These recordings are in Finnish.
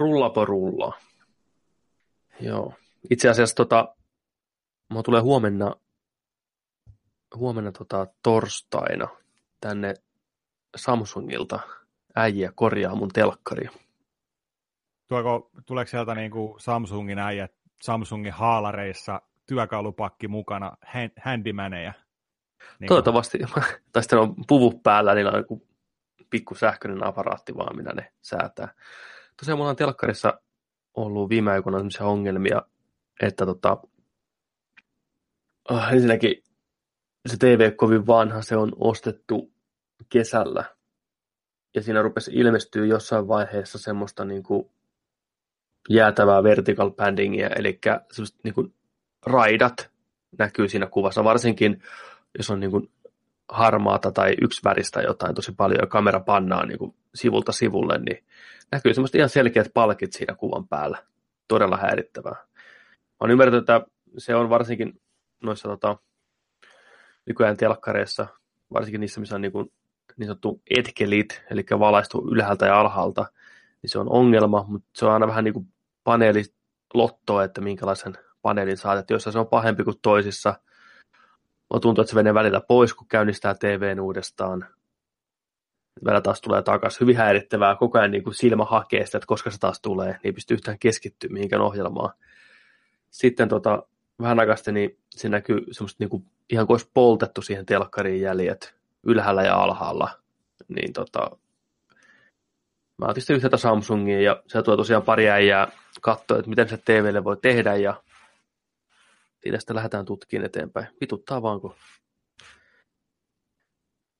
Rullapo rullaa. Joo. Itse asiassa tota, mulla tulee huomenna, huomenna tota, torstaina tänne Samsungilta äijä korjaa mun telkkari. Tuoko, tuleeko sieltä niin kuin Samsungin äijät Samsungin haalareissa työkalupakki mukana, handymaneja? Niin Toivottavasti. tai sitten on puvu päällä, niin on joku pikku sähköinen aparaatti vaan, minä ne säätää. Tosiaan mulla on telkkarissa ollut viime aikoina sellaisia ongelmia, että tota, äh, ensinnäkin se TV kovin vanha, se on ostettu kesällä. Ja siinä rupesi ilmestyä jossain vaiheessa semmoista niin kuin jäätävää vertical paddingia, eli semmoista niin kuin raidat näkyy siinä kuvassa, varsinkin jos on niin kuin harmaata tai yksi väristä jotain tosi paljon ja kamera pannaan niin kuin sivulta sivulle, niin näkyy semmoista ihan selkeät palkit siinä kuvan päällä. Todella häirittävää. Olen ymmärtänyt, että se on varsinkin noissa tota, nykyään telkkareissa, varsinkin niissä, missä on niin, kuin, niin sanottu etkelit, eli valaistu ylhäältä ja alhaalta, niin se on ongelma, mutta se on aina vähän niin kuin paneelilottoa, että minkälaisen paneelin saat, joissa se on pahempi kuin toisissa. Mulla tuntuu, että se menee välillä pois, kun käynnistää TVn uudestaan. Välillä taas tulee takaisin. Hyvin häirittävää. Koko ajan niin kuin silmä hakee sitä, että koska se taas tulee, niin ei pysty yhtään keskittyä mihinkään ohjelmaan. Sitten tota, vähän aikaa sitten, niin se näkyy semmoista niin kuin, ihan kuin olisi poltettu siihen telkkariin jäljet ylhäällä ja alhaalla. Niin tota, mä otin sitten yhteyttä Samsungiin ja se tulee tosiaan pari äijää katsoa, että miten se TVlle voi tehdä ja siitä sitten lähdetään tutkiin eteenpäin. Vituttaa vaan, kun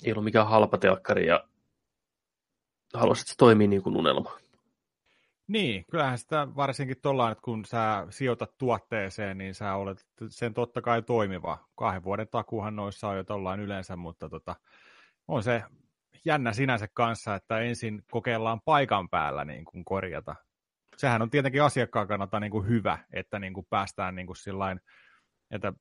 ei ollut mikään halpa telkkari ja haluaisit, että se toimii niin kuin unelma. Niin, kyllähän sitä varsinkin tuolla, että kun sä sijoitat tuotteeseen, niin sä olet sen totta kai toimiva. Kahden vuoden takuhan noissa on jo tuollain yleensä, mutta tota, on se jännä sinänsä kanssa, että ensin kokeillaan paikan päällä niin kuin korjata. Sehän on tietenkin asiakkaan kannalta niin kuin hyvä, että niin kuin päästään niin kuin sillain, että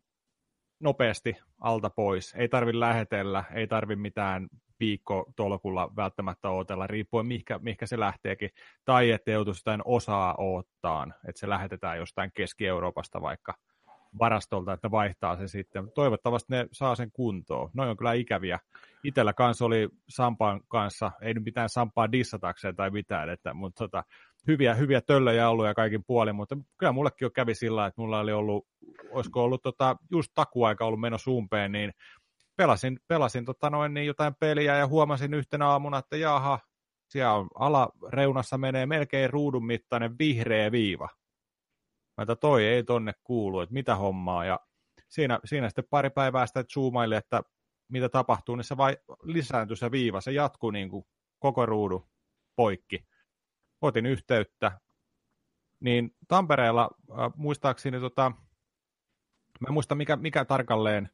nopeasti alta pois. Ei tarvi lähetellä, ei tarvi mitään viikko tolkulla välttämättä odotella, riippuen mihinkä, mihinkä se lähteekin, tai että joutuisi jotain osaa ottaan, että se lähetetään jostain Keski-Euroopasta vaikka varastolta, että vaihtaa se sitten. Toivottavasti ne saa sen kuntoon. Noin on kyllä ikäviä. Itellä kanssa oli Sampan kanssa, ei nyt mitään Sampaa dissatakseen tai mitään, että, mutta tota, hyviä, hyviä töllejä ollut ja kaikin puolin, mutta kyllä mullekin jo kävi sillä, että mulla oli ollut, olisiko ollut tota, just takuaika ollut meno suumpeen, niin pelasin, pelasin tota noin, niin jotain peliä ja huomasin yhtenä aamuna, että jaha, siellä on alareunassa menee melkein ruudun mittainen vihreä viiva. Mä että toi ei tonne kuulu, että mitä hommaa. Ja siinä, siinä sitten pari päivää sitä zoomaili, että mitä tapahtuu, niin se vai lisääntyi se viiva, se jatkuu niin kuin koko ruudu poikki. Otin yhteyttä, niin Tampereella äh, muistaakseni, tota, mä en muista mikä, mikä tarkalleen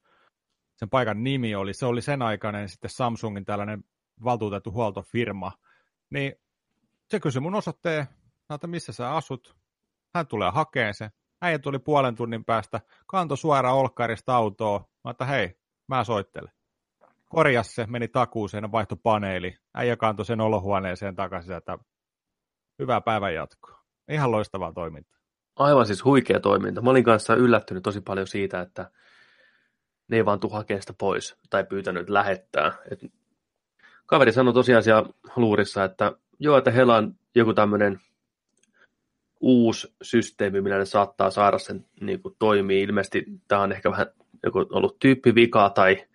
sen paikan nimi oli, se oli sen aikainen sitten Samsungin tällainen valtuutettu huoltofirma, niin se kysyi mun osoitteen, että missä sä asut, hän tulee hakemaan se, äijä tuli puolen tunnin päästä, kanto suoraan olkkarista autoa, mä että hei, mä soittelen. Korjas se, meni takuuseen, vaihto paneeli, äijä kantoi sen olohuoneeseen takaisin, että hyvää päivän jatkoa. Ihan loistavaa toimintaa. Aivan siis huikea toiminta. Mä olin kanssa yllättynyt tosi paljon siitä, että ne ei vaan tuu hakemaan sitä pois tai pyytänyt lähettää. Et kaveri sanoi tosiaan siellä luurissa, että joo, että heillä on joku tämmöinen uusi systeemi, millä ne saattaa saada sen niin kuin toimii. Ilmeisesti tämä on ehkä vähän joku ollut tyyppivika tai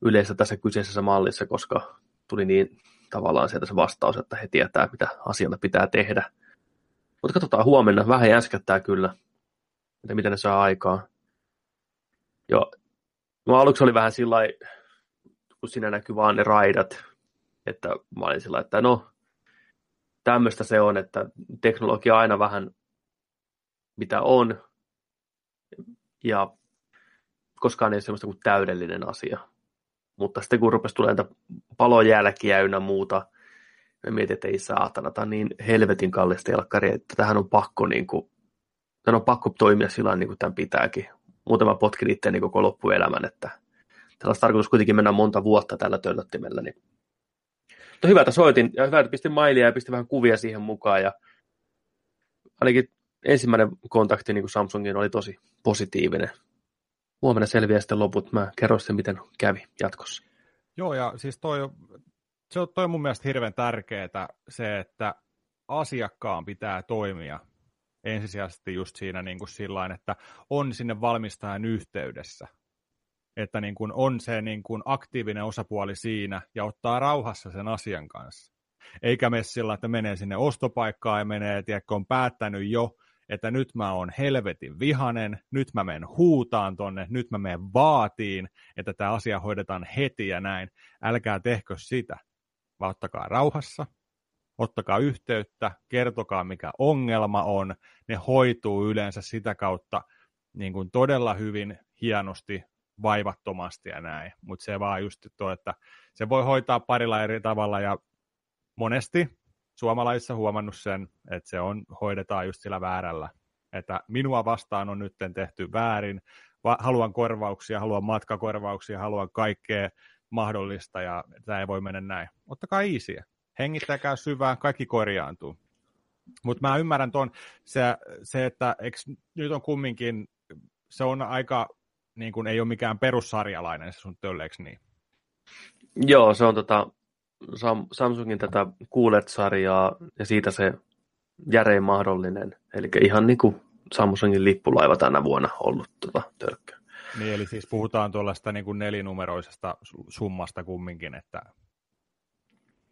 yleensä tässä kyseisessä mallissa, koska tuli niin tavallaan sieltä se vastaus, että he tietää, mitä asialle pitää tehdä. Mutta katsotaan huomenna, vähän jäskättää kyllä, että miten ne saa aikaa. Joo, Mä aluksi oli vähän sillä kun siinä näkyy vaan ne raidat, että mä olin sillä että no, tämmöistä se on, että teknologia aina vähän mitä on, ja koskaan ei ole semmoista kuin täydellinen asia. Mutta sitten kun rupesi tulemaan palojälkiä ynnä muuta, me mietin, että ei saatana, tämä on niin helvetin kallista telkkari, että tähän on pakko, niin kuin, tähän on pakko toimia sillä niin kuin tämän pitääkin muutama potkin itseäni koko loppuelämän, että tällä olisi tarkoitus kuitenkin mennä monta vuotta tällä töllöttimellä. Niin. Mutta hyvä, että soitin ja hyvä, että pistin mailia ja pistin vähän kuvia siihen mukaan ja ainakin ensimmäinen kontakti niin kuin Samsungin oli tosi positiivinen. Huomenna selviää sitten loput. Mä kerron sitten, miten kävi jatkossa. Joo, ja siis toi, se on, toi on mun mielestä hirveän tärkeää se, että asiakkaan pitää toimia ensisijaisesti just siinä niin kuin sillain, että on sinne valmistajan yhteydessä. Että niin kuin on se niin kuin aktiivinen osapuoli siinä ja ottaa rauhassa sen asian kanssa. Eikä mene sillä, että menee sinne ostopaikkaan ja menee, tiedätkö, on päättänyt jo, että nyt mä oon helvetin vihanen, nyt mä menen huutaan tonne, nyt mä menen vaatiin, että tämä asia hoidetaan heti ja näin. Älkää tehkö sitä, vaan ottakaa rauhassa, ottakaa yhteyttä, kertokaa mikä ongelma on, ne hoituu yleensä sitä kautta niin kuin todella hyvin, hienosti, vaivattomasti ja näin, mutta se vaan just tuo, että se voi hoitaa parilla eri tavalla ja monesti suomalaisissa huomannut sen, että se on, hoidetaan just sillä väärällä, että minua vastaan on nyt tehty väärin, haluan korvauksia, haluan matkakorvauksia, haluan kaikkea mahdollista ja tämä ei voi mennä näin. Ottakaa easyä hengittäkää syvään, kaikki korjaantuu. Mutta mä ymmärrän tuon, se, se että eks, nyt on kumminkin, se on aika, niin kuin ei ole mikään perussarjalainen se sun tölleeksi niin? Joo, se on tota, Samsungin tätä QLED-sarjaa ja siitä se järein mahdollinen. Eli ihan niin kuin Samsungin lippulaiva tänä vuonna ollut tota, tölkkä. Niin, eli siis puhutaan tuollaista niin kuin nelinumeroisesta summasta kumminkin, että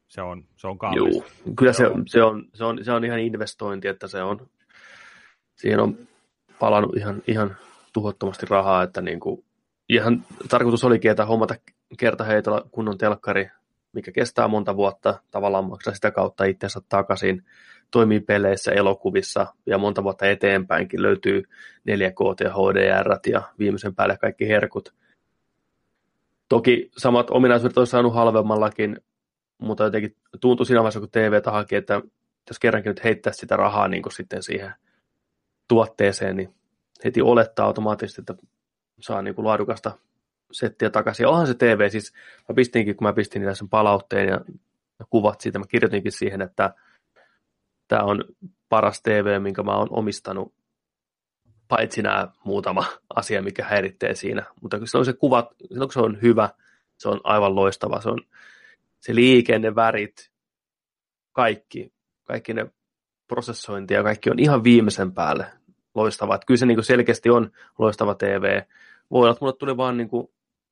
se on, se on kallis. Joo, kyllä se, se, on, se, on, se on ihan investointi, että se on, siihen on palannut ihan, ihan tuhottomasti rahaa, että niin kuin, ihan tarkoitus olikin, että hommata kertaheitolla kunnon telkkari, mikä kestää monta vuotta, tavallaan maksaa sitä kautta itsensä takaisin, toimii peleissä, elokuvissa ja monta vuotta eteenpäinkin löytyy 4K ja HDR ja viimeisen päälle kaikki herkut. Toki samat ominaisuudet olisi saanut halvemmallakin, mutta jotenkin tuntui siinä vaiheessa, kun TVtä haki, että jos kerrankin nyt heittää sitä rahaa niin kuin sitten siihen tuotteeseen, niin heti olettaa automaattisesti, että saa niin kuin laadukasta settiä takaisin. Onhan se TV, siis mä pistinkin, kun mä pistin niitä sen palautteen ja kuvat siitä, mä kirjoitinkin siihen, että tämä on paras TV, minkä mä oon omistanut, paitsi nämä muutama asia, mikä häiritsee siinä. Mutta kun se on se kuva, silloin kun se on hyvä, se on aivan loistava. Se on se liikenne, värit, kaikki, kaikki ne prosessointi ja kaikki on ihan viimeisen päälle loistava. Että kyllä se niin selkeästi on loistava TV. Voi olla, että mulle tuli vaan niin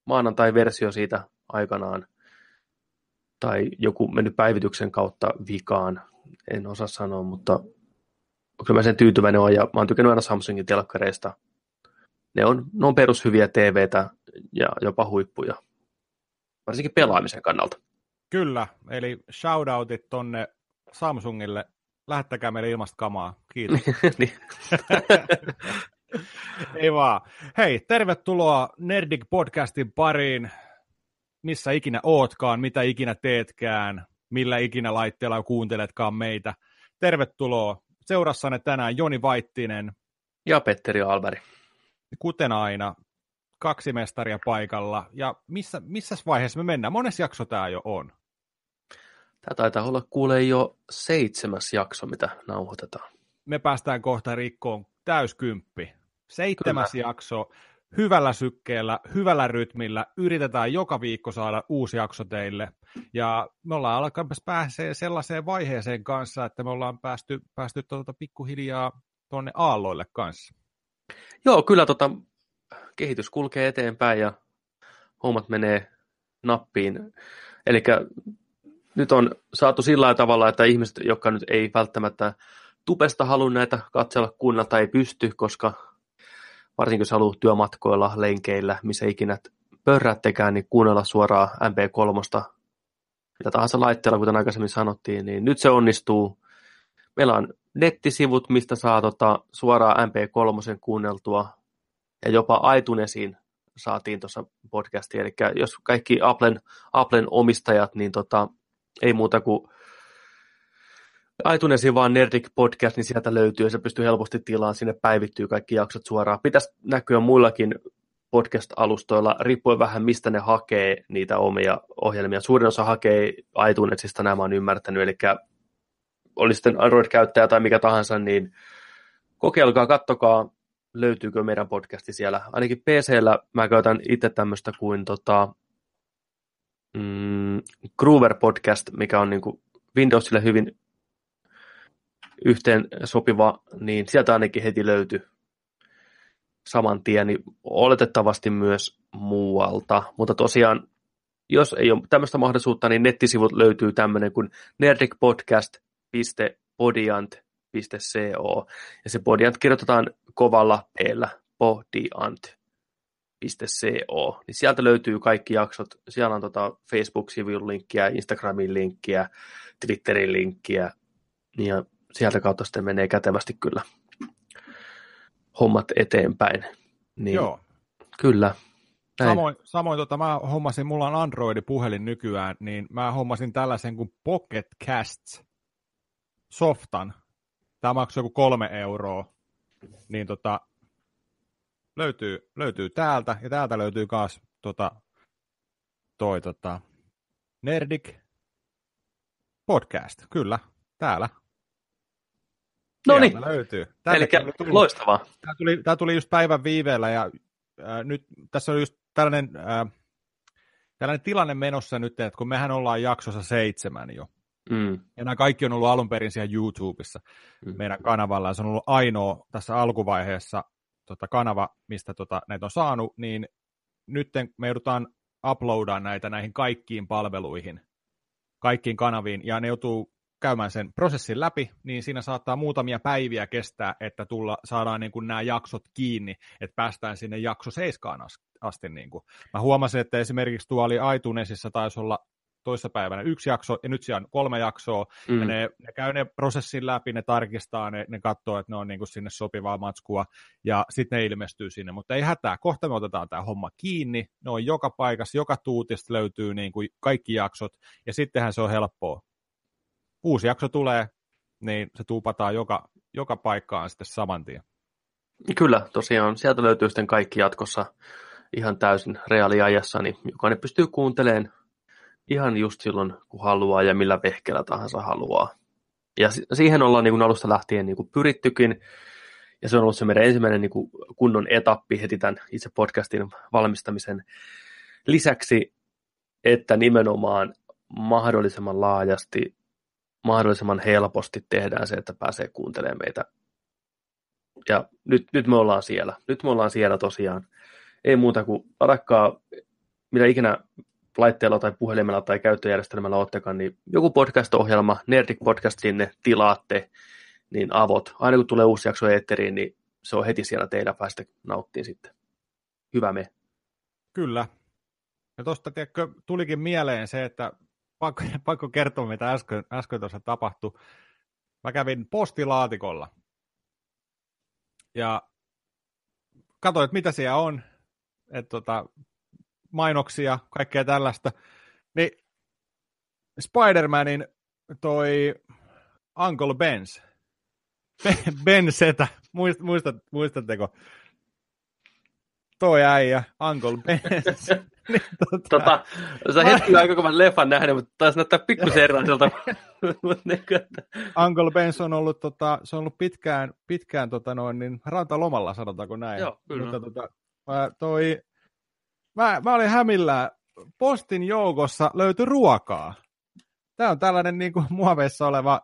maanantai-versio siitä aikanaan, tai joku mennyt päivityksen kautta vikaan, en osaa sanoa, mutta kyllä mä sen tyytyväinen olen, ja mä oon tykännyt aina Samsungin telkkareista. Ne on, ne on perushyviä TVtä ja jopa huippuja, varsinkin pelaamisen kannalta. Kyllä, eli shoutoutit tonne Samsungille. Lähettäkää meille ilmasta kamaa. Kiitos. Ei vaan. Hei, tervetuloa Nerdik podcastin pariin. Missä ikinä ootkaan, mitä ikinä teetkään, millä ikinä laitteella kuunteletkaan meitä. Tervetuloa. Seurassanne tänään Joni Vaittinen. Ja Petteri Alberi. Kuten aina, kaksi mestaria paikalla. Ja missä, missä vaiheessa me mennään? Mones jakso tämä jo on? Tämä taitaa olla kuulee jo seitsemäs jakso, mitä nauhoitetaan. Me päästään kohta rikkoon täyskymppi. Seitsemäs Kyllä. jakso, hyvällä sykkeellä, hyvällä rytmillä. Yritetään joka viikko saada uusi jakso teille. Ja me ollaan alkamassa pääsee sellaiseen vaiheeseen kanssa, että me ollaan päästy, päästy tuota pikkuhiljaa tuonne aalloille kanssa. Joo, kyllä tota, kehitys kulkee eteenpäin ja hommat menee nappiin. Eli nyt on saatu sillä tavalla, että ihmiset, jotka nyt ei välttämättä tupesta halua näitä katsella kuunnella ei pysty, koska varsinkin jos haluaa työmatkoilla, lenkeillä, missä ikinä pörrättekään, niin kuunnella suoraan MP3, mitä tahansa laitteella, kuten aikaisemmin sanottiin, niin nyt se onnistuu. Meillä on nettisivut, mistä saa tota, suoraan MP3 kuunneltua, ja jopa iTunesiin saatiin tuossa podcastiin, eli jos kaikki Applen, Applen omistajat, niin tota, ei muuta kuin iTunesin vaan Nerdik Podcast, niin sieltä löytyy ja se pystyy helposti tilaan, sinne päivittyy kaikki jaksot suoraan. Pitäisi näkyä muillakin podcast-alustoilla, riippuen vähän mistä ne hakee niitä omia ohjelmia. Suurin osa hakee iTunesista, nämä on ymmärtänyt, eli oli sitten Android-käyttäjä tai mikä tahansa, niin kokeilkaa, kattokaa, löytyykö meidän podcasti siellä. Ainakin PCllä mä käytän itse tämmöistä kuin tota, mm, Groover Podcast, mikä on niin kuin Windowsille hyvin yhteen sopiva, niin sieltä ainakin heti löytyy saman tien, niin oletettavasti myös muualta. Mutta tosiaan, jos ei ole tämmöistä mahdollisuutta, niin nettisivut löytyy tämmöinen kuin nerdicpodcast.podiant.co. Ja se Podiant kirjoitetaan kovalla p podiant.co. Niin sieltä löytyy kaikki jaksot. Siellä on tota Facebook-sivun linkkiä, Instagramin linkkiä, Twitterin linkkiä. Ja sieltä kautta sitten menee kätevästi kyllä hommat eteenpäin. Niin, Joo. Kyllä. Näin. Samoin, samoin tota, mä hommasin, mulla on Android-puhelin nykyään, niin mä hommasin tällaisen kuin Pocket Casts softan. Tämä maksoi joku kolme euroa. Niin tota, löytyy, löytyy täältä, ja täältä löytyy myös tota, toi tota, Nerdik podcast, kyllä, täällä. No niin. löytyy. Eli loistavaa. Tämä tuli, tämä tuli just päivän viiveellä ja äh, nyt tässä on just tällainen, äh, tällainen tilanne menossa nyt, että kun mehän ollaan jaksossa seitsemän jo, mm. ja nämä kaikki on ollut alun perin siellä YouTubessa mm. meidän kanavalla, ja se on ollut ainoa tässä alkuvaiheessa tota, kanava, mistä tota, näitä on saanut, niin nyt me joudutaan uploadaan näitä näihin kaikkiin palveluihin, kaikkiin kanaviin, ja ne joutuu käymään sen prosessin läpi, niin siinä saattaa muutamia päiviä kestää, että tulla, saadaan niin kuin nämä jaksot kiinni, että päästään sinne jakso seiskaan asti. Niin kuin. Mä huomasin, että esimerkiksi tuolla oli iTunesissa taisi olla toissapäivänä yksi jakso, ja nyt siellä on kolme jaksoa, mm. ja ne, ne käy ne prosessin läpi, ne tarkistaa, ne, ne katsoo, että ne on niin kuin sinne sopivaa matskua, ja sitten ne ilmestyy sinne, mutta ei hätää, kohta me otetaan tämä homma kiinni, ne on joka paikassa, joka tuutista löytyy niin kuin kaikki jaksot, ja sittenhän se on helppoa uusi jakso tulee, niin se tuupataan joka, joka paikkaan sitten saman tien. Kyllä, tosiaan. Sieltä löytyy sitten kaikki jatkossa ihan täysin reaaliajassa, niin jokainen pystyy kuuntelemaan ihan just silloin, kun haluaa ja millä vehkeellä tahansa haluaa. Ja siihen ollaan niin kuin alusta lähtien niin kuin pyrittykin, ja se on ollut se meidän ensimmäinen niin kuin kunnon etappi heti tämän itse podcastin valmistamisen lisäksi, että nimenomaan mahdollisimman laajasti mahdollisimman helposti tehdään se, että pääsee kuuntelemaan meitä. Ja nyt, nyt me ollaan siellä. Nyt me ollaan siellä tosiaan. Ei muuta kuin varakkaa, mitä ikinä laitteella tai puhelimella tai käyttöjärjestelmällä ottakaan, niin joku podcast-ohjelma, Nerdik Podcast sinne tilaatte, niin avot. Aina kun tulee uusi jakso eetteriin, niin se on heti siellä teillä päästä nauttiin sitten. Hyvä me. Kyllä. Ja tuosta tulikin mieleen se, että pakko, pakko kertoa, mitä äsken, äsken tuossa tapahtui. Mä kävin postilaatikolla ja katsoin, että mitä siellä on, että tota, mainoksia, kaikkea tällaista. Niin Spider-Manin toi Uncle Ben's, Ben Setä, muistat, muistat, muistatteko? Toi äijä, Uncle Ben's. niin, tota... tota, sä hetki aika kovan leffan nähnyt, mutta taisi näyttää pikkusen erilaiselta. Uncle Ben's on ollut, tota, se on ollut pitkään, pitkään tota noin, niin rantalomalla, sanotaanko näin. Joo, kyllä. Mutta, tota, mä, toi, mä, mä olin hämillä, postin joukossa löytyi ruokaa. Tämä on tällainen niin kuin muoveissa oleva,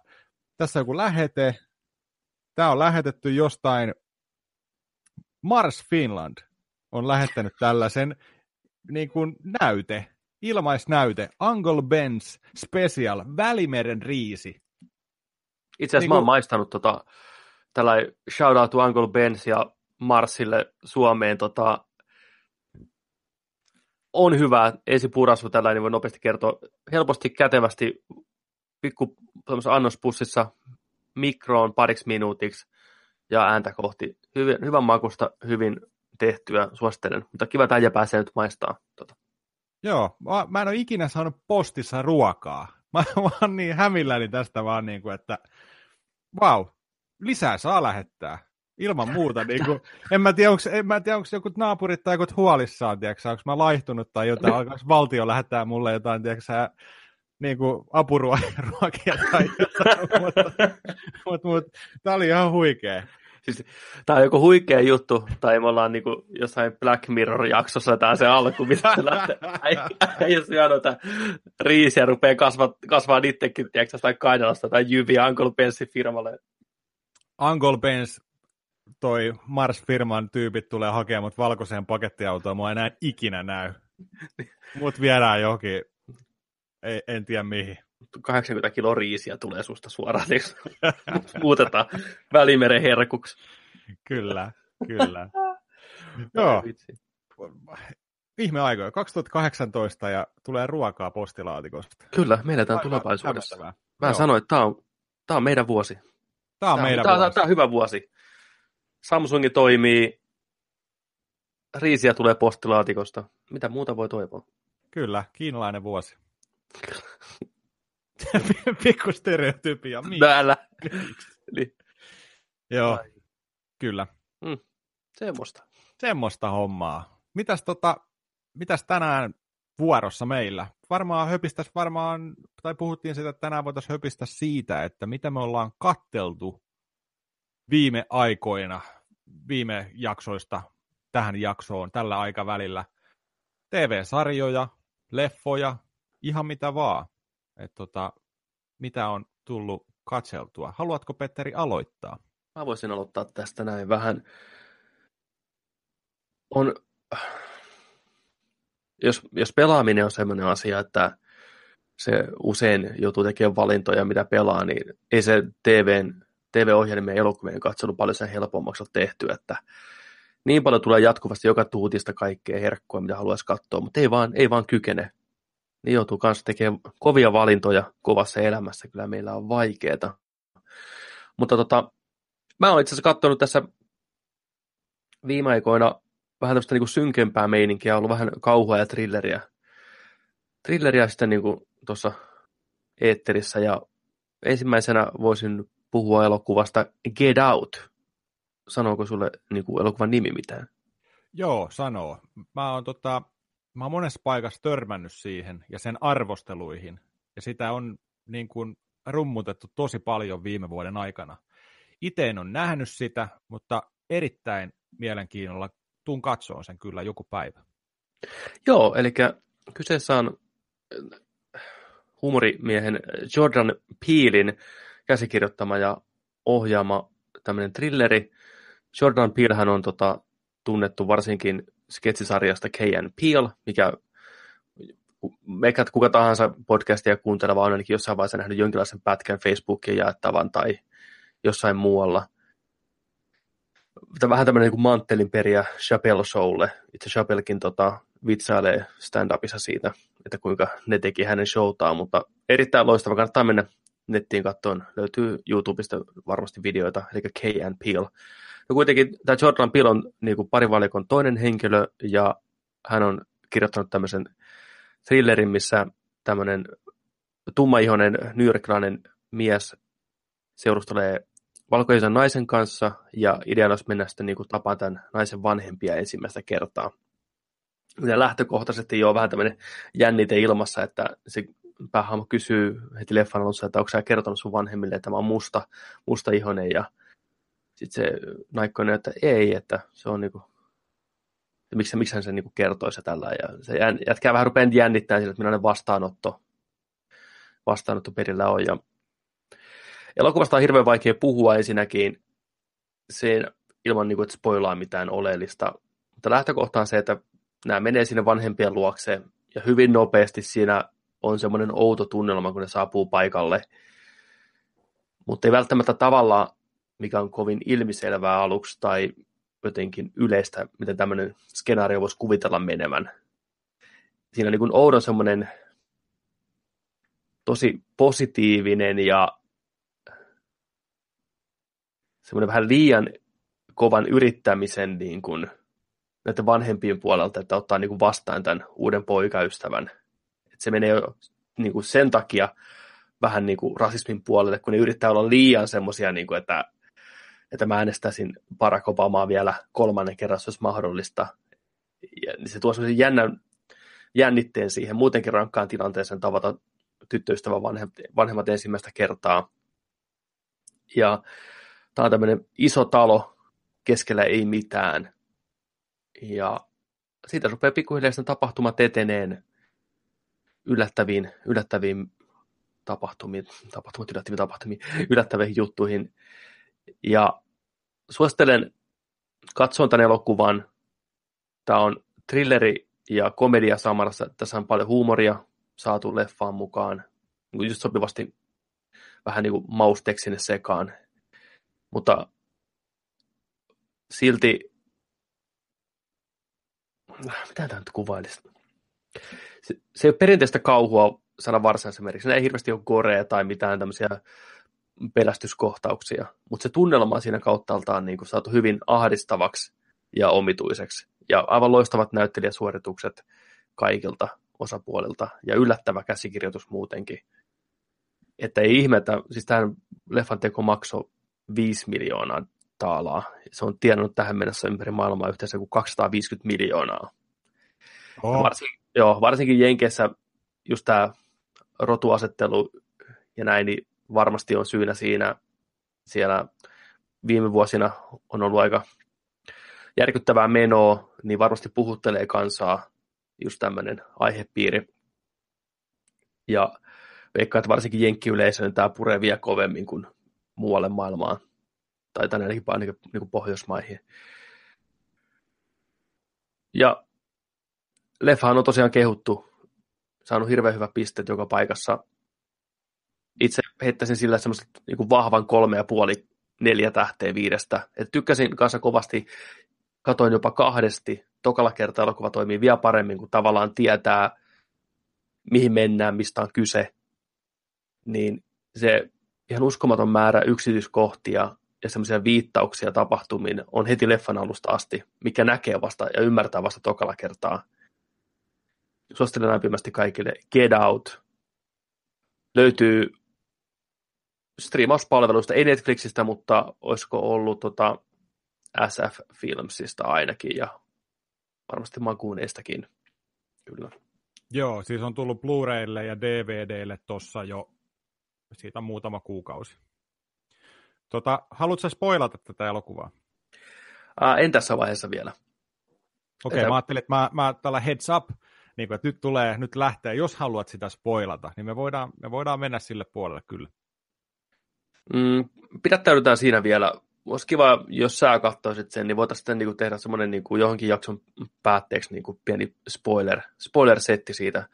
tässä on joku lähete. Tämä on lähetetty jostain Mars Finland on lähettänyt tällaisen niin kuin näyte, ilmaisnäyte, Uncle Ben's Special, Välimeren riisi. Itse asiassa niin mä oon maistanut tota, tällainen shout out to Uncle Ben's ja Marsille Suomeen tota, on hyvä esipurasvu tällainen, voi nopeasti kertoa helposti, kätevästi, pikku annospussissa mikroon pariksi minuutiksi ja ääntä kohti. Hyvin, hyvän makusta, hyvin tehtyä, suosittelen. Mutta kiva, että äijä pääsee nyt maistaa. Tota. Joo, mä, mä en ole ikinä saanut postissa ruokaa. Mä, mä oon niin hämilläni tästä vaan, niin kuin, että vau, wow, lisää saa lähettää. Ilman muuta. Niin kuin, en mä tiedä, onko, en mä tiedä, onko joku naapurit tai joku huolissaan, tiedätkö, onko mä laihtunut tai jotain, alkaako valtio lähettää mulle jotain, tiedätkö, niin kuin apuruokia tai jotain, mutta, mutta, mutta tämä oli ihan huikea. Siis, tämä on joku huikea juttu, tai me ollaan niinku jossain Black Mirror-jaksossa tämä se alku, mitä lähtee. Jos että riisiä rupeaa kasvaa, kasvaa itsekin, tiedätkö, tai Kainalasta tai Jyviä Uncle Bensin firmalle. Uncle Benz, toi Mars-firman tyypit tulee hakemaan mut valkoiseen pakettiautoon, mua enää ikinä näy. Mut viedään johonkin, ei, en tiedä mihin. 80 kilo riisiä tulee susta suoraan, muutetaan Välimeren herkuksi. Kyllä, kyllä. Joo. Ihme aikoja, 2018 ja tulee ruokaa postilaatikosta. Kyllä, me eletään tulevaisuudessa. Mä Joo. sanoin, että tämä on, tämä on meidän vuosi. Tämä on tämä, meidän tämä, vuosi. Tämä on hyvä vuosi. Samsungi toimii, riisiä tulee postilaatikosta. Mitä muuta voi toivoa? Kyllä, kiinalainen vuosi. Pikku stereotypia. Täällä. niin. Joo, Ai. kyllä. Mm. Semmoista. Semmoista hommaa. Mitäs, tota, mitäs tänään vuorossa meillä? Varmaan höpistäisi varmaan, tai puhuttiin siitä, että tänään voitaisiin höpistä siitä, että mitä me ollaan katteltu viime aikoina, viime jaksoista tähän jaksoon, tällä aikavälillä. TV-sarjoja, leffoja, ihan mitä vaan. Et tota, mitä on tullut katseltua. Haluatko Petteri aloittaa? Mä voisin aloittaa tästä näin vähän. On, jos, jos pelaaminen on sellainen asia, että se usein joutuu tekemään valintoja, mitä pelaa, niin ei se TVn, TV-ohjelmien ja elokuvien katselu paljon sen helpommaksi ole tehty, että niin paljon tulee jatkuvasti joka tuutista kaikkea herkkua, mitä haluaisi katsoa, mutta ei vaan, ei vaan kykene niin joutuu kanssa tekemään kovia valintoja kovassa elämässä. Kyllä meillä on vaikeaa. Mutta tota, mä oon itse asiassa katsonut tässä viime aikoina vähän tämmöistä niin synkempää meininkiä, ollut vähän kauhua ja thrilleriä. Thrilleriä sitten niin tuossa eetterissä ja ensimmäisenä voisin puhua elokuvasta Get Out. Sanooko sulle niin kuin elokuvan nimi mitään? Joo, sanoo. Mä oon tota, mä oon monessa paikassa törmännyt siihen ja sen arvosteluihin, ja sitä on niin kuin rummutettu tosi paljon viime vuoden aikana. Itse en ole nähnyt sitä, mutta erittäin mielenkiinnolla tuun katsoon sen kyllä joku päivä. Joo, eli kyseessä on äh, huumorimiehen Jordan Peelin käsikirjoittama ja ohjaama tämmöinen trilleri. Jordan Peelhän on tota, tunnettu varsinkin sketsisarjasta K&N Peel, mikä meikä kuka tahansa podcastia kuunteleva on ainakin jossain vaiheessa nähnyt jonkinlaisen pätkän Facebookin jaettavan tai jossain muualla. Tämä vähän tämmöinen niin manttelin periä Chappelle Showlle. Itse Chappellekin tota, vitsailee stand-upissa siitä, että kuinka ne teki hänen showtaan, mutta erittäin loistava. Kannattaa mennä nettiin katsomaan. Löytyy YouTubesta varmasti videoita, eli K&N Peel. No kuitenkin tämä Jordan Peele on niin kuin parivalikon toinen henkilö, ja hän on kirjoittanut tämmöisen thrillerin, missä tämmöinen tummaihoinen nyyriklainen mies seurustelee valkoisen naisen kanssa, ja ideana olisi mennä sitten niin kuin tapaan tämän naisen vanhempia ensimmäistä kertaa. Ja lähtökohtaisesti jo vähän tämmöinen jännite ilmassa, että se päähahmo kysyy heti leffan alussa, että onko sä kertonut sun vanhemmille, että tämä on musta, musta ihonen, ja sitten se naikkoinen, että ei, että se on niinku, miksi, miksi hän sen niinku kertoisi tällä. Ja se jätkää vähän rupeaa jännittämään sillä, että millainen vastaanotto, vastaanotto perillä on. Ja elokuvasta on hirveän vaikea puhua ensinnäkin sen, ilman, niinku, että spoilaa mitään oleellista. Mutta lähtökohta on se, että nämä menee sinne vanhempien luokse ja hyvin nopeasti siinä on semmoinen outo tunnelma, kun ne saapuu paikalle. Mutta ei välttämättä tavallaan mikä on kovin ilmiselvää aluksi tai jotenkin yleistä, miten tämmöinen skenaario voisi kuvitella menevän. Siinä on niin oudon semmoinen tosi positiivinen ja semmoinen vähän liian kovan yrittämisen niin kuin näiden vanhempien puolelta, että ottaa niin kuin vastaan tämän uuden poikaystävän. Että se menee jo niin kuin sen takia vähän niin kuin rasismin puolelle, kun ne yrittää olla liian semmoisia, niin kuin, että että mä äänestäisin Barack Obamaa vielä kolmannen kerran, jos mahdollista. Ja se tuo sellaisen jännän, jännitteen siihen muutenkin rankkaan tilanteeseen tavata tyttöystävän vanhemmat, vanhemmat ensimmäistä kertaa. Ja tämä on tämmöinen iso talo, keskellä ei mitään. Ja siitä rupeaa pikkuhiljaa tapahtumat eteneen yllättäviin, yllättäviin tapahtumiin, tapahtumat yllättäviin tapahtumiin, yllättäviin juttuihin. Ja suosittelen katsoa tämän elokuvan. Tämä on thrilleri ja komedia samassa. Tässä on paljon huumoria saatu leffaan mukaan. Niin just sopivasti vähän niin kuin mausteeksi sekaan. Mutta silti, mitä tämä nyt kuvailisi? Se, ei ole perinteistä kauhua sana varsinaisessa merkissä. Ei hirveästi ole gorea tai mitään tämmöisiä pelästyskohtauksia, mutta se tunnelma on siinä kauttaaltaan niin kuin saatu hyvin ahdistavaksi ja omituiseksi. Ja aivan loistavat näyttelijäsuoritukset kaikilta osapuolilta ja yllättävä käsikirjoitus muutenkin. Että ei ihmetä, siis tähän leffan teko maksoi 5 miljoonaa taalaa. Se on tienannut tähän mennessä ympäri maailmaa yhteensä kuin 250 miljoonaa. Oh. Varsin, joo, varsinkin Jenkeissä just tämä rotuasettelu ja näin, niin varmasti on syynä siinä. Siellä viime vuosina on ollut aika järkyttävää menoa, niin varmasti puhuttelee kansaa just tämmöinen aihepiiri. Ja veikkaan, että varsinkin jenkkiyleisöön tämä puree vielä kovemmin kuin muualle maailmaan, tai tänne ainakin niin kuin, niin Pohjoismaihin. Ja leffahan on tosiaan kehuttu, saanut hirveän hyvä pistet joka paikassa. Heittäisin sillä semmoista niin vahvan kolme ja puoli, neljä tähteä viidestä. Et tykkäsin kanssa kovasti, katoin jopa kahdesti. Tokalla kertaa elokuva toimii vielä paremmin, kun tavallaan tietää, mihin mennään, mistä on kyse. Niin se ihan uskomaton määrä yksityiskohtia ja semmoisia viittauksia tapahtumiin on heti leffan alusta asti, mikä näkee vasta ja ymmärtää vasta tokalla kertaa. Suosittelen lämpimästi kaikille Get Out. Löytyy striimauspalveluista, ei Netflixistä, mutta olisiko ollut tota SF Filmsista ainakin ja varmasti makuuneistakin. Kyllä. Joo, siis on tullut Blu-raylle ja DVDlle tuossa jo siitä on muutama kuukausi. Tota, haluatko spoilata tätä elokuvaa? Ää, en tässä vaiheessa vielä. Okei, okay, mä ajattelin, että mä, mä tällä heads up, niin kuin, että nyt tulee, nyt lähtee, jos haluat sitä spoilata, niin me voidaan, me voidaan mennä sille puolelle kyllä. Mm, pidättäydytään siinä vielä. Olisi kiva, jos sä katsoisit sen, niin voitaisiin sitten niin tehdä semmoinen niin kuin johonkin jakson päätteeksi niin kuin pieni spoiler, spoiler-setti siitä,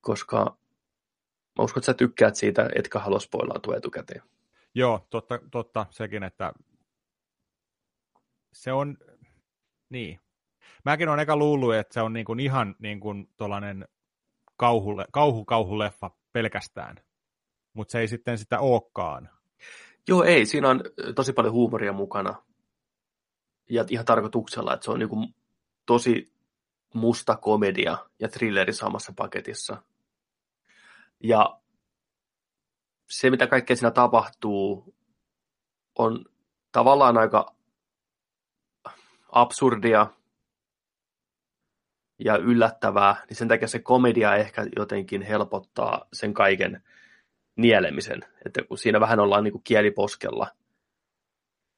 koska Mä uskon, että sä tykkäät siitä, etkä halua spoilaantua etukäteen. Joo, totta, totta sekin, että se on, niin. Mäkin olen eka luullut, että se on niin kuin ihan niin kuin tuollainen kauhu, kauhu, kauhuleffa pelkästään, mutta se ei sitten sitä olekaan. Joo, ei. Siinä on tosi paljon huumoria mukana. Ja ihan tarkoituksella, että se on niin tosi musta komedia ja thrilleri samassa paketissa. Ja se, mitä kaikkea siinä tapahtuu, on tavallaan aika absurdia ja yllättävää, niin sen takia se komedia ehkä jotenkin helpottaa sen kaiken nielemisen. Että kun siinä vähän ollaan niin kuin kieliposkella,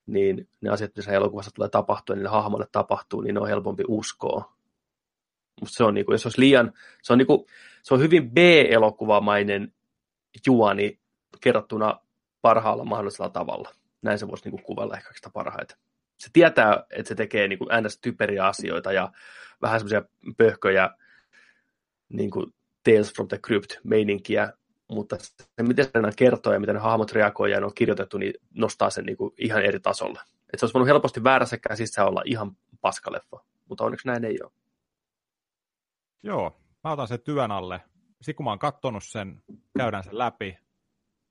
niin ne asiat, mitä elokuvassa tulee tapahtua, niin ne hahmoille tapahtuu, niin ne on helpompi uskoa. Mutta se on, niin kuin, jos olisi liian, se on, niin kuin, se on hyvin B-elokuvamainen juoni kerrottuna parhaalla mahdollisella tavalla. Näin se voisi niin kuin, kuvella ehkä sitä parhaiten. Se tietää, että se tekee niin kuin, typeriä asioita ja vähän semmoisia pöhköjä niin kuin Tales from the Crypt-meininkiä, mutta se, miten se kertoo ja miten ne hahmot reagoivat ja ne on kirjoitettu, niin nostaa sen niin kuin ihan eri tasolle. Et se olisi voinut helposti väärässä käsissä olla ihan paskaleffa, mutta onneksi näin ei ole. Joo, mä otan sen työn alle. Sitten kun mä oon kattonut sen, käydään sen läpi,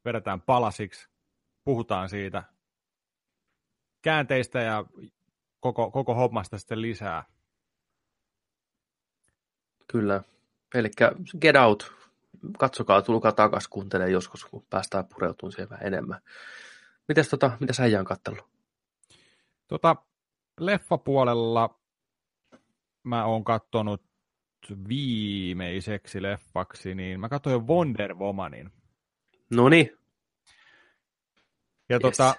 vedetään palasiksi, puhutaan siitä käänteistä ja koko, koko hommasta sitten lisää. Kyllä. Eli Get Out. Katsokaa, tulkaa takaisin, kuuntelee joskus, kun päästään pureutumaan siihen vähän enemmän. Mites tota, mitä sä on kattellut? Tota, leffapuolella mä oon kattonut viimeiseksi leffaksi, niin mä katsoin Wonder Womanin. No niin. Ja yes. tota,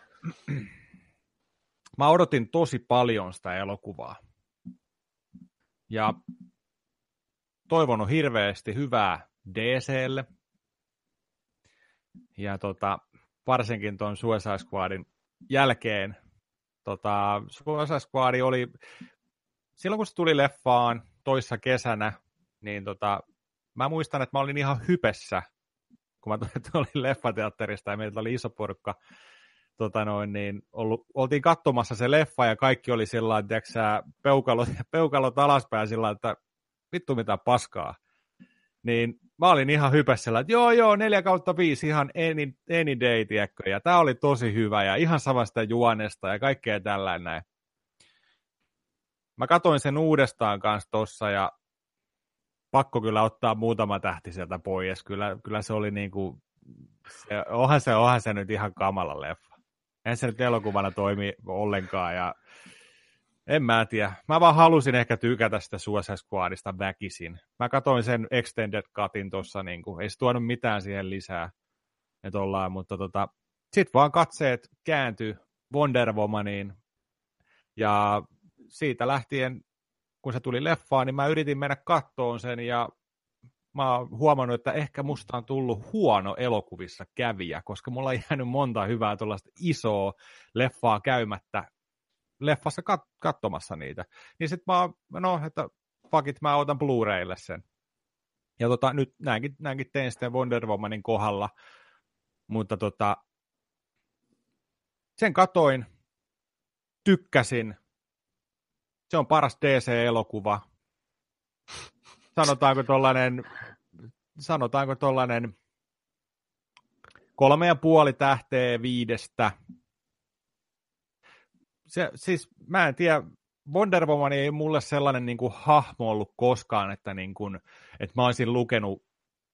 mä odotin tosi paljon sitä elokuvaa. Ja toivonut hirveästi hyvää DClle. Ja tota, varsinkin tuon Suicide Squadin jälkeen. Tota, Suicide Squad oli, silloin kun se tuli leffaan toissa kesänä, niin tota, mä muistan, että mä olin ihan hypessä, kun mä tulin leffateatterista ja meillä oli iso porukka tota noin, niin ollut, oltiin katsomassa se leffa ja kaikki oli sillä että peukalot, peukalot alaspäin sillä että vittu mitä paskaa. Niin mä olin ihan hypässä, että joo joo, 4 kautta 5, ihan any, any day, tiedätkö? ja tämä oli tosi hyvä ja ihan samasta juonesta ja kaikkea tällainen näin. Mä katoin sen uudestaan kanssa tossa ja pakko kyllä ottaa muutama tähti sieltä pois. Kyllä, kyllä se oli niin kuin, se, onhan, se, onhan se nyt ihan kamala leffa. En se nyt elokuvana toimi ollenkaan ja en mä tiedä. Mä vaan halusin ehkä tykätä sitä Suicide Squadista väkisin. Mä katsoin sen Extended Cutin tuossa, niin kuin, ei se tuonut mitään siihen lisää. Et ollaan, mutta tota, sit vaan katseet kääntyi Wonder Womaniin. Ja siitä lähtien, kun se tuli leffaan, niin mä yritin mennä kattoon sen ja mä oon huomannut, että ehkä musta on tullut huono elokuvissa kävijä, koska mulla on jäänyt monta hyvää tuollaista isoa leffaa käymättä leffassa kat- katsomassa niitä. Niin sit mä no, että fuck it, mä otan Blu-raylle sen. Ja tota, nyt näinkin, näinkin tein sitten Wonder Womanin kohdalla, mutta tota, sen katoin, tykkäsin, se on paras DC-elokuva. Sanotaanko tollanen, sanotaanko tollanen kolme ja puoli tähteä viidestä se, siis mä en tiedä, Wonder Woman ei mulle sellainen niin kuin, hahmo ollut koskaan, että, niin kuin, että mä olisin lukenut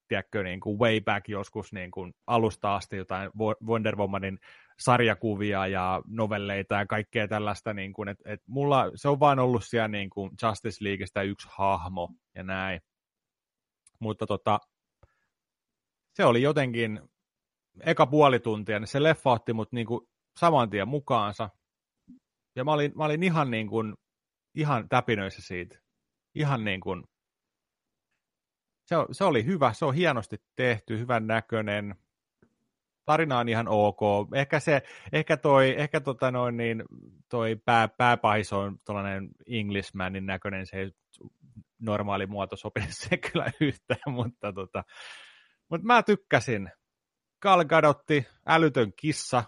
tiedätkö, niin kuin way back joskus niin kuin alusta asti jotain Wonder Womanin sarjakuvia ja novelleita ja kaikkea tällaista, niin kuin, että, että mulla se on vain ollut siellä niin kuin Justice Leaguestä yksi hahmo ja näin. Mutta tota, se oli jotenkin, eka puoli tuntia, niin se leffa otti mut niin kuin saman tien mukaansa. Ja mä olin, mä olin ihan niin kuin, ihan täpinöissä siitä. Ihan niin kuin, se, se oli hyvä, se on hienosti tehty, hyvän näköinen. Tarina on ihan ok. Ehkä se, ehkä toi, ehkä tota noin niin, toi pää, pääpahis on tuollainen Englishmanin näköinen, se ei normaali muoto sopi se kyllä yhtään, mutta tota, mutta mä tykkäsin. Gal Gadotti, älytön kissa.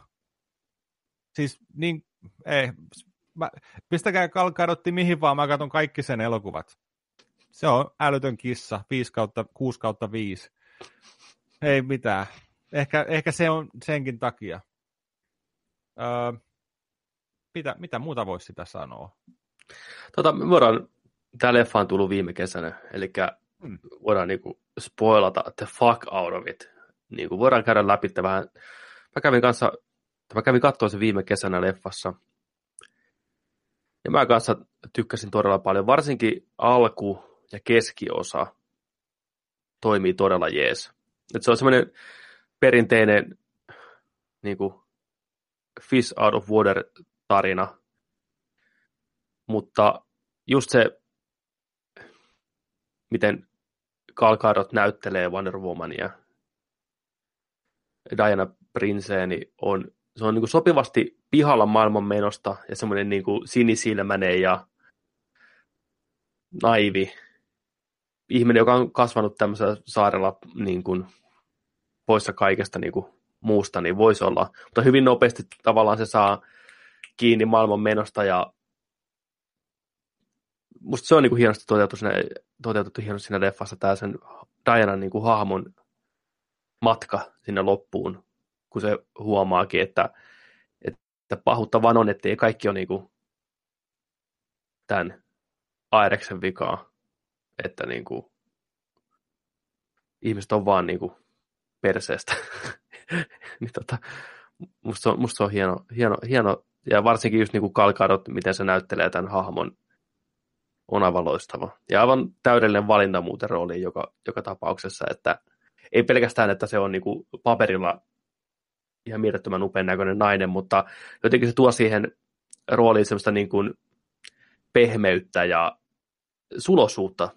Siis niin ei, mä, pistäkää kalkarotti mihin vaan, mä katson kaikki sen elokuvat. Se on älytön kissa, 5 kautta, 6 kautta 5. Ei mitään. Ehkä, ehkä se on senkin takia. Öö, mitä, mitä muuta voisi sitä sanoa? Tota, me voidaan, tämä leffa on tullut viime kesänä, eli hmm. voidaan niinku spoilata the fuck out of it. Niinku voidaan käydä läpi vähän. Mä kävin kanssa Mä kävin katsoa sen viime kesänä leffassa. Ja mä kanssa tykkäsin todella paljon. Varsinkin alku ja keskiosa toimii todella jees. Et se on semmoinen perinteinen niin kuin fish out of water tarina. Mutta just se, miten Kalkaidot näyttelee Wonder Womania, Diana Princeeni on se on niin kuin sopivasti pihalla maailman menosta ja semmoinen niin kuin sinisilmäinen ja naivi ihminen, joka on kasvanut tämmöisellä saarella niin kuin poissa kaikesta niin kuin muusta, niin voisi olla. Mutta hyvin nopeasti tavallaan se saa kiinni maailman menosta ja musta se on niin kuin hienosti toteutettu, siinä, toteutettu hienosti siinä leffassa tämä sen Dianan niin kuin hahmon matka sinne loppuun kun se huomaakin, että, että pahuutta vaan on, että ei kaikki ole niinku tämän Aireksen vikaa, että niinku, ihmiset on vaan niinku perseestä. niin tota, musta, on, musta on hieno, hieno, hieno, ja varsinkin just niinku Kalkarot, miten se näyttelee tämän hahmon, on aivan loistava. Ja aivan täydellinen valinta muuten rooliin joka, joka tapauksessa, että ei pelkästään, että se on niinku paperilla ihan mielettömän upean näköinen nainen, mutta jotenkin se tuo siihen rooliin semmoista niin kuin pehmeyttä ja sulosuutta.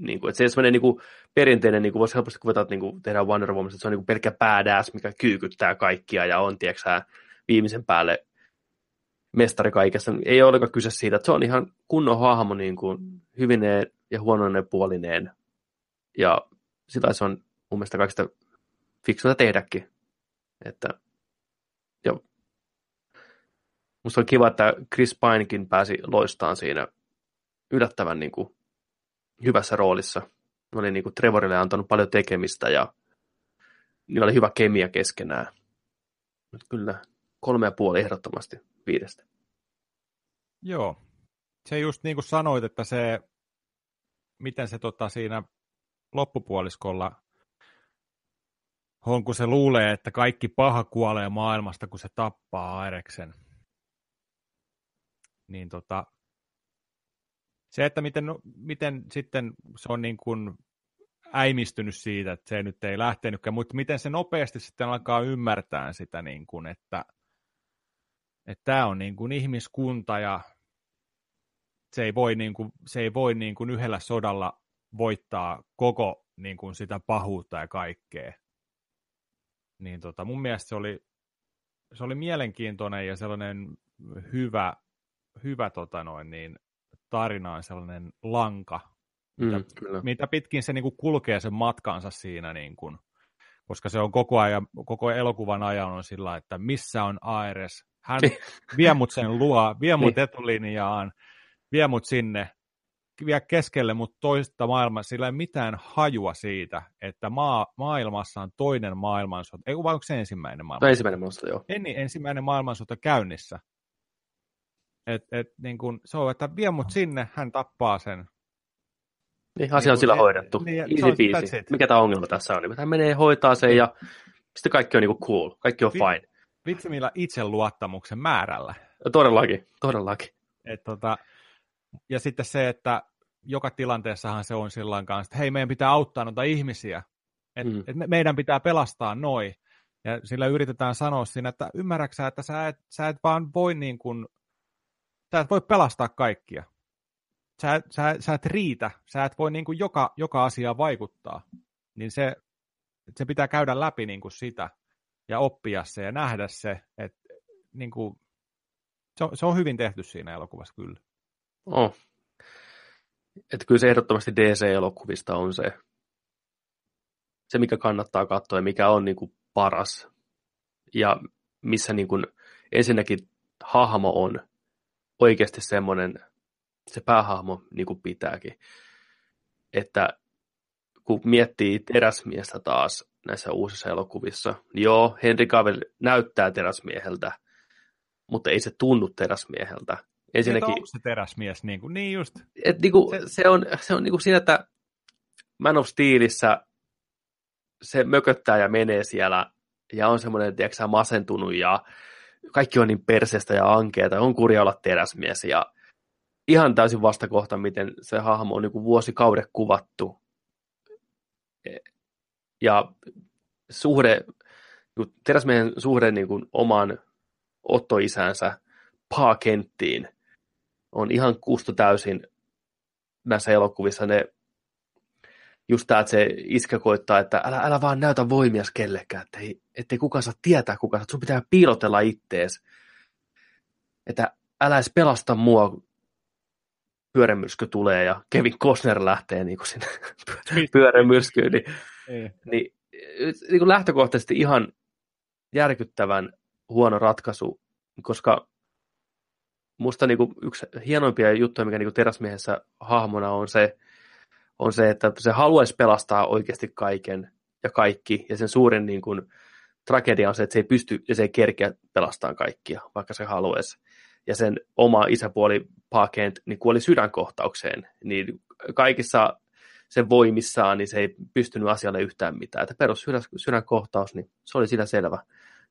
Niin kuin, että se on semmoinen niin kuin perinteinen, niin kuin voisi helposti kuvata, että niin kuin tehdään Wonder Woman, että se on niin kuin pelkkä badass, mikä kyykyttää kaikkia ja on, tiedätkö viimeisen päälle mestari kaikessa. Ei ole kyse siitä, että se on ihan kunnon hahmo niin kuin hyvineen ja huonoinen puolineen. Ja sitä se on mun mielestä kaikista fiksuita tehdäkin. Että, ja musta on kiva, että Chris Pinekin pääsi loistaan siinä yllättävän niin kuin, hyvässä roolissa. Oli niin kuin Trevorille antanut paljon tekemistä ja niillä oli hyvä kemia keskenään. Mutta kyllä kolme ja puoli ehdottomasti viidestä. Joo. Se just niin kuin sanoit, että se, miten se tota siinä loppupuoliskolla on, kun se luulee, että kaikki paha kuolee maailmasta, kun se tappaa Aireksen. Niin tota, se, että miten, miten sitten se on niin kuin äimistynyt siitä, että se nyt ei lähtenytkään, mutta miten se nopeasti sitten alkaa ymmärtää sitä, niin kuin, että että tämä on niin kuin ihmiskunta ja se ei voi, niin kuin, se ei voi niin kuin yhdellä sodalla voittaa koko niin kuin sitä pahuutta ja kaikkea. Niin tota, mun mielestä se oli, se oli mielenkiintoinen ja sellainen hyvä, hyvä tota noin, niin, tarinaan sellainen lanka, mm, mitä, kyllä. mitä pitkin se niin kuin kulkee sen matkansa siinä, niin kuin, koska se on koko ajan, koko elokuvan ajan on sillä, että missä on Aires, hän vie mut sen luo, vie mut niin. etulinjaan, vie mut sinne, vie keskelle mut toista maailmaa, sillä ei mitään hajua siitä, että maa, maailmassa on toinen maailmansota. Ei, vai onko se ensimmäinen maailmansota? No, ensimmäinen maailmansota, joo. En, niin, ensimmäinen maailmansota käynnissä. Et, et, niin kun, se on, että vie mut sinne, hän tappaa sen. Niin, asia on niin sillä hoidettu. Niin, Easy peasy. Mikä tämä ongelma tässä on? Hän menee hoitaa sen ja sitten kaikki on niinku cool, kaikki on fine vitsi millä itseluottamuksen määrällä. Todellakin, todellakin. Et tota, ja sitten se, että joka tilanteessahan se on sillä kanssa, että hei, meidän pitää auttaa noita ihmisiä. Et, mm. et meidän pitää pelastaa noi. Ja sillä yritetään sanoa siinä, että ymmärräksä, että sä et, sä et vaan voi niin kuin, sä et voi pelastaa kaikkia. Sä, sä, sä et riitä, sä et voi niin kuin joka, joka asiaan vaikuttaa. Niin se, se pitää käydä läpi niin kuin sitä ja oppia se ja nähdä se, että niin kuin, se, on, se on hyvin tehty siinä elokuvassa kyllä. Oh. Että kyllä se ehdottomasti DC-elokuvista on se, se mikä kannattaa katsoa ja mikä on niin kuin paras. Ja missä niin kuin ensinnäkin hahmo on oikeasti semmoinen, se päähahmo niin kuin pitääkin. Että kun miettii teräsmiestä taas, näissä uusissa elokuvissa. Joo, Henry Cavill näyttää teräsmieheltä, mutta ei se tunnu teräsmieheltä. Ensinnäkin, onko se teräsmies? Niin, kuin, niin just. Et, niin kuin, se, se, on, se on niin kuin siinä, että Man of Steelissä se mököttää ja menee siellä ja on semmoinen, tiedätkö, masentunut ja kaikki on niin perseestä ja ankeeta, on kurja olla teräsmies ja ihan täysin vastakohta, miten se hahmo on niin kuin vuosikaudet kuvattu ja suhde, teräsmiehen suhde niin kuin oman ottoisänsä Kenttiin on ihan kusto täysin näissä elokuvissa. Ne, just tämä, että se iskä koittaa, että älä, älä vaan näytä voimias kellekään, ettei, ettei kukaan saa tietää kuka sä, sun pitää piilotella ittees. Että älä edes pelasta mua, pyörämyrsky tulee ja Kevin Costner lähtee niin kuin sinne pyörämyrskyyn, niin niin, niin, niin kuin lähtökohtaisesti ihan järkyttävän huono ratkaisu, koska musta niin kuin yksi hienoimpia juttuja, mikä niin kuin teräsmiehessä hahmona on se, on se, että se haluaisi pelastaa oikeasti kaiken ja kaikki, ja sen suurin niin kuin, tragedia on se, että se ei pysty ja se ei kerkeä pelastamaan kaikkia, vaikka se haluaisi. Ja sen oma isäpuoli Parkent niin kuoli sydänkohtaukseen, niin kaikissa sen voimissaan, niin se ei pystynyt asialle yhtään mitään. Että perus sydänkohtaus, niin se oli siinä selvä.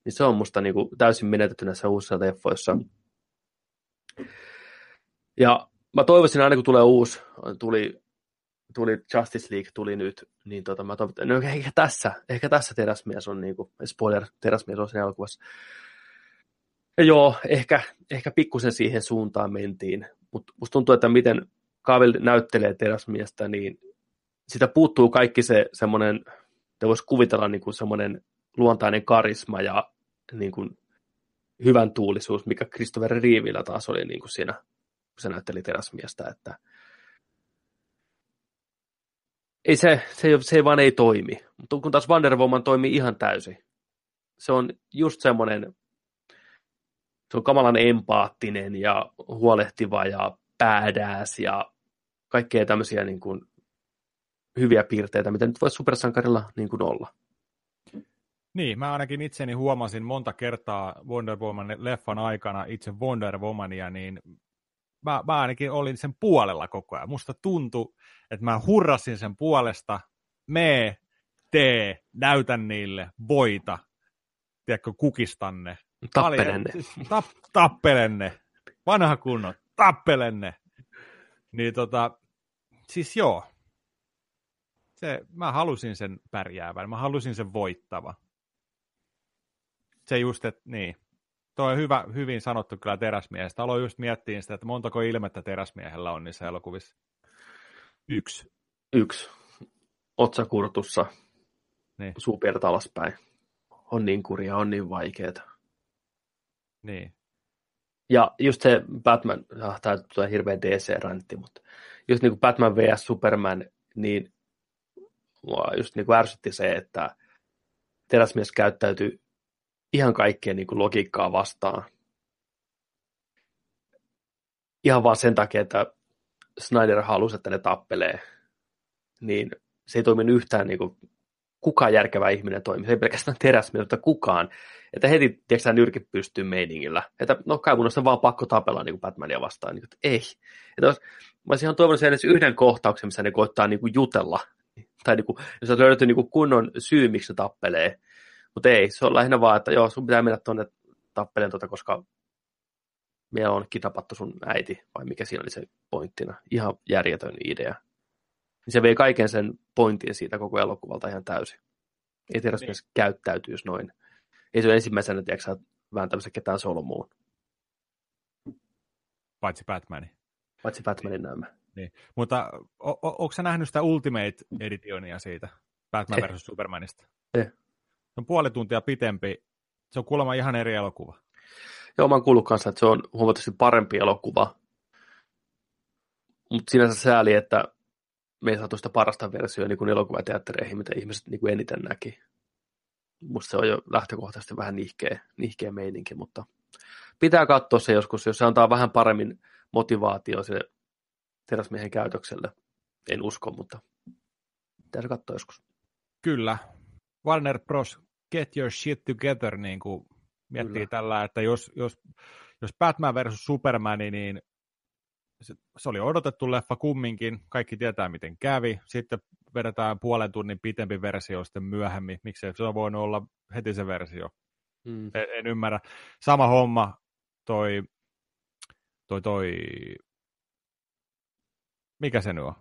Niin se on musta niin kuin täysin menetetty näissä uusissa leffoissa. Ja mä toivoisin aina, kun tulee uusi, tuli, tuli Justice League tuli nyt, niin tota, mä toivon, no ehkä tässä, ehkä tässä teräsmies on, niin kuin, spoiler, teräsmies on siinä elokuvassa. Ja joo, ehkä, ehkä pikkusen siihen suuntaan mentiin, mutta musta tuntuu, että miten Kavel näyttelee teräsmiestä, niin sitä puuttuu kaikki se semmoinen, te voisi kuvitella niin kuin semmoinen luontainen karisma ja niin kuin hyvän tuulisuus, mikä Christopher Reevillä taas oli niin kuin siinä, kun se näytteli teräsmiestä, että ei se, se, se vaan ei toimi. Mutta kun taas Wonder Woman toimii ihan täysin. Se on just semmoinen, se on kamalan empaattinen ja huolehtiva ja badass ja kaikkea tämmöisiä niin kuin hyviä piirteitä, mitä nyt voisi supersankarilla niin kuin olla. Niin, mä ainakin itseni huomasin monta kertaa Wonder Woman leffan aikana itse Wonder Womania, niin mä, mä ainakin olin sen puolella koko ajan. Musta tuntui, että mä hurrasin sen puolesta, mee, tee, näytän niille, voita, tiedätkö, kukistanne. Tappelenne. Siis, tap, tappelenne. Vanha kunnon, tappelenne. Niin tota, siis joo. Se, mä halusin sen pärjäävän, mä halusin sen voittava. Se just, että niin. Tuo on hyvä, hyvin sanottu kyllä teräsmiehestä. Aloin just miettiä sitä, että montako ilmettä teräsmiehellä on niissä elokuvissa. Yksi. Yksi. Otsakurtussa. Niin. Superta alaspäin. On niin kurja, on niin vaikeeta. Niin. Ja just se Batman, ah, tämä tulee hirveä DC-rantti, mutta just niin kuin Batman vs. Superman, niin mua just niin kuin ärsytti se, että teräsmies käyttäytyi ihan kaikkea niin kuin logiikkaa vastaan. Ihan vaan sen takia, että Snyder halusi, että ne tappelee, niin se ei toiminut yhtään niin kuin kukaan järkevä ihminen toimi. Se ei pelkästään teräsmies, mutta kukaan. Että heti, tiedätkö nyrkit pystyy meiningillä. Että no kai mun on vaan pakko tapella niin kuin Batmania vastaan. Niin kuin, että ei. Että olisi, mä olisin ihan toivonut edes yhden kohtauksen, missä ne koittaa niin kuin jutella. Tai niin kuin, jos on löydetty niin kuin kunnon syy, miksi ne tappelee. Mutta ei, se on lähinnä vaan, että joo, sun pitää mennä tuonne tappeleen tuota, koska meillä on kitapattu sun äiti, vai mikä siinä oli se pointtina. Ihan järjetön idea. Niin se vei kaiken sen pointin siitä koko elokuvalta ihan täysin. Ei tiedä, niin. käyttäytyisi noin. Ei se ole ensimmäisenä, tiedätkö vääntämässä ketään solmuun. Paitsi Batmani. Paitsi Batmanin näemme. Niin. Mutta o- o- onko sä nähnyt sitä Ultimate Editionia siitä Batman vs. Supermanista? Ei on puoli tuntia pitempi. Se on kuulemma ihan eri elokuva. Joo, mä oon kuullut kanssa, että se on huomattavasti parempi elokuva. Mutta sinänsä sääli, että me ei saatu sitä parasta versiota niin kuin elokuvateattereihin, mitä ihmiset niin kuin eniten näki. Musta se on jo lähtökohtaisesti vähän nihkeä, nihkeä meininki, mutta pitää katsoa se joskus, jos se antaa vähän paremmin motivaatio sille teräsmiehen käytökselle. En usko, mutta pitää se katsoa joskus. Kyllä. Warner Bros get your shit together, niin kuin miettii Kyllä. tällä, että jos, jos, jos Batman versus Superman, niin se, se oli odotettu leffa kumminkin, kaikki tietää miten kävi, sitten vedetään puolen tunnin pitempi versio sitten myöhemmin, miksei se on voinut olla heti se versio. Hmm. En, en ymmärrä. Sama homma toi, toi, toi, mikä se nyt on?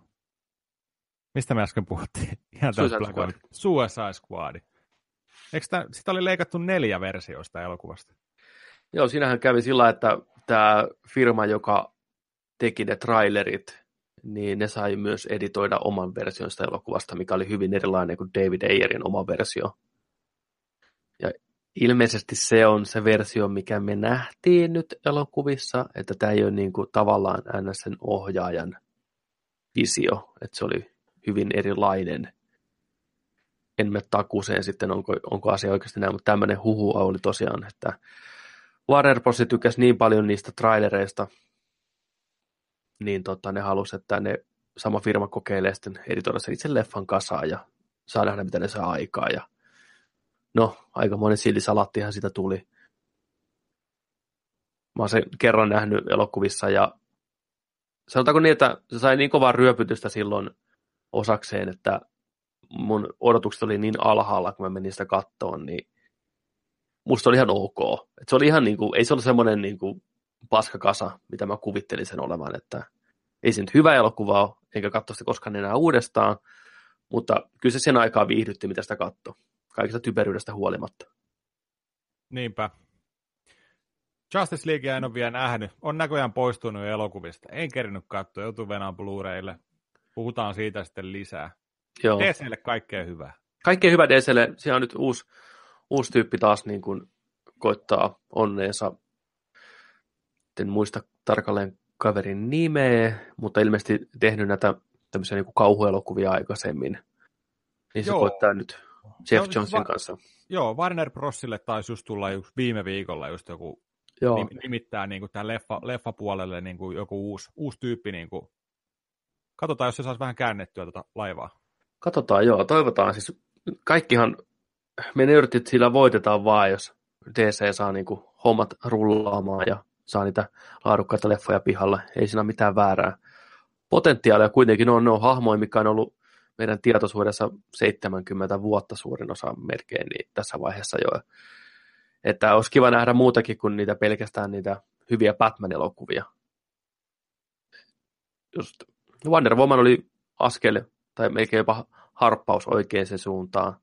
Mistä me äsken puhuttiin? Ihan Suicide Squad. Suicide Squad. Eikö sitä, sitä oli leikattu neljä versioista elokuvasta? Joo, siinähän kävi sillä, että tämä firma, joka teki ne trailerit, niin ne sai myös editoida oman versionsa elokuvasta, mikä oli hyvin erilainen kuin David Ayerin oma versio. Ja ilmeisesti se on se versio, mikä me nähtiin nyt elokuvissa, että tämä ei ole niin kuin tavallaan NSN ohjaajan visio, että se oli hyvin erilainen en mene takuuseen sitten, onko, onko asia oikeasti näin, mutta tämmöinen huhu oli tosiaan, että Warner Bros. niin paljon niistä trailereista, niin tota, ne halusi, että ne sama firma kokeilee sitten editoida sen itse leffan kasaan ja saa nähdä, mitä ne saa aikaa. Ja no, aika monen sillisalattihan sitä tuli. Mä oon sen kerran nähnyt elokuvissa ja sanotaanko niin, että se sai niin kovaa ryöpytystä silloin osakseen, että mun odotukset oli niin alhaalla, kun mä menin sitä kattoon, niin musta oli ihan ok. Et se oli ihan niin kuin, ei se ollut semmoinen niin kuin paskakasa, mitä mä kuvittelin sen olevan, että ei se nyt hyvä elokuva ole, enkä katso sitä koskaan enää uudestaan, mutta kyllä se sen aikaa viihdytti, mitä sitä katsoi, kaikista typeryydestä huolimatta. Niinpä. Justice League en ole vielä nähnyt. On näköjään poistunut elokuvista. En kerinyt katsoa, joutuu venään Blu-raylle. Puhutaan siitä sitten lisää. Joo. DClle kaikkea hyvää. Kaikkea hyvää DClle. Siellä on nyt uusi, uusi tyyppi taas niin kuin koittaa onneensa. En muista tarkalleen kaverin nimeä, mutta ilmeisesti tehnyt näitä tämmöisiä niin kuin kauhuelokuvia aikaisemmin. Niin se Joo. koittaa nyt Jeff no, Johnson va- kanssa. Joo, Warner Brosille taisi just tulla just viime viikolla just joku Joo. nimittää niin kuin tämän leffa, leffapuolelle niin kuin joku uusi, uusi tyyppi. Niin kuin. Katsotaan, jos se saisi vähän käännettyä tuota laivaa. Katsotaan, joo. Toivotaan. Siis kaikkihan, me nörtit sillä voitetaan vaan, jos DC saa niin kuin hommat rullaamaan ja saa niitä laadukkaita leffoja pihalle. Ei siinä mitään väärää. Potentiaalia kuitenkin on, ne on hahmoja, mikä on ollut meidän tietoisuudessa 70 vuotta suurin osa melkein niin tässä vaiheessa jo. Että olisi kiva nähdä muutakin kuin niitä pelkästään niitä hyviä Batman-elokuvia. Just Wonder Woman oli askel tai melkein jopa harppaus oikeaan suuntaan.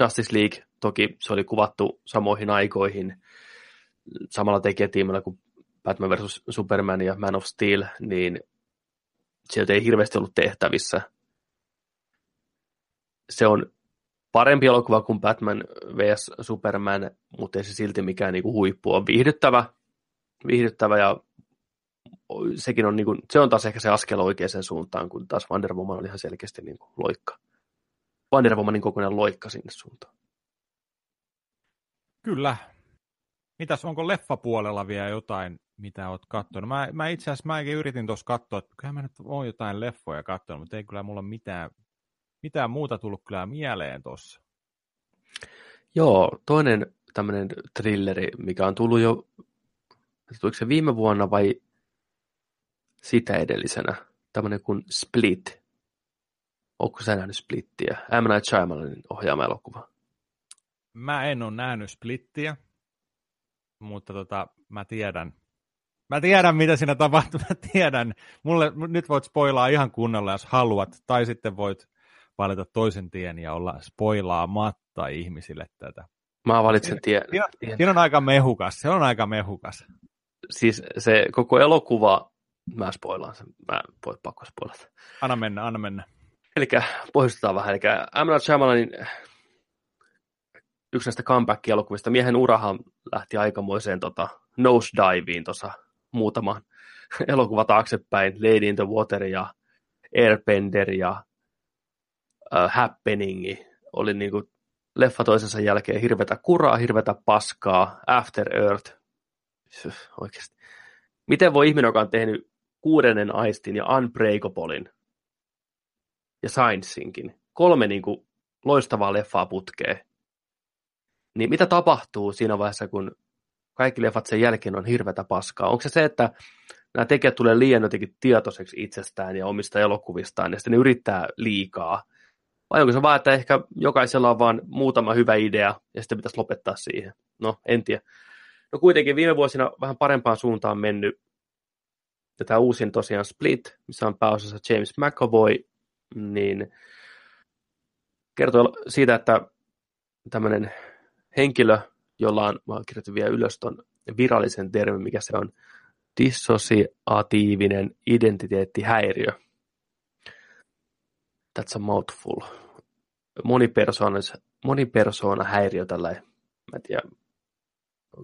Justice League, toki se oli kuvattu samoihin aikoihin samalla tekijätiimillä kuin Batman vs. Superman ja Man of Steel, niin sieltä ei hirveästi ollut tehtävissä. Se on parempi elokuva kuin Batman vs. Superman, mutta ei se silti mikään niinku huippu on viihdyttävä, viihdyttävä ja sekin on, niinku, se on taas ehkä se askel oikeaan suuntaan, kun taas Wonder Woman oli ihan selkeästi niinku loikka. Wonder Womanin kokoinen loikka sinne suuntaan. Kyllä. Mitäs, onko leffapuolella vielä jotain, mitä oot katsonut? Mä, mä itse asiassa mäkin yritin tuossa katsoa, että kyllä mä nyt oon jotain leffoja katsonut, mutta ei kyllä mulla mitään mitään muuta tullut kyllä mieleen tuossa. Joo, toinen tämmöinen thrilleri, mikä on tullut jo, tuliko se viime vuonna vai sitä edellisenä, tämmöinen kuin Split. Onko sä nähnyt Splittiä? M. Night Shyamalanin ohjaama elokuva. Mä en ole nähnyt Splittiä, mutta tota, mä tiedän, Mä tiedän, mitä siinä tapahtuu. Mä tiedän. Mulle, nyt voit spoilaa ihan kunnolla, jos haluat. Tai sitten voit valita toisen tien ja olla spoilaamatta ihmisille tätä. Mä valitsen tien. Siinä, siinä on aika mehukas, se on aika mehukas. Siis se koko elokuva, mä spoilaan sen, mä voin pakko spoilata. Anna mennä, anna mennä. Eli pohjustetaan vähän, eli M. Night Shyamalanin yksi näistä comeback-elokuvista, miehen urahan lähti aikamoiseen tota, nosediveen tuossa muutama elokuva taaksepäin, Lady in the Water ja Airbender ja uh, happeningi. Oli niin kuin leffa toisensa jälkeen hirvetä kuraa, hirvetä paskaa, After Earth. Oikeasti. Miten voi ihminen, joka on tehnyt kuudennen aistin ja Unbreakablein ja Sciencinkin, kolme niin kuin loistavaa leffaa putkeen, niin mitä tapahtuu siinä vaiheessa, kun kaikki leffat sen jälkeen on hirvetä paskaa? Onko se se, että nämä tekijät tulee liian jotenkin tietoiseksi itsestään ja omista elokuvistaan, ja sitten ne yrittää liikaa, vai onko se vaan, että ehkä jokaisella on vain muutama hyvä idea ja sitten pitäisi lopettaa siihen? No, en tiedä. No kuitenkin viime vuosina vähän parempaan suuntaan mennyt. Tätä uusin tosiaan Split, missä on pääosassa James McAvoy, niin kertoo siitä, että tämmöinen henkilö, jolla on, mä oon kirjoitettu vielä ylös ton virallisen termin, mikä se on, dissosiatiivinen identiteettihäiriö – That's a mouthful. Monipersoona, monipersoona häiriö tällä, mä en tiedä,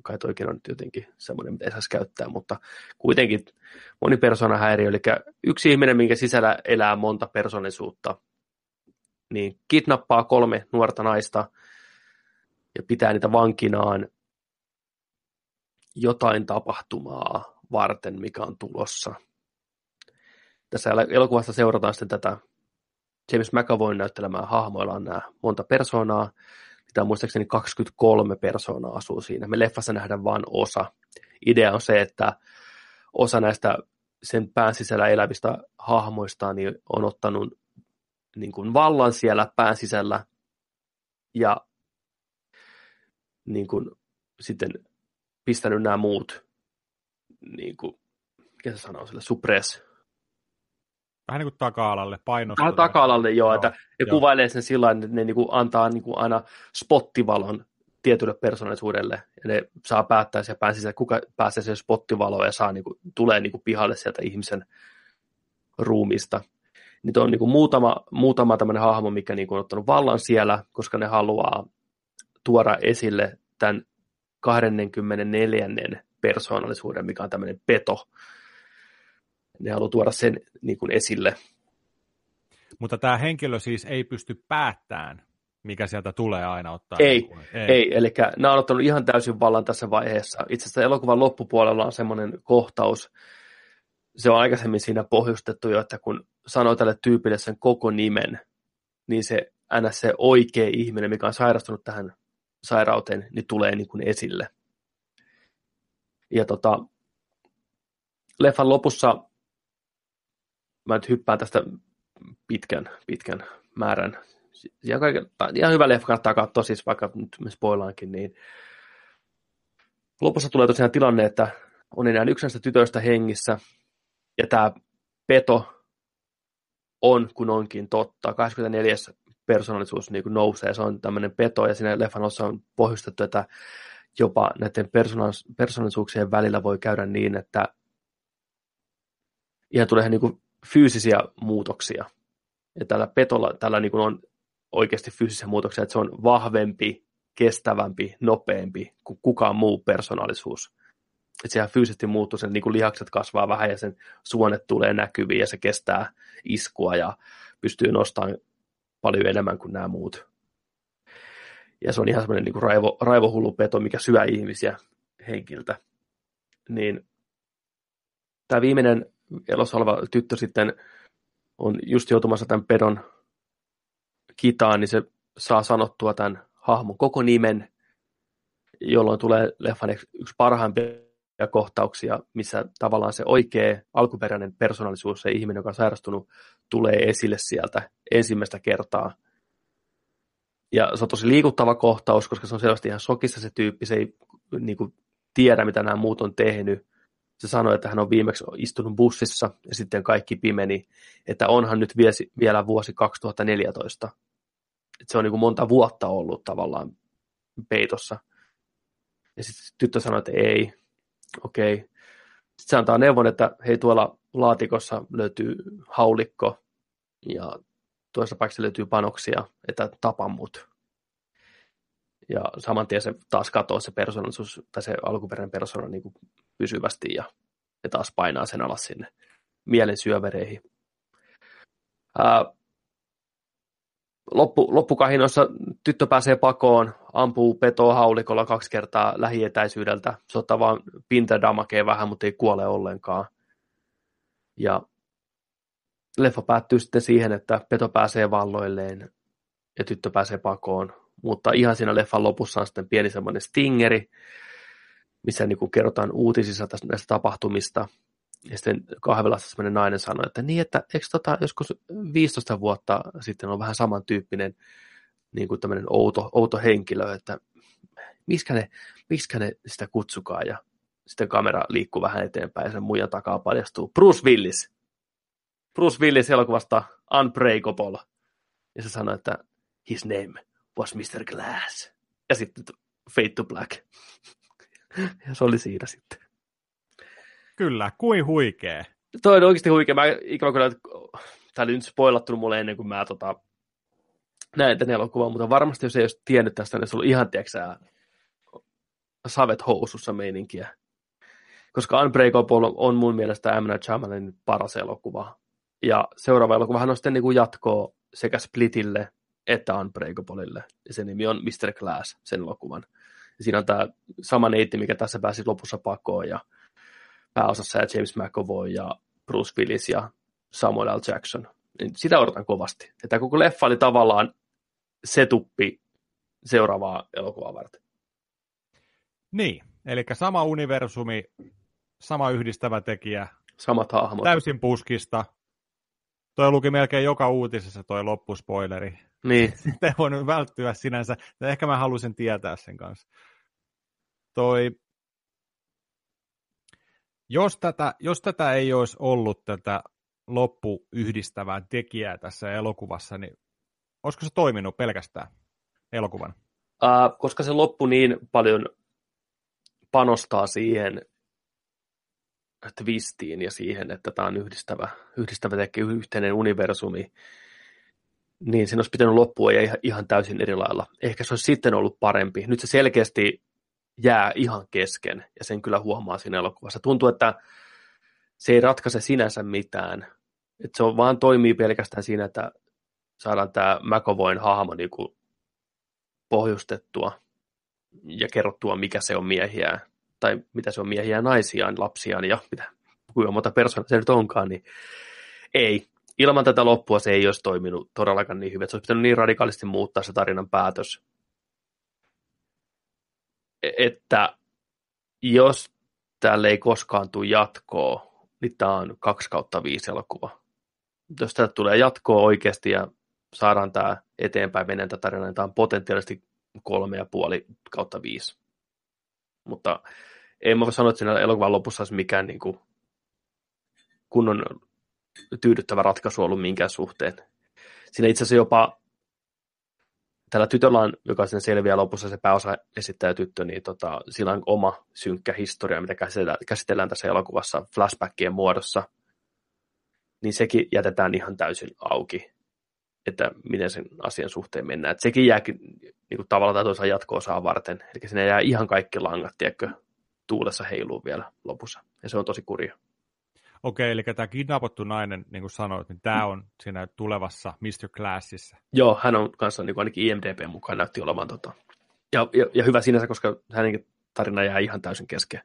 kai toikin on nyt jotenkin semmoinen, mitä ei saisi käyttää, mutta kuitenkin monipersona häiriö, eli yksi ihminen, minkä sisällä elää monta persoonallisuutta, niin kidnappaa kolme nuorta naista ja pitää niitä vankinaan jotain tapahtumaa varten, mikä on tulossa. Tässä elokuvassa seurataan sitten tätä James McAvoyn näyttelemään hahmoilla on nämä monta persoonaa. Mitä muistaakseni 23 persoonaa asuu siinä. Me leffassa nähdään vain osa. Idea on se, että osa näistä sen pään sisällä elävistä hahmoista niin on ottanut niin kuin vallan siellä pään sisällä ja niin kuin, sitten pistänyt nämä muut, niin kuin, mikä se sanoo sille, suppress, Vähän niin kuin taka-alalle painosta. taka-alalle joo, joo, että ne joo. kuvailee sen sillä että ne niin kuin antaa niin kuin aina spottivalon tietylle persoonallisuudelle, ja ne saa päättää siellä pään sisällä, kuka pääsee sen spottivaloon ja saa, niin kuin, tulee niin kuin pihalle sieltä ihmisen ruumista. Niin on niin kuin muutama, muutama tämmöinen hahmo, mikä niin kuin on ottanut vallan siellä, koska ne haluaa tuoda esille tämän 24. persoonallisuuden, mikä on tämmöinen peto. Ne haluaa tuoda sen niin kuin esille. Mutta tämä henkilö siis ei pysty päättämään, mikä sieltä tulee aina ottaa. Ei, ei. ei. eli nämä on ottanut ihan täysin vallan tässä vaiheessa. Itse asiassa elokuvan loppupuolella on semmoinen kohtaus, se on aikaisemmin siinä pohjustettu jo, että kun sanoo tälle tyypille sen koko nimen, niin se ns. se oikea ihminen, mikä on sairastunut tähän sairauteen, niin tulee niin kuin esille. Ja tota, leffan lopussa, mä nyt hyppään tästä pitkän, pitkän määrän, ja kaiken, ihan hyvä leffa kannattaa katsoa, siis vaikka nyt me spoilaankin, niin lopussa tulee tosiaan tilanne, että on enää yksi näistä tytöistä hengissä, ja tämä peto on, kun onkin totta. 24 persoonallisuus niin kuin nousee, se on tämmöinen peto, ja siinä leffan osa on pohjustettu, että jopa näiden persoonallisuuksien välillä voi käydä niin, että ihan tulee niin kuin fyysisiä muutoksia. Ja tällä petolla tällä niin kuin on oikeasti fyysisiä muutoksia, että se on vahvempi, kestävämpi, nopeampi kuin kukaan muu persoonallisuus. Että sehän fyysisesti muuttuu, sen niin kuin lihakset kasvaa vähän ja sen suonet tulee näkyviin ja se kestää iskua ja pystyy nostamaan paljon enemmän kuin nämä muut. Ja se on ihan semmoinen niin raivo, raivohullu peto, mikä syö ihmisiä henkiltä. Niin tämä viimeinen elossa oleva tyttö sitten on just joutumassa tämän pedon kitaan, niin se saa sanottua tämän hahmon koko nimen, jolloin tulee leffan yksi parhaimpia kohtauksia, missä tavallaan se oikea alkuperäinen persoonallisuus, se ihminen, joka on sairastunut, tulee esille sieltä ensimmäistä kertaa. Ja se on tosi liikuttava kohtaus, koska se on selvästi ihan sokissa se tyyppi, se ei niin kuin, tiedä, mitä nämä muut on tehnyt. Se sanoi, että hän on viimeksi istunut bussissa ja sitten kaikki pimeni, että onhan nyt vielä vuosi 2014. Että se on niin kuin monta vuotta ollut tavallaan peitossa. Ja sitten tyttö sanoi, että ei, okei. Okay. Sitten se antaa neuvon, että hei tuolla laatikossa löytyy haulikko ja toisessa paikassa löytyy panoksia, että tapa mut. Ja saman tien se taas katoo se persoonallisuus, tai se alkuperäinen persoona niin kuin pysyvästi ja, ja taas painaa sen alas sinne mielen syövereihin. Ää, loppu, loppukahinoissa tyttö pääsee pakoon, ampuu petoa haulikolla kaksi kertaa lähietäisyydeltä. Se ottaa vaan pintadamakea vähän, mutta ei kuole ollenkaan. Ja leffa päättyy sitten siihen, että peto pääsee valloilleen ja tyttö pääsee pakoon. Mutta ihan siinä leffan lopussa on sitten pieni semmoinen stingeri, missä niin kerrotaan uutisissa tästä, näistä tapahtumista. Ja sitten kahvilassa semmoinen nainen sanoi, että niin, että eikö tota, joskus 15 vuotta sitten on vähän samantyyppinen niin kuin tämmöinen outo, outo henkilö, että miskä ne, miskä ne sitä kutsukaa ja sitten kamera liikkuu vähän eteenpäin ja sen muijan takaa paljastuu Bruce Willis. Bruce Willis elokuvasta Unbreakable. Ja se sanoi, että his name was Mr. Glass. Ja sitten Fade to Black. ja se oli siinä sitten. Kyllä, kuin huikee. Toi on oikeasti huikea. Mä ikävä kyllä, tämä oli nyt spoilattu mulle ennen kuin mä tota, näin tämän elokuvan, mutta varmasti jos ei olisi tiennyt tästä, niin se ollut ihan, tiedätkö savet housussa meininkiä. Koska Unbreakable on mun mielestä M. Night Shyamalan paras elokuva. Ja seuraava elokuvahan on sitten niin kuin jatkoa sekä Splitille että Unbreakablelle. Ja sen nimi on Mr. Glass, sen elokuvan. Ja siinä on tämä sama neitti, mikä tässä pääsi lopussa pakoon. Ja pääosassa ja James McAvoy ja Bruce Willis ja Samuel L. Jackson. Niin sitä odotan kovasti. Että koko leffa oli tavallaan setuppi seuraavaa elokuvaa varten. Niin, eli sama universumi, sama yhdistävä tekijä. Samat hahmot. Täysin puskista. Toi luki melkein joka uutisessa toi loppuspoileri. Niin. Sitten ei voinut välttyä sinänsä. Ehkä mä halusin tietää sen kanssa. Toi, jos tätä, jos tätä ei olisi ollut tätä loppuyhdistävää tekijää tässä elokuvassa, niin olisiko se toiminut pelkästään elokuvan? Uh, koska se loppu niin paljon panostaa siihen twistiin ja siihen, että tämä on yhdistävä, yhdistävä tekee yhteinen universumi, niin sen olisi pitänyt loppua ja ihan täysin eri lailla. Ehkä se olisi sitten ollut parempi. Nyt se selkeästi jää ihan kesken, ja sen kyllä huomaa siinä elokuvassa. Tuntuu, että se ei ratkaise sinänsä mitään. Että se on, vaan toimii pelkästään siinä, että saadaan tämä McAvoyn hahmo kuin pohjustettua ja kerrottua, mikä se on miehiä, tai mitä se on miehiä ja naisiaan, lapsiaan ja mitä, kuinka monta persoonaa se nyt onkaan, niin ei. Ilman tätä loppua se ei olisi toiminut todellakaan niin hyvin. Se olisi pitänyt niin radikaalisti muuttaa se tarinan päätös, että jos tälle ei koskaan tule jatkoa, niin tämä on 2 kautta 5 elokuva. Jos tästä tulee jatkoa oikeasti ja saadaan tämä eteenpäin menentä tarina, niin tämä on potentiaalisesti kolme ja puoli kautta viisi. Mutta en mä voi sanoa, että siinä elokuvan lopussa olisi mikään niin kuin kunnon tyydyttävä ratkaisu ollut minkään suhteen. Siinä itse asiassa jopa tällä tytöllä on, joka sen selviää lopussa se pääosa esittäjä tyttö, niin tota, sillä on oma synkkä historia, mitä käsitellään, käsitellään tässä elokuvassa flashbackien muodossa. Niin sekin jätetään ihan täysin auki, että miten sen asian suhteen mennään. Et sekin jääkin niin kuin tavalla tai toisaalta jatko-osaa varten. Eli sinne jää ihan kaikki langat, tiedätkö, tuulessa heiluu vielä lopussa. Ja se on tosi kurja. Okei, eli tämä kidnappattu nainen, niin kuin sanoit, niin tämä on siinä tulevassa Mr. Classissa. Joo, hän on kanssa niin kuin ainakin IMDB mukaan näytti olevan tota. Ja, ja, ja, hyvä sinänsä, koska hänenkin tarina jää ihan täysin kesken.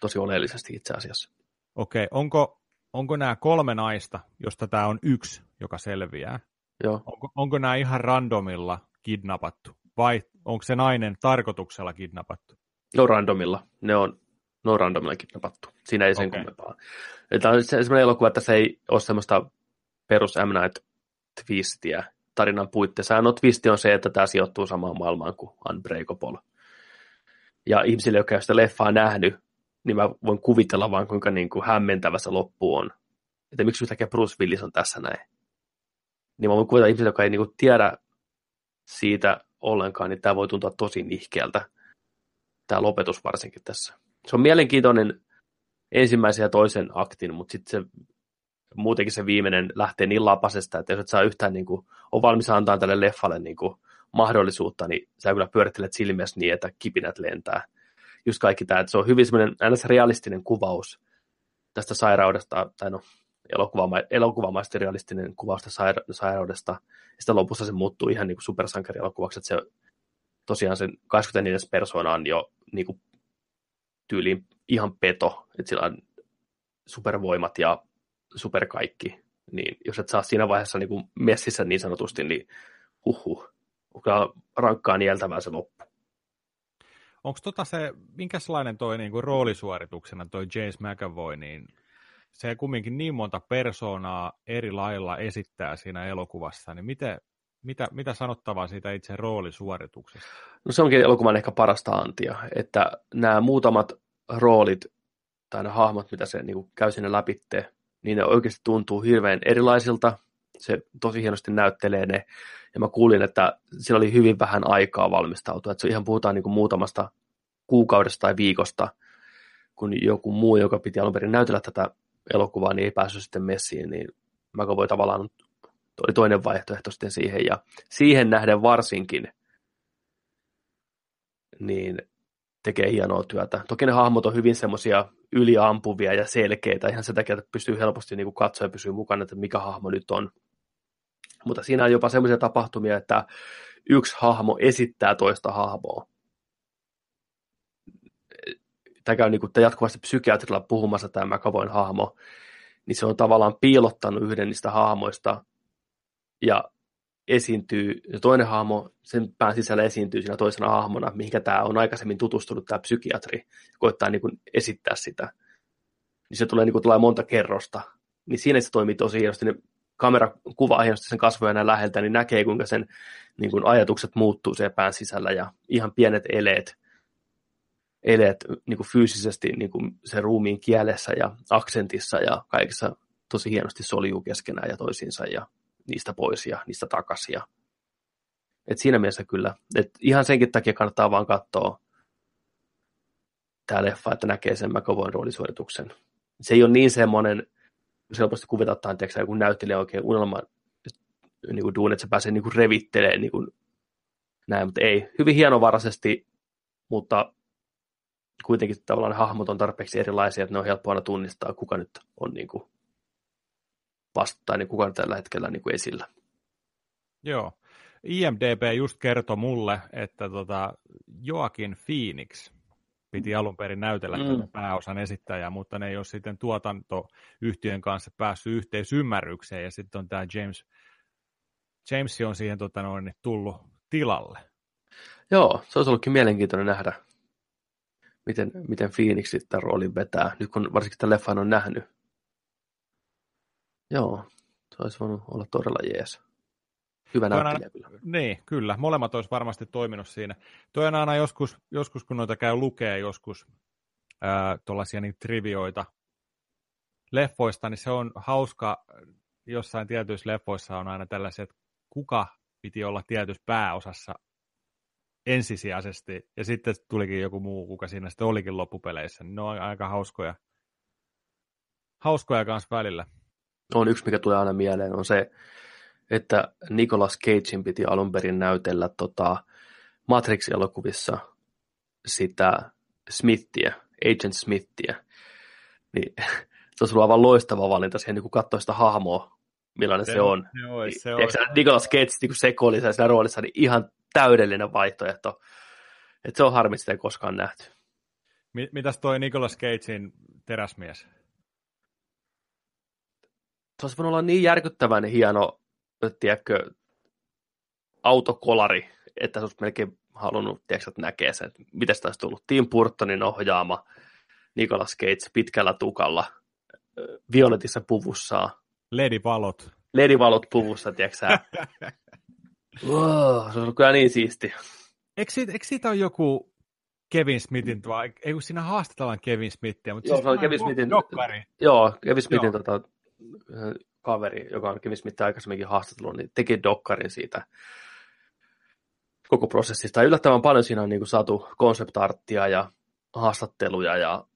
Tosi oleellisesti itse asiassa. Okei, onko, onko nämä kolme naista, josta tämä on yksi, joka selviää? Joo. Onko, onko nämä ihan randomilla kidnappattu? Vai onko se nainen tarkoituksella kidnappattu? No randomilla. Ne on no randomilla kidnappattu. Siinä ei sen okay. kummempaa. Tämä on sellainen elokuva, että se ei ole semmoista perus M. Night twistiä tarinan puitteissa. No twisti on se, että tämä sijoittuu samaan maailmaan kuin Unbreakable. Ja ihmisille, jotka ei sitä leffaa nähnyt, niin mä voin kuvitella vaan, kuinka niin kuin hämmentävä se loppu on. Että miksi yhtäkkiä Bruce Willis on tässä näin. Niin mä voin kuvitella ihmisille, jotka ei niin kuin tiedä siitä ollenkaan, niin tämä voi tuntua tosi nihkeältä. Tämä lopetus varsinkin tässä. Se on mielenkiintoinen ensimmäisen ja toisen aktin, mutta sitten se muutenkin se viimeinen lähtee niin lapasesta, että jos et saa yhtään niin kuin, on valmis antaa tälle leffalle niin kuin, mahdollisuutta, niin sä kyllä pyörittelet silmiäsi niin, että kipinät lentää. Just kaikki tämä, että se on hyvin semmoinen realistinen kuvaus tästä sairaudesta, tai no elokuvama- elokuvamaisesti realistinen kuvaus tästä saira- sairaudesta, ja sitten lopussa se muuttuu ihan niin kuin supersankarielokuvaksi, että se tosiaan sen 24. persoona on jo niin kuin tyyliin ihan peto, että sillä on supervoimat ja super kaikki, niin jos et saa siinä vaiheessa niin kuin messissä niin sanotusti, niin huhhuh, kyllä rankkaa nieltävää se loppu. Onko tota se, minkälainen toi niinku roolisuorituksena toi James McAvoy, niin se kumminkin niin monta persoonaa eri lailla esittää siinä elokuvassa, niin miten, mitä, mitä sanottavaa siitä itse roolisuorituksesta? No se onkin elokuvan ehkä parasta antia, että nämä muutamat roolit tai ne hahmot, mitä se niin käy sinne läpitte, niin ne oikeasti tuntuu hirveän erilaisilta. Se tosi hienosti näyttelee ne. Ja mä kuulin, että sillä oli hyvin vähän aikaa valmistautua. Että se ihan puhutaan niin kuin muutamasta kuukaudesta tai viikosta, kun joku muu, joka piti alun perin näytellä tätä elokuvaa, niin ei päässyt sitten messiin, niin mä voi tavallaan oli toinen vaihtoehto sitten siihen, ja siihen nähden varsinkin, niin tekee hienoa työtä. Toki ne hahmot on hyvin semmoisia yliampuvia ja selkeitä, ihan sen takia, että pystyy helposti niin katsoa ja pysyä mukana, että mikä hahmo nyt on. Mutta siinä on jopa semmoisia tapahtumia, että yksi hahmo esittää toista hahmoa. Tämä käy niin kuin, jatkuvasti psykiatrilla puhumassa tämä McAvoyn hahmo, niin se on tavallaan piilottanut yhden niistä hahmoista ja esiintyy, ja toinen hahmo sen pään sisällä esiintyy siinä toisena hahmona, mihinkä tämä on aikaisemmin tutustunut, tämä psykiatri, ja koittaa niin kuin esittää sitä. Niin se tulee, niin kuin, tulee monta kerrosta. Niin siinä se toimii tosi hienosti. Niin kamera kuvaa hienosti sen kasvoja näin läheltä, niin näkee, kuinka sen niin kuin ajatukset muuttuu sen pään sisällä, ja ihan pienet eleet, eleet niin kuin fyysisesti niin kuin se ruumiin kielessä ja aksentissa ja kaikessa tosi hienosti soljuu keskenään ja toisiinsa, ja niistä pois ja niistä takaisin. Ja Et siinä mielessä kyllä. Et ihan senkin takia kannattaa vaan katsoa tämä leffa, että näkee sen McAvoyn roolisuorituksen. Se ei ole niin semmoinen, se helposti kuvitetaan, että joku näyttelijä oikein unelma niin kuin duun, että se pääsee niin kuin revittelemään niin kuin näin, mutta ei. Hyvin hienovaraisesti, mutta kuitenkin tavallaan hahmot on tarpeeksi erilaisia, että ne on helppo aina tunnistaa, kuka nyt on niin kuin vasta, tai niin kuka on tällä hetkellä niin kuin esillä. Joo. IMDB just kertoi mulle, että tota Joakin Phoenix piti alun perin näytellä mm. tätä pääosan esittäjää, mutta ne ei ole sitten tuotantoyhtiön kanssa päässyt yhteisymmärrykseen, ja sitten on tämä James, James on siihen tota noin, tullut tilalle. Joo, se olisi ollutkin mielenkiintoinen nähdä, miten, miten Phoenix tämän roolin vetää, nyt kun varsinkin tämän leffan on nähnyt. Joo, se olisi voinut olla todella jees. Hyvä näyttelijä kyllä. Niin, kyllä. Molemmat olisi varmasti toiminut siinä. Toi on aina joskus, joskus kun noita käy lukee joskus tuollaisia niin trivioita leffoista, niin se on hauska, jossain tietyissä leffoissa on aina tällaiset, kuka piti olla tietyssä pääosassa ensisijaisesti, ja sitten tulikin joku muu, kuka siinä sitten olikin loppupeleissä. Ne on aika hauskoja, hauskoja kanssa välillä. On yksi, mikä tulee aina mieleen, on se, että Nicolas Cagein piti alun perin näytellä tota Matrix-elokuvissa sitä Smithia, Agent Smithia. Niin se olisi ollut aivan loistava valinta siihen, niin kun katsoi sitä hahmoa, millainen se, se on. Se on, se on. Nicolas Cage niin sekoili siinä roolissa, niin ihan täydellinen vaihtoehto. Että se on harmi, sitä ei koskaan nähty. Mitäs toi Nicolas Cagein teräsmies? Se olisi voinut olla niin järkyttävän hieno tiedätkö, autokolari, että se olisi melkein halunnut, tiedätkö, että näkee sen, että miten sitä olisi tullut. Tim Burtonin ohjaama Nicolas Cage pitkällä tukalla, violetissa puvussaan. Ledivalot. Ledivalot puvussa, tiedätkö wow, se on kyllä niin siisti. Eikö siitä, eikö siitä ole joku Kevin Smithin, vai ei kun siinä haastatellaan Kevin Smithia, mutta joo, siis se on Kevin Smithin, dokkari. Joo, Kevin Smithin joo. Tota, kaveri, joka on Kevin Smith aikaisemminkin haastattelun, niin teki dokkarin siitä koko prosessista. Ja yllättävän paljon siinä on niin kuin saatu konseptarttia ja haastatteluja ja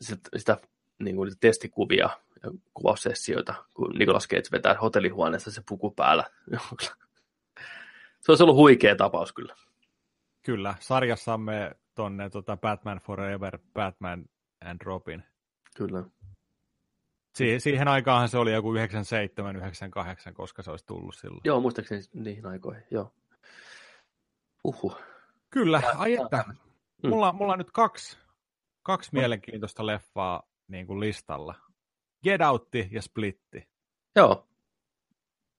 sit, sitä niin kuin, testikuvia ja kuvaussessioita, kun Nicolas Cage vetää hotellihuoneessa se puku päällä. se olisi ollut huikea tapaus kyllä. Kyllä, sarjassamme tonne tota Batman Forever, Batman and Robin. Kyllä. Si- siihen aikaanhan se oli joku 97, 98, koska se olisi tullut silloin. Joo, muistaakseni niihin aikoihin, joo. Uhu. Kyllä, ai että. Mm. Mulla, mulla on nyt kaksi, kaksi no. mielenkiintoista leffaa niin kuin listalla. Get Outti ja Splitti. Joo.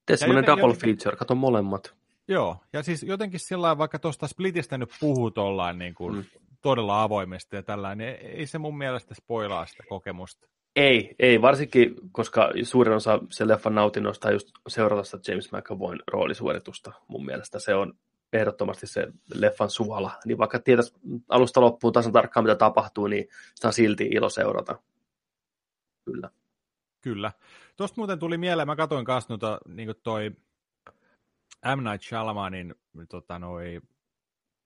Tee semmoinen double jotenkin... feature, kato molemmat. Joo, ja siis jotenkin sillä vaikka tuosta Splitistä nyt puhuu niin kuin mm. todella avoimesti ja tällainen, niin ei se mun mielestä spoilaa sitä kokemusta. Ei, ei, varsinkin, koska suurin osa sen leffan nautinnosta on just seurata sitä James McAvoyn roolisuoritusta mun mielestä. Se on ehdottomasti se leffan suola. Niin vaikka tietäisi alusta loppuun tasan tarkkaan, mitä tapahtuu, niin sitä on silti ilo seurata. Kyllä. Kyllä. Tuosta muuten tuli mieleen, mä katsoin kanssa noita, niin toi M. Night Shyamanin tota, noi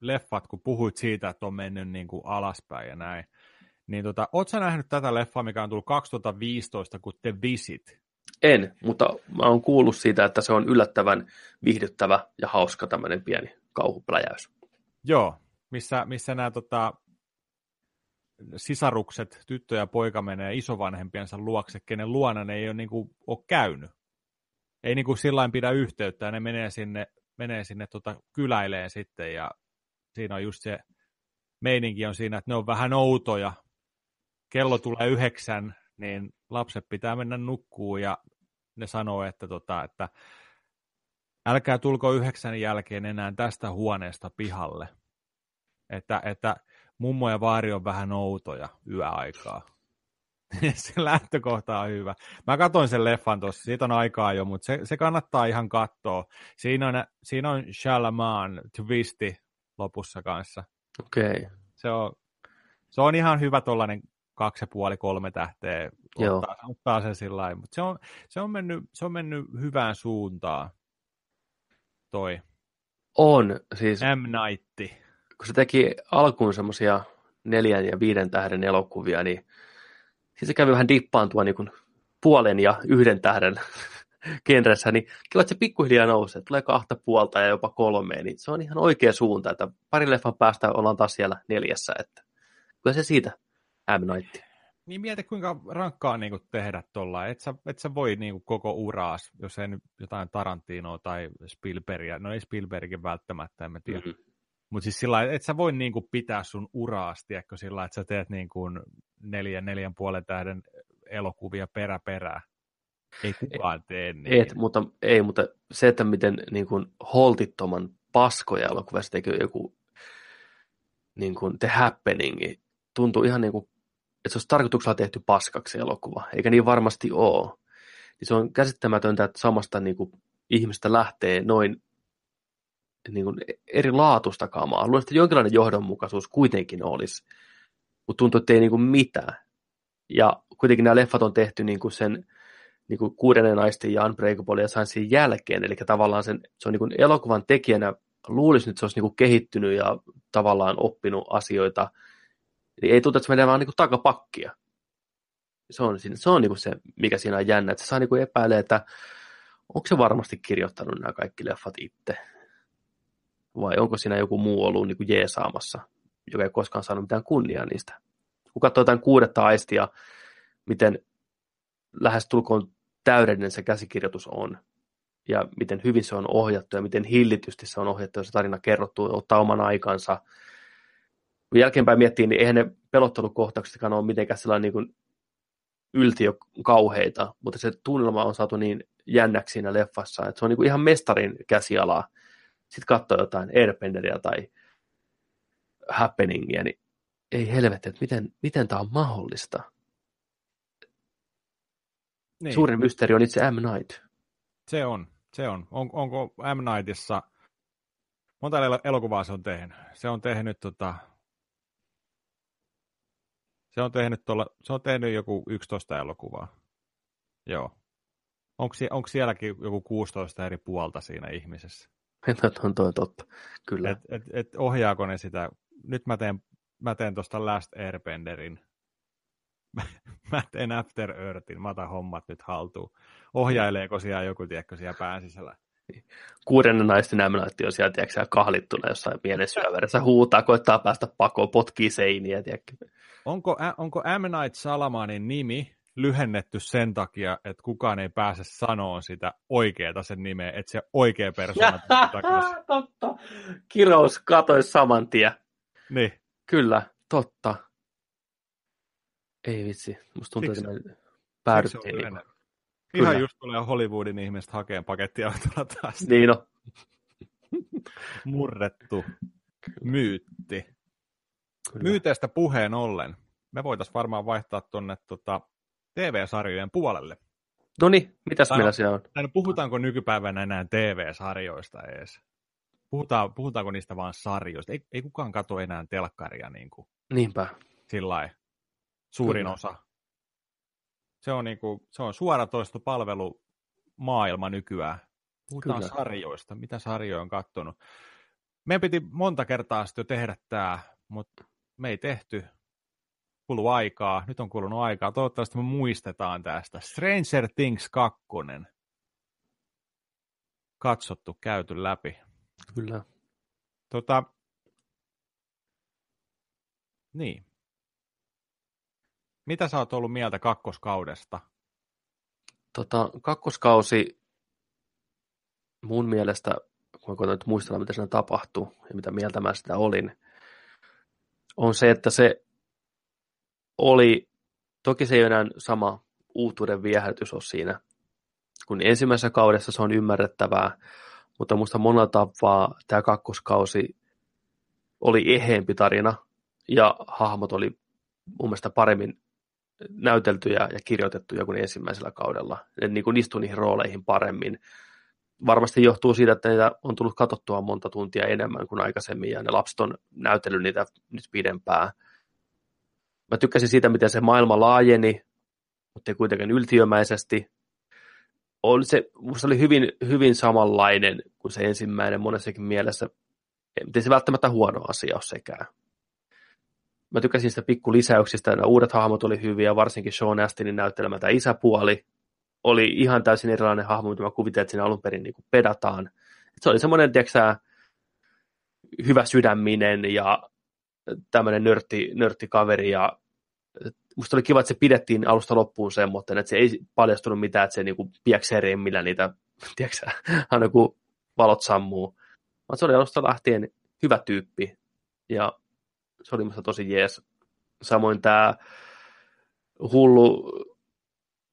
leffat, kun puhuit siitä, että on mennyt niin kuin alaspäin ja näin. Niin tota, oot sä nähnyt tätä leffaa, mikä on tullut 2015, kuin The Visit? En, mutta mä oon kuullut siitä, että se on yllättävän viihdyttävä ja hauska tämmöinen pieni kauhupläjäys. Joo, missä, missä nämä tota, sisarukset, tyttö ja poika menee isovanhempiensa luokse, kenen luona ne ei ole, niin kuin, ole käynyt. Ei niin kuin sillä pidä yhteyttä, ja ne menee sinne, menee sinne tota, kyläileen sitten, ja siinä on just se meininki on siinä, että ne on vähän outoja, kello tulee yhdeksän, niin lapset pitää mennä nukkuun ja ne sanoo, että, tota, että älkää tulko yhdeksän jälkeen enää tästä huoneesta pihalle. Että, että mummo ja vaari on vähän outoja yöaikaa. se lähtökohta on hyvä. Mä katsoin sen leffan tuossa, siitä on aikaa jo, mutta se, se kannattaa ihan katsoa. Siinä on, siinä on Shalaman twisti lopussa kanssa. Okei. Okay. Se on, se on ihan hyvä tuollainen kaksi ja puoli, kolme tähteä Joo. Ottaa, ottaa sen sillä lailla. Mutta se on, se, on mennyt, se on mennyt hyvään suuntaan toi. On, siis M. Night. kun se teki alkuun semmoisia neljän ja viiden tähden elokuvia, niin siis se kävi vähän dippaantua niin kuin puolen ja yhden tähden genressä, niin kiva, että se pikkuhiljaa nousee, tulee kahta puolta ja jopa kolmeen, niin se on ihan oikea suunta, että pari leffan päästä ollaan taas siellä neljässä, että kyllä se siitä M. Night. Niin mieti, kuinka rankkaa niin kuin tehdä tuolla. Et sä, et sä voi niin kuin koko uraas, jos ei nyt jotain Tarantinoa tai Spielbergia, no ei Spielbergin välttämättä, en mä tiedä. Mm-hmm. Mutta siis sillä et sä voi niin kuin pitää sun uraas, tiedätkö, sillä että sä teet niin kuin neljän, neljän puolen tähden elokuvia perä perää. Ei kukaan tee niin. Et, mutta, ei, mutta se, että miten niin kuin holtittoman paskoja elokuvassa tekee joku niin kuin The Happening, tuntuu ihan niin kuin että se olisi tarkoituksella tehty paskaksi elokuva, eikä niin varmasti ole. Niin se on käsittämätöntä, että samasta niin kuin, ihmistä lähtee noin niin kuin, eri laatusta kamaa. Luulen, että jonkinlainen johdonmukaisuus kuitenkin olisi, mutta tuntuu, että ei niin kuin, mitään. Ja kuitenkin nämä leffat on tehty niin kuin sen niin kuin kuudennen naisten ja Unbreakable ja Sciencein jälkeen, eli tavallaan sen, se on niin kuin elokuvan tekijänä, luulisi että se olisi niin kuin kehittynyt ja tavallaan oppinut asioita – Eli ei tuntuu, että se menee vaan niin kuin takapakkia. Se on, se on niin kuin se, mikä siinä on jännä, että se saa niin kuin epäilee, että onko se varmasti kirjoittanut nämä kaikki leffat itse. Vai onko siinä joku muu ollut niin kuin jeesaamassa, joka ei koskaan saanut mitään kunniaa niistä. Kun katsoo jotain kuudetta aistia, miten lähestulkoon täydellinen se käsikirjoitus on, ja miten hyvin se on ohjattu, ja miten hillitysti se on ohjattu, ja se tarina kerrottu, ottaa oman aikansa, kun jälkeenpäin miettii, niin eihän ne pelottelukohtauksetkaan ole mitenkään sellainen niin kuin yltiö kauheita, mutta se tunnelma on saatu niin jännäksi siinä leffassa, että se on niin kuin ihan mestarin käsialaa. Sitten katsoo jotain Airbenderia tai Happeningia, niin ei helvetti, että miten, miten tämä on mahdollista. Niin. Suurin mysteeri on itse M. Night. Se on, se on. on onko M. Nightissa, monta elokuvaa se on tehnyt? Se on tehnyt tota, se on tehnyt, tuolla, se on tehnyt joku 11 elokuvaa. Joo. Onko, onko sielläkin joku 16 eri puolta siinä ihmisessä? on toi totta, kyllä. Et, et, et ohjaako ne sitä? Nyt mä teen, mä teen tuosta Last Airbenderin. mä teen After Earthin, mä otan hommat nyt haltuun. Ohjaileeko siellä joku, tiedätkö, siellä pään sisällä? Kuudennen naisten ämnäytti on siellä, tiedätkö, kahlittuna jossain pienen syövärissä, huutaa, koittaa päästä pakoon, potkii seiniä, tiedätkö. Onko, onko M. Night Salamanin nimi lyhennetty sen takia, että kukaan ei pääse sanoa sitä oikeaa sen nimeä, että se oikea persona Totta. Kirous katoi saman tien. Niin. Kyllä, totta. Ei vitsi, musta tuntuu, että me päädyttiin. Niin Ihan Kyllä. just tulee Hollywoodin ihmiset hakeen pakettia taas. Niin no. Murrettu myytti. Kyllä. Myyteistä puheen ollen, me voitaisiin varmaan vaihtaa tuonne tota, TV-sarjojen puolelle. No niin, mitäs meillä siellä on? Tai no, puhutaanko nykypäivänä enää TV-sarjoista edes? Puhutaan, puhutaanko niistä vaan sarjoista? Ei, ei kukaan katso enää telkkaria niin kuin, Niinpä. Sillä suurin Kyllä. osa. Se on, niin kuin, se on suoratoistopalvelu maailma nykyään. Puhutaan Kyllä. sarjoista. Mitä sarjoja on kattonut? Meidän piti monta kertaa sitten jo tehdä tämä, mutta me ei tehty. Kulu aikaa, nyt on kulunut aikaa. Toivottavasti me muistetaan tästä. Stranger Things 2. Katsottu, käyty läpi. Kyllä. Tota, niin. Mitä sä oot ollut mieltä kakkoskaudesta? Tota, kakkoskausi mun mielestä, kun mä nyt muistella, mitä siinä tapahtui ja mitä mieltä mä sitä olin, on se, että se oli, toki se ei enää sama uutuuden viehätys ole siinä, kun ensimmäisessä kaudessa se on ymmärrettävää, mutta musta monella tapaa tämä kakkoskausi oli eheempi tarina ja hahmot oli mun mielestä paremmin näyteltyjä ja kirjoitettuja kuin ensimmäisellä kaudella. Ne niin kuin istui niihin rooleihin paremmin. Varmasti johtuu siitä, että niitä on tullut katsottua monta tuntia enemmän kuin aikaisemmin ja ne lapset on näytellyt niitä nyt pidempään. Mä tykkäsin siitä, miten se maailma laajeni, mutta ei kuitenkaan yltiömäisesti. oli se, musta oli hyvin, hyvin samanlainen kuin se ensimmäinen monessakin mielessä. Ei se välttämättä huono asia ole sekään. Mä tykkäsin sitä pikku lisäyksistä, nämä uudet hahmot oli hyviä, varsinkin Sean Astonin näyttelemä tämä isäpuoli oli ihan täysin erilainen hahmo, mitä mä kuvittelin, että siinä alun perin niin kuin pedataan. Et se oli semmoinen, tiedätkö hyvä sydäminen ja tämmöinen nörtti, nörttikaveri ja musta oli kiva, että se pidettiin alusta loppuun semmoinen, että se ei paljastunut mitään, että se niinku piäksee millä niitä, tiedätkö aina kun valot sammuu. Vaan se oli alusta lähtien hyvä tyyppi ja se oli musta tosi jees. Samoin tämä hullu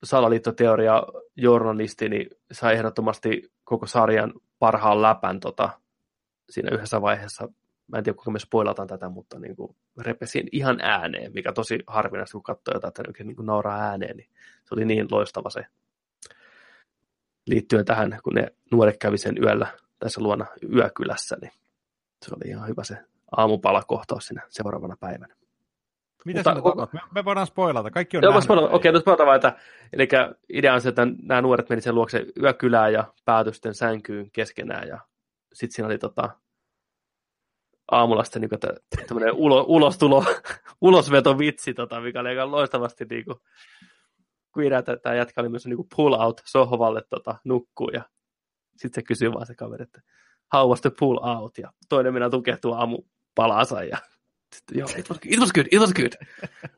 salaliittoteoria journalisti niin sai ehdottomasti koko sarjan parhaan läpän tota, siinä yhdessä vaiheessa mä en tiedä kuinka me spoilataan tätä, mutta niin kuin repesin ihan ääneen, mikä tosi harvinaista, kun katsoo jotain, että oikein niin kuin nauraa ääneen, niin se oli niin loistava se liittyen tähän, kun ne nuoret kävi sen yöllä tässä luona yökylässä, niin se oli ihan hyvä se aamupalakohtaus siinä seuraavana päivänä. Mitä Mutta, sinä on, me, me voidaan spoilata, kaikki on Joo, spoilata. Okei, nyt spoilata että eli idea on se, että nämä nuoret menivät sen luokse yökylään ja päätösten sänkyyn keskenään ja sitten siinä oli tota, aamulla sitten niin tämmöinen ulo, ulostulo, ulosvetovitsi, tota, mikä oli aika loistavasti niin kuin, kun että tämä jätkä oli myös niin kuin pull out sohvalle tota, nukkuu ja sitten se kysyy vaan se kaveri, että how was the pull out? Ja toinen minä tukehtuu aamu palansa ja joo, it was, it was good, it was good.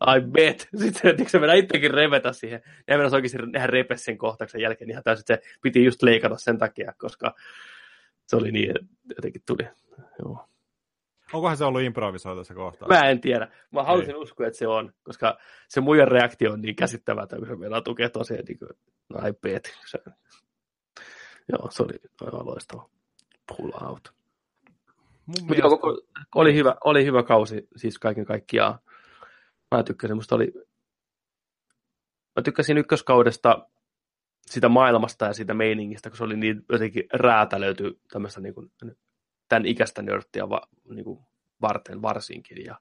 I bet. Sitten se mennä itsekin revetä siihen. Ja mennä oikeasti nehän repes sen kohtauksen jälkeen ihan täysin, se piti just leikata sen takia, koska se oli niin, jotenkin tuli. Joo. Onkohan se ollut improvisoitu se kohtaus? Mä en tiedä. Mä haluaisin uskoa, että se on, koska se muiden reaktio on niin käsittämätön, kun se meillä tukee tosiaan niin kuin, no I bet. Se, joo, se oli aivan loistava. Pull out. Mun mielestä... koko, oli, hyvä, oli hyvä kausi, siis kaiken kaikkiaan. Mä tykkäsin, musta oli... Mä tykkäsin ykköskaudesta sitä maailmasta ja siitä meiningistä, kun se oli niin jotenkin räätälöity tämmöistä niin kuin, tämän ikäistä nörttiä va, niin kuin varten varsinkin. Ja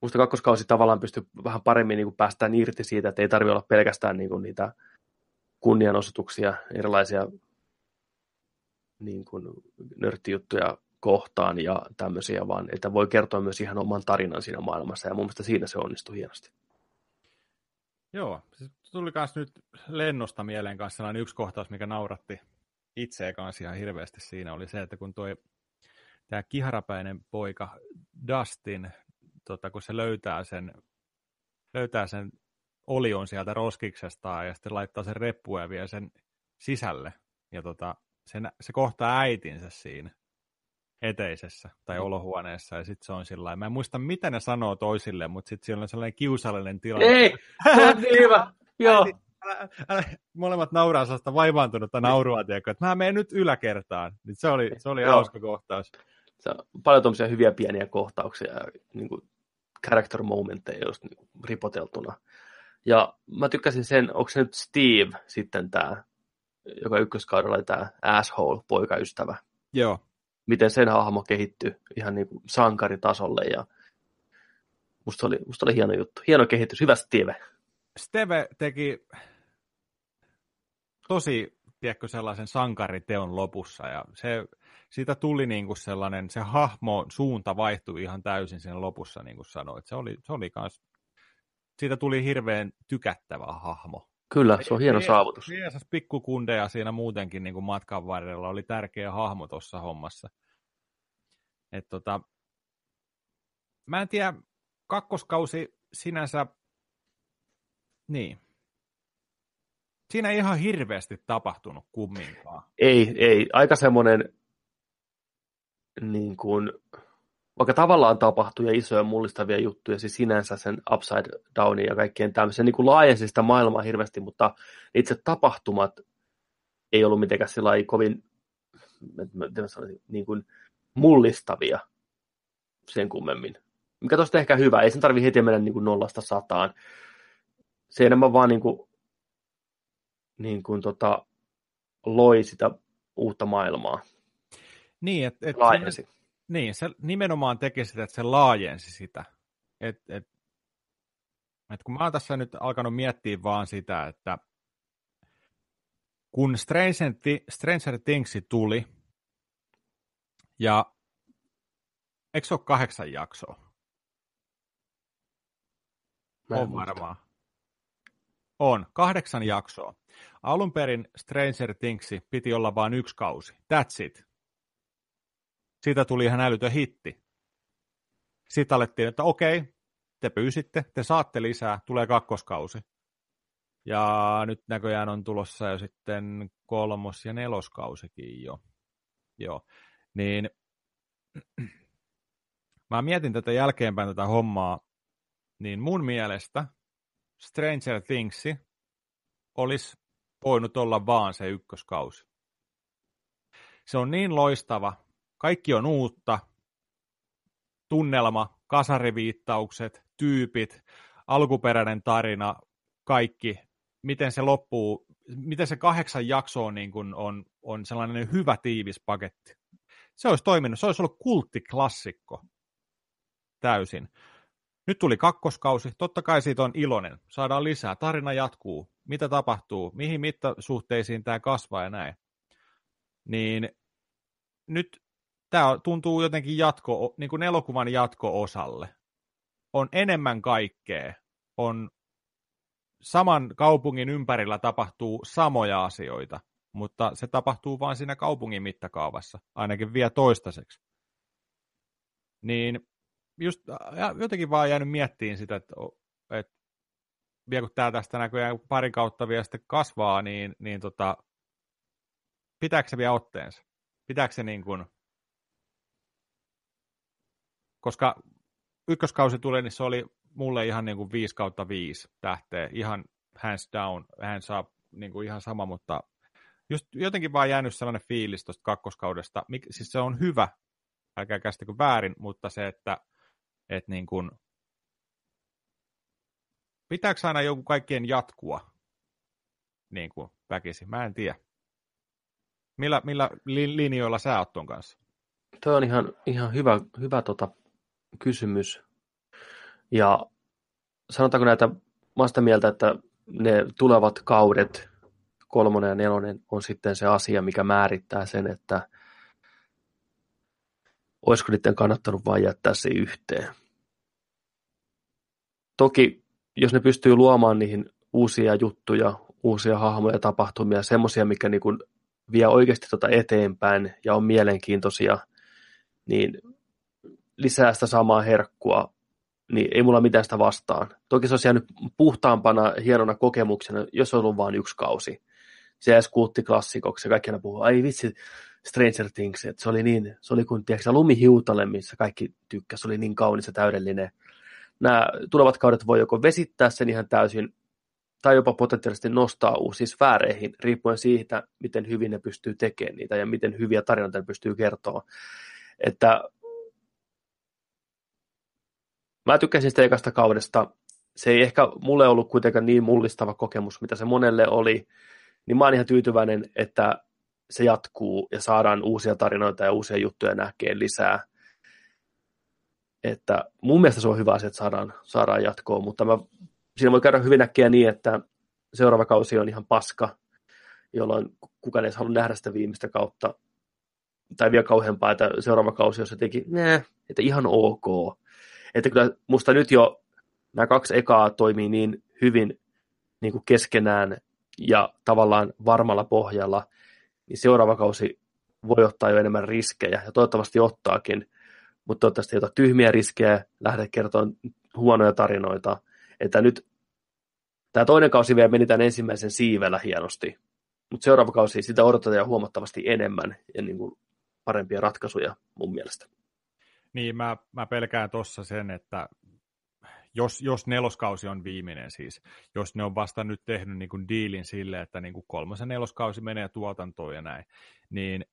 musta kakkoskausi tavallaan pystyy vähän paremmin niin kuin päästään irti siitä, että ei tarvitse olla pelkästään niin kuin niitä kunnianosoituksia, erilaisia niin kuin nörttijuttuja kohtaan ja tämmöisiä, vaan että voi kertoa myös ihan oman tarinan siinä maailmassa, ja mun mielestä siinä se onnistui hienosti. Joo, siis tuli myös nyt lennosta mieleen kanssa sellainen yksi kohtaus, mikä nauratti itseä kanssa ihan hirveästi siinä, oli se, että kun toi tämä kiharapäinen poika Dustin, tota, kun se löytää sen, löytää sen olion sieltä roskiksesta ja sitten laittaa sen reppuun ja vie sen sisälle. Ja tota, sen, se kohtaa äitinsä siinä eteisessä tai mm. olohuoneessa, ja sitten se on sillä Mä en muista, mitä ne sanoo toisille, mutta sitten siellä on sellainen kiusallinen tilanne. Ei, se on niin hyvä. Joo. Älä, älä, molemmat nauraa sellaista vaivaantunutta naurua, tiedätkö, että mä menen nyt yläkertaan. Niin se oli, se oli hauska kohtaus. Se on paljon tuommoisia hyviä pieniä kohtauksia, niin kuin character momentteja just niin ripoteltuna. Ja mä tykkäsin sen, onko se nyt Steve sitten tämä, joka ykköskaudella oli tämä asshole poikaystävä. Joo miten sen hahmo kehittyi ihan niin kuin sankaritasolle ja musta oli, musta oli hieno juttu. Hieno kehitys, hyvä Steve. Steve teki tosi, tiedätkö, sellaisen sankariteon lopussa ja se, siitä tuli niin kuin sellainen, se hahmo suunta vaihtui ihan täysin sen lopussa, niin kuin sanoit. Se oli, se oli kans, siitä tuli hirveän tykättävä hahmo. Kyllä, se on hieno Jeesus, saavutus. Jeesus pikkukundeja siinä muutenkin niin kuin matkan varrella oli tärkeä hahmo tuossa hommassa. Et tota, mä en tiedä, kakkoskausi sinänsä, niin. Siinä ei ihan hirveästi tapahtunut kumminkaan. Ei, ei. Aika semmoinen, niin kuin, vaikka tavallaan tapahtui ja isoja mullistavia juttuja, siis sinänsä sen Upside Downin ja kaikkien tämmöisen niin laajensi sitä maailmaa hirveästi, mutta itse tapahtumat ei ollut mitenkään kovin niin kuin, mullistavia sen kummemmin. Mikä tosta ehkä hyvä, ei sen tarvi heti mennä niin kuin nollasta sataan. Se enemmän vaan niin kuin, niin kuin tota, loi sitä uutta maailmaa. Niin, että et laajensi. Niin, se nimenomaan teki sitä, että se laajensi sitä. Et, et, et kun mä oon tässä nyt alkanut miettiä vaan sitä, että kun Stranger, Stranger Things tuli, ja eikö se ole kahdeksan jaksoa? on varmaan. On, kahdeksan jaksoa. Alun perin Stranger Things piti olla vain yksi kausi. That's it. Siitä tuli ihan älytön hitti. Sitten alettiin, että okei, te pyysitte, te saatte lisää, tulee kakkoskausi. Ja nyt näköjään on tulossa jo sitten kolmos- ja neloskausikin jo. Joo. Niin mä mietin tätä jälkeenpäin tätä hommaa, niin mun mielestä Stranger Things olisi voinut olla vaan se ykköskausi. Se on niin loistava, kaikki on uutta, tunnelma, kasariviittaukset, tyypit, alkuperäinen tarina, kaikki, miten se loppuu, miten se kahdeksan jakso on, niin kuin on, on sellainen hyvä tiivis paketti. Se olisi toiminut, se olisi ollut kulttiklassikko. Täysin. Nyt tuli kakkoskausi, totta kai siitä on iloinen, saadaan lisää, tarina jatkuu, mitä tapahtuu, mihin mittasuhteisiin tämä kasvaa ja näin. Niin nyt tämä tuntuu jotenkin jatko, niin kuin elokuvan jatko-osalle. On enemmän kaikkea, on saman kaupungin ympärillä tapahtuu samoja asioita, mutta se tapahtuu vain siinä kaupungin mittakaavassa, ainakin vielä toistaiseksi. Niin just jotenkin vaan jäänyt miettiin sitä, että, että vielä kun tämä tästä näköjään pari kautta vielä sitten kasvaa, niin, niin tota, pitääkö se vielä otteensa? Pitääkö se niin kuin, koska ykköskausi tuli, niin se oli mulle ihan niin kuin 5 kautta 5 tähteä, ihan hands down, hän saa niin kuin ihan sama, mutta just jotenkin vaan jäänyt sellainen fiilis tuosta kakkoskaudesta, Mik, siis se on hyvä, älkää käsittäkö väärin, mutta se, että että niin kuin, pitääkö aina joku kaikkien jatkua niin kuin väkisin? Mä en tiedä. Millä, millä linjoilla sä oot ton kanssa? Tuo on ihan, ihan hyvä, hyvä tota, kysymys. Ja sanotaanko näitä, mä sitä mieltä, että ne tulevat kaudet, kolmonen ja nelonen, on sitten se asia, mikä määrittää sen, että olisiko niiden kannattanut vain jättää se yhteen. Toki, jos ne pystyy luomaan niihin uusia juttuja, uusia hahmoja, tapahtumia, semmoisia, mikä niin vie oikeasti tuota eteenpäin ja on mielenkiintoisia, niin lisää sitä samaa herkkua, niin ei mulla mitään sitä vastaan. Toki se olisi jäänyt puhtaampana, hienona kokemuksena, jos on ollut vain yksi kausi. Se jäisi kulttiklassikoksi ja kaikki aina puhuu, ai vitsi, Stranger Things, että se oli niin, se oli kuin tiedätkö, lumihiutale, missä kaikki tykkäsivät, se oli niin kaunis ja täydellinen nämä tulevat kaudet voi joko vesittää sen ihan täysin, tai jopa potentiaalisesti nostaa uusiin sfääreihin, riippuen siitä, miten hyvin ne pystyy tekemään niitä ja miten hyviä tarinoita ne pystyy kertoa. Että mä tykkäsin sitä ekasta kaudesta. Se ei ehkä mulle ollut kuitenkaan niin mullistava kokemus, mitä se monelle oli, niin mä oon ihan tyytyväinen, että se jatkuu ja saadaan uusia tarinoita ja uusia juttuja näkee lisää. Että mun mielestä se on hyvä asia, että saadaan, saadaan jatkoa, mutta mä, siinä voi käydä hyvin äkkiä niin, että seuraava kausi on ihan paska, jolloin kukaan ei halua nähdä sitä viimeistä kautta. Tai vielä kauheampaa, että seuraava kausi on jotenkin, että ihan ok. Että kyllä musta nyt jo nämä kaksi ekaa toimii niin hyvin niin kuin keskenään ja tavallaan varmalla pohjalla, niin seuraava kausi voi ottaa jo enemmän riskejä, ja toivottavasti ottaakin, mutta toivottavasti ei ota tyhmiä riskejä, lähde kertomaan huonoja tarinoita. Että nyt tämä toinen kausi vielä meni tämän ensimmäisen siivellä hienosti, mutta seuraava kausi sitä odotetaan huomattavasti enemmän ja niin kuin parempia ratkaisuja mun mielestä. Niin, mä, mä pelkään tuossa sen, että jos, jos neloskausi on viimeinen siis, jos ne on vasta nyt tehnyt niin kuin diilin sille, että niin kuin kolmosen neloskausi menee tuotantoon ja näin, niin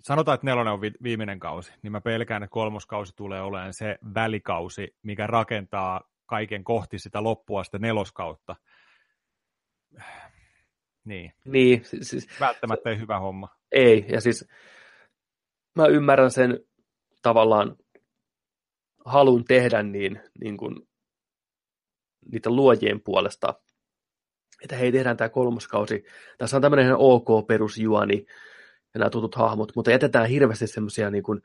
sanotaan, että nelonen on vi- viimeinen kausi, niin mä pelkään, että kolmoskausi tulee olemaan se välikausi, mikä rakentaa kaiken kohti sitä loppua sitä neloskautta. Niin. Niin. Siis, Välttämättä ei hyvä homma. Ei, ja siis mä ymmärrän sen tavallaan halun tehdä niin, niin kuin, niitä luojien puolesta, että hei, tehdään tämä kolmoskausi. Tässä on tämmöinen ok perusjuoni ja nämä tutut hahmot, mutta jätetään hirveästi semmoisia niin kuin,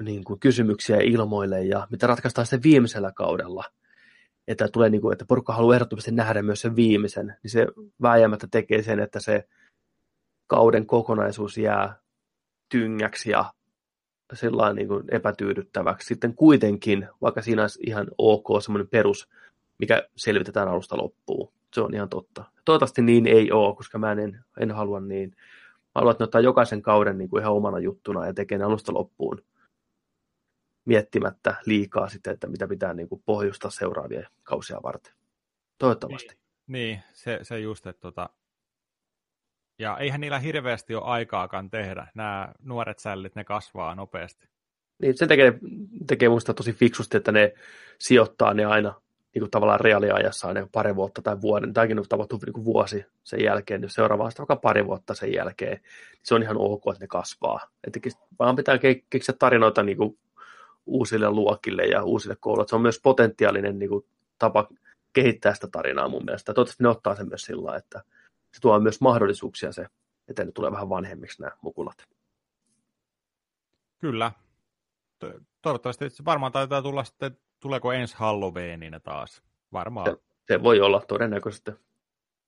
niin kuin kysymyksiä ilmoille ja mitä ratkaistaan sitten viimeisellä kaudella. Että tulee niin kuin, että porukka haluaa ehdottomasti nähdä myös sen viimeisen, niin se vääjäämättä tekee sen, että se kauden kokonaisuus jää tyngäksi ja sellainen niin kuin epätyydyttäväksi. Sitten kuitenkin, vaikka siinä olisi ihan ok semmoinen perus, mikä selvitetään alusta loppuun. Se on ihan totta. Toivottavasti niin ei ole, koska mä en, en halua niin. Mä haluan, että ne ottaa jokaisen kauden niin kuin ihan omana juttuna ja tekee ne alusta loppuun miettimättä liikaa sitten, että mitä pitää niin kuin pohjustaa seuraavia kausia varten. Toivottavasti. Niin, niin se, se just, että tota, ja eihän niillä hirveästi ole aikaakaan tehdä. Nämä nuoret sällit, ne kasvaa nopeasti. Niin, sen tekee, tekee musta tosi fiksusti, että ne sijoittaa ne aina niin kuin tavallaan reaaliajassa aina pari vuotta tai vuoden. Tämäkin on tapahtunut niin kuin vuosi sen jälkeen, jos seuraava vaikka pari vuotta sen jälkeen. Niin se on ihan ok, että ne kasvaa. Että vaan pitää keksiä tarinoita niin kuin uusille luokille ja uusille kouluille. Se on myös potentiaalinen niin kuin, tapa kehittää sitä tarinaa mun mielestä. Toivottavasti ne ottaa sen myös sillä että se tuo myös mahdollisuuksia se, että ne tulee vähän vanhemmiksi nämä mukulat. Kyllä. Toivottavasti se varmaan taitaa tulla sitten, tuleeko ensi Halloweenina taas? Varmaan. Se, se voi olla todennäköisesti.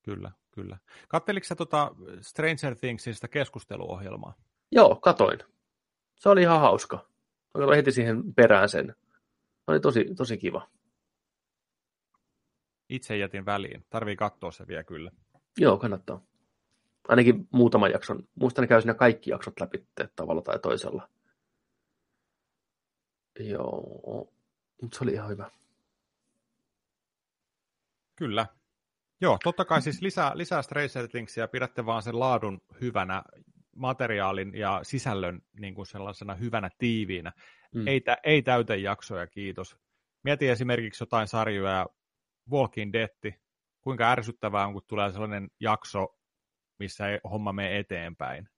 Kyllä, kyllä. Katteliko sä tota Stranger Thingsista keskusteluohjelmaa? Joo, katoin. Se oli ihan hauska. Mä katsoin heti siihen perään sen. Se oli tosi, tosi kiva. Itse jätin väliin. Tarvii katsoa se vielä kyllä. Joo, kannattaa. Ainakin muutaman jakson. Muistan, ne käy siinä kaikki jaksot läpi tavalla tai toisella. Joo, mutta se oli ihan hyvä. Kyllä. Joo, totta kai siis lisää, lisää Stranger Thingsia, pidätte vaan sen laadun hyvänä materiaalin ja sisällön niin kuin sellaisena hyvänä tiiviinä. Mm. Ei, tä, ei täytä jaksoja, kiitos. Mieti esimerkiksi jotain sarjoja, Walking Dead, kuinka ärsyttävää on, kun tulee sellainen jakso, missä ei homma mene eteenpäin.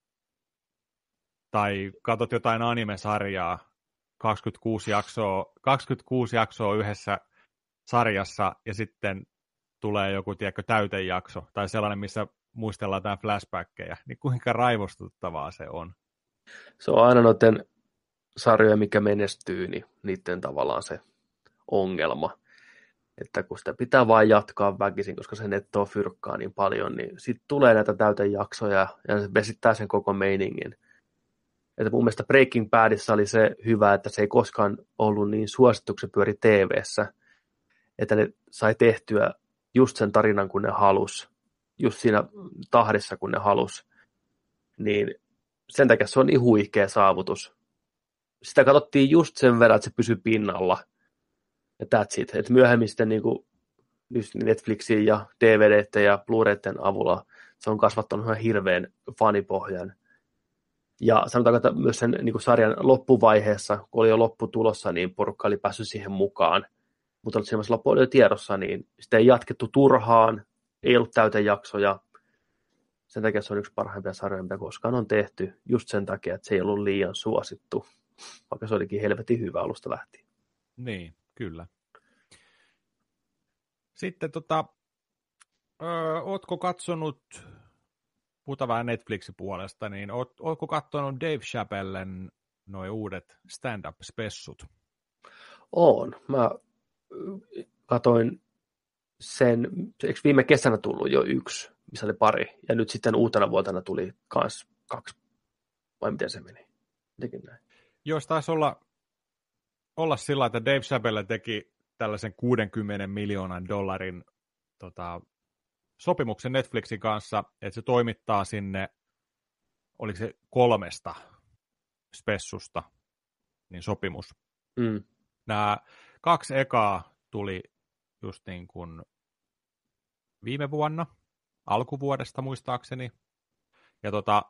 Tai katsot jotain anime-sarjaa, 26 jaksoa, 26 jaksoa yhdessä sarjassa ja sitten tulee joku tiedätkö, täytejakso tai sellainen, missä muistellaan jotain flashbackkejä, niin kuinka raivostuttavaa se on. Se on aina noiden sarjoja, mikä menestyy, niin niiden tavallaan se ongelma että kun sitä pitää vain jatkaa väkisin, koska se nettoa fyrkkaa niin paljon, niin sitten tulee näitä täytejaksoja ja se vesittää sen koko meiningin. Että mun mielestä Breaking Badissa oli se hyvä, että se ei koskaan ollut niin suosituksen pyöri tv että ne sai tehtyä just sen tarinan, kun ne halus, just siinä tahdissa, kun ne halus. Niin sen takia se on niin huikea saavutus. Sitä katsottiin just sen verran, että se pysyy pinnalla – ja that's it. Et myöhemmin sitten niin kuin, Netflixin ja DVD ja Blu-rayten avulla se on kasvattanut ihan hirveän fanipohjan. Ja sanotaanko, että myös sen niin kuin sarjan loppuvaiheessa, kun oli jo loppu tulossa, niin porukka oli päässyt siihen mukaan. Mutta siinä loppu oli jo tiedossa, niin sitä ei jatkettu turhaan, ei ollut täytejaksoja. Sen takia se on yksi parhaimpia sarjoja, mitä koskaan on tehty, just sen takia, että se ei ollut liian suosittu, vaikka se olikin helvetin hyvä alusta lähtien. Niin, Kyllä. Sitten tota, öö, ootko katsonut, puhutaan vähän Netflixin puolesta, niin oot, ootko katsonut Dave Chappellen noin uudet stand-up-spessut? Oon. Mä katoin sen, eikö viime kesänä tullut jo yksi, missä oli pari, ja nyt sitten uutena vuotena tuli kans kaksi, vai miten se meni? Mitenkin näin? Jos taisi olla olla sillä, että Dave Chappelle teki tällaisen 60 miljoonan dollarin tota, sopimuksen Netflixin kanssa, että se toimittaa sinne, oliko se kolmesta spessusta, niin sopimus. Mm. Nämä kaksi ekaa tuli just niin kuin viime vuonna, alkuvuodesta muistaakseni. Ja tota,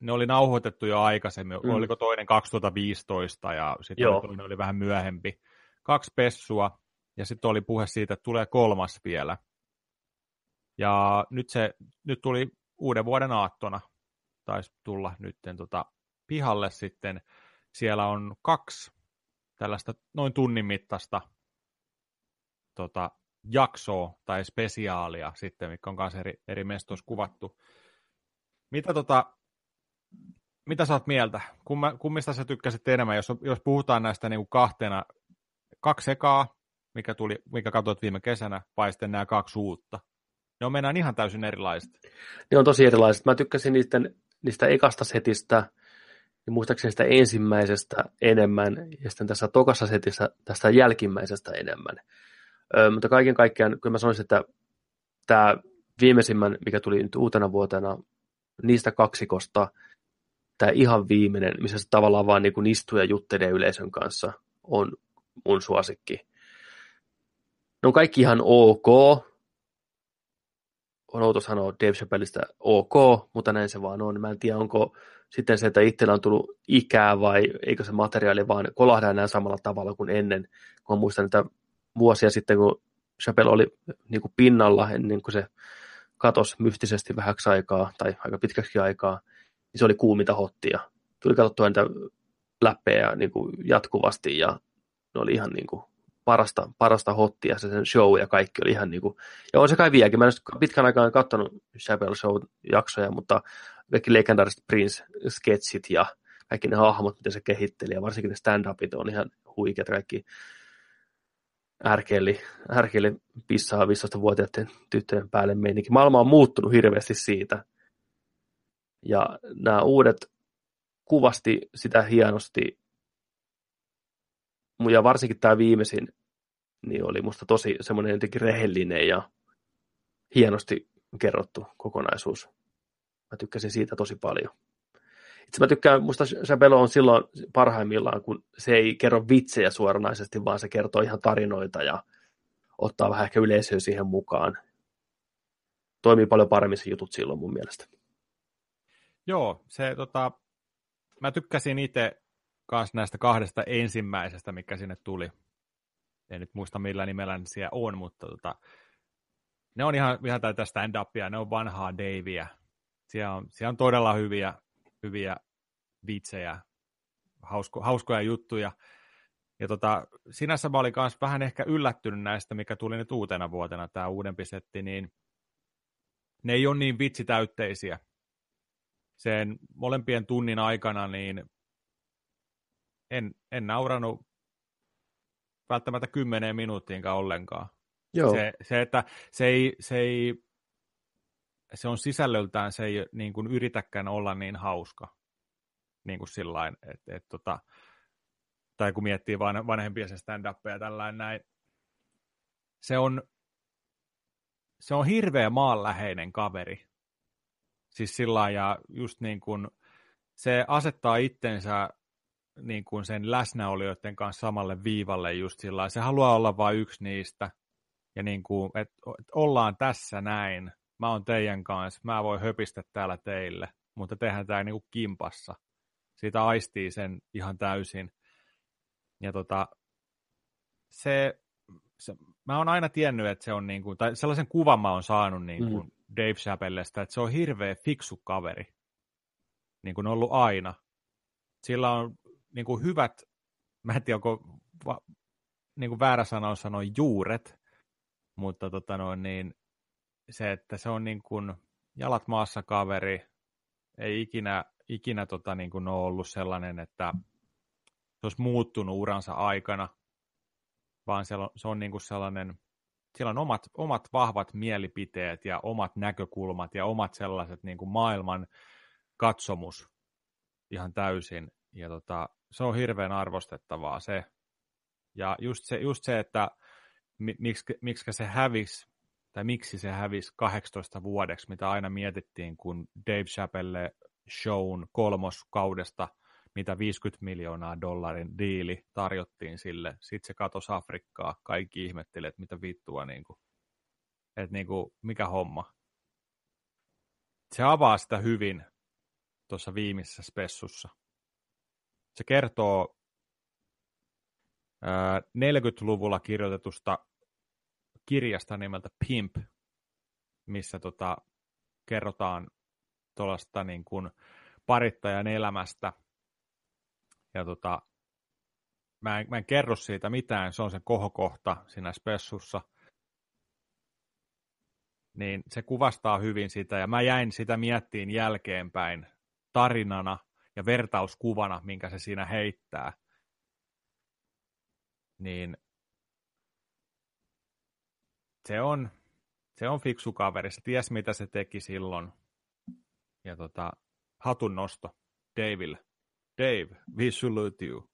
ne oli nauhoitettu jo aikaisemmin, mm. oliko toinen 2015 ja sitten toinen oli vähän myöhempi. Kaksi pessua ja sitten oli puhe siitä, että tulee kolmas vielä. Ja nyt se nyt tuli uuden vuoden aattona, taisi tulla nyt tota, pihalle sitten. Siellä on kaksi tällaista noin tunnin mittaista tota, jaksoa tai spesiaalia sitten, mikä on myös eri, eri mestoissa kuvattu. Mitä, tota, mitä sä oot mieltä? Kumma, kummista sä tykkäsit enemmän, jos, jos puhutaan näistä niin kuin kahtena, kaksi ekaa, mikä, tuli, mikä katsoit viime kesänä, vai sitten nämä kaksi uutta? Ne on mennään ihan täysin erilaiset. Ne on tosi erilaiset. Mä tykkäsin niistä, niistä ekasta setistä, ja muistaakseni sitä ensimmäisestä enemmän, ja sitten tässä tokassa setissä tästä jälkimmäisestä enemmän. Ö, mutta kaiken kaikkiaan, kun mä sanoisin, että tämä viimeisimmän, mikä tuli nyt uutena vuotena, niistä kaksikosta, tämä ihan viimeinen, missä se tavallaan vaan niin istuu ja juttelee yleisön kanssa, on mun suosikki. Ne on kaikki ihan ok. On outo sanoa Dave Chappellista ok, mutta näin se vaan on. Mä en tiedä, onko sitten se, että itsellä on tullut ikää vai eikö se materiaali vaan kolahda enää samalla tavalla kuin ennen. Kun muistan, että vuosia sitten, kun Chappelle oli niin kuin pinnalla ennen kuin se katosi mystisesti vähäksi aikaa tai aika pitkäksi aikaa, se oli kuuminta hottia. Tuli katsottua niitä läppejä niin kuin jatkuvasti ja ne oli ihan niin kuin parasta, parasta hottia, se sen show ja kaikki oli ihan niin kuin, ja on se kai vieläkin, mä en pitkän aikaa katsonut Chappelle Show-jaksoja, mutta kaikki legendaariset Prince-sketsit ja kaikki ne hahmot, mitä se kehitteli, ja varsinkin ne stand-upit on ihan huikeat, kaikki ärkeili, ärkeili pissaa 15-vuotiaiden tyttöjen päälle meininki. Maailma on muuttunut hirveästi siitä. Ja nämä uudet kuvasti sitä hienosti, ja varsinkin tämä viimeisin, niin oli musta tosi semmoinen jotenkin rehellinen ja hienosti kerrottu kokonaisuus. Mä tykkäsin siitä tosi paljon. Itse mä tykkään, musta Chappelle on silloin parhaimmillaan, kun se ei kerro vitsejä suoranaisesti, vaan se kertoo ihan tarinoita ja ottaa vähän ehkä yleisöä siihen mukaan. Toimii paljon paremmin se jutut silloin mun mielestä. Joo, se tota, mä tykkäsin itse kanssa näistä kahdesta ensimmäisestä, mikä sinne tuli. En nyt muista millä nimellä ne siellä on, mutta tota, ne on ihan, ihan tätä stand-upia, ne on vanhaa Davia. Siellä on, siellä on todella hyviä, hyviä vitsejä, hausko, hauskoja juttuja. Ja tota, sinänsä mä olin myös vähän ehkä yllättynyt näistä, mikä tuli nyt uutena vuotena, tämä uudempi setti, niin ne ei ole niin vitsitäytteisiä. Sen molempien tunnin aikana niin en, en nauranut välttämättä kymmeneen minuuttiinkaan ollenkaan. Joo. Se, se, että se ei, se ei se on sisällöltään, se ei niin kuin yritäkään olla niin hauska. Niin kuin sillain, että et, tota, tai kun miettii van, vanhempia se stand-upia tällainen näin. Se on, se on hirveä maanläheinen kaveri. Siis sillä ja just niin kuin, se asettaa itsensä niin kuin sen läsnäolijoiden kanssa samalle viivalle just sillä Se haluaa olla vain yksi niistä. Ja niin kuin, että ollaan tässä näin mä oon teidän kanssa, mä voin höpistä täällä teille, mutta tehdään tämä niinku kimpassa. Siitä aistii sen ihan täysin. Ja tota, se, se, mä oon aina tiennyt, että se on niin kuin, tai sellaisen kuvan mä oon saanut niin kuin mm. Dave Chappellesta, että se on hirveä fiksu kaveri. Niin kuin ollut aina. Sillä on niin kuin hyvät, mä en tiedä, onko va, niin kuin väärä sana on sanoa juuret, mutta tota noin, niin se, että se on niin kuin jalat maassa kaveri, ei ikinä, ikinä tota niin kuin ole ollut sellainen, että se olisi muuttunut uransa aikana, vaan se on, se on niin kuin sellainen, siellä on omat, omat vahvat mielipiteet ja omat näkökulmat ja omat sellaiset niin kuin maailman katsomus ihan täysin. Ja tota, se on hirveän arvostettavaa se. Ja just se, just se että miksi, miksi se hävisi tai miksi se hävisi 18 vuodeksi, mitä aina mietittiin, kun Dave Chappelle shown kolmoskaudesta, mitä 50 miljoonaa dollarin diili tarjottiin sille. Sitten se katosi Afrikkaa. Kaikki ihmetteli, että mitä vittua, niin kuin, että niin kuin, mikä homma. Se avaa sitä hyvin tuossa viimeisessä spessussa. Se kertoo 40-luvulla kirjoitetusta kirjasta nimeltä Pimp, missä tota, kerrotaan tuollaista niin parittajan elämästä. Ja tota, mä, en, mä en kerro siitä mitään, se on se kohokohta siinä spessussa. niin se kuvastaa hyvin sitä, ja mä jäin sitä miettiin jälkeenpäin tarinana ja vertauskuvana, minkä se siinä heittää. Niin se on, se on fiksu kaveri, se ties mitä se teki silloin. Ja tota, hatun nosto Daville. Dave, we salute you.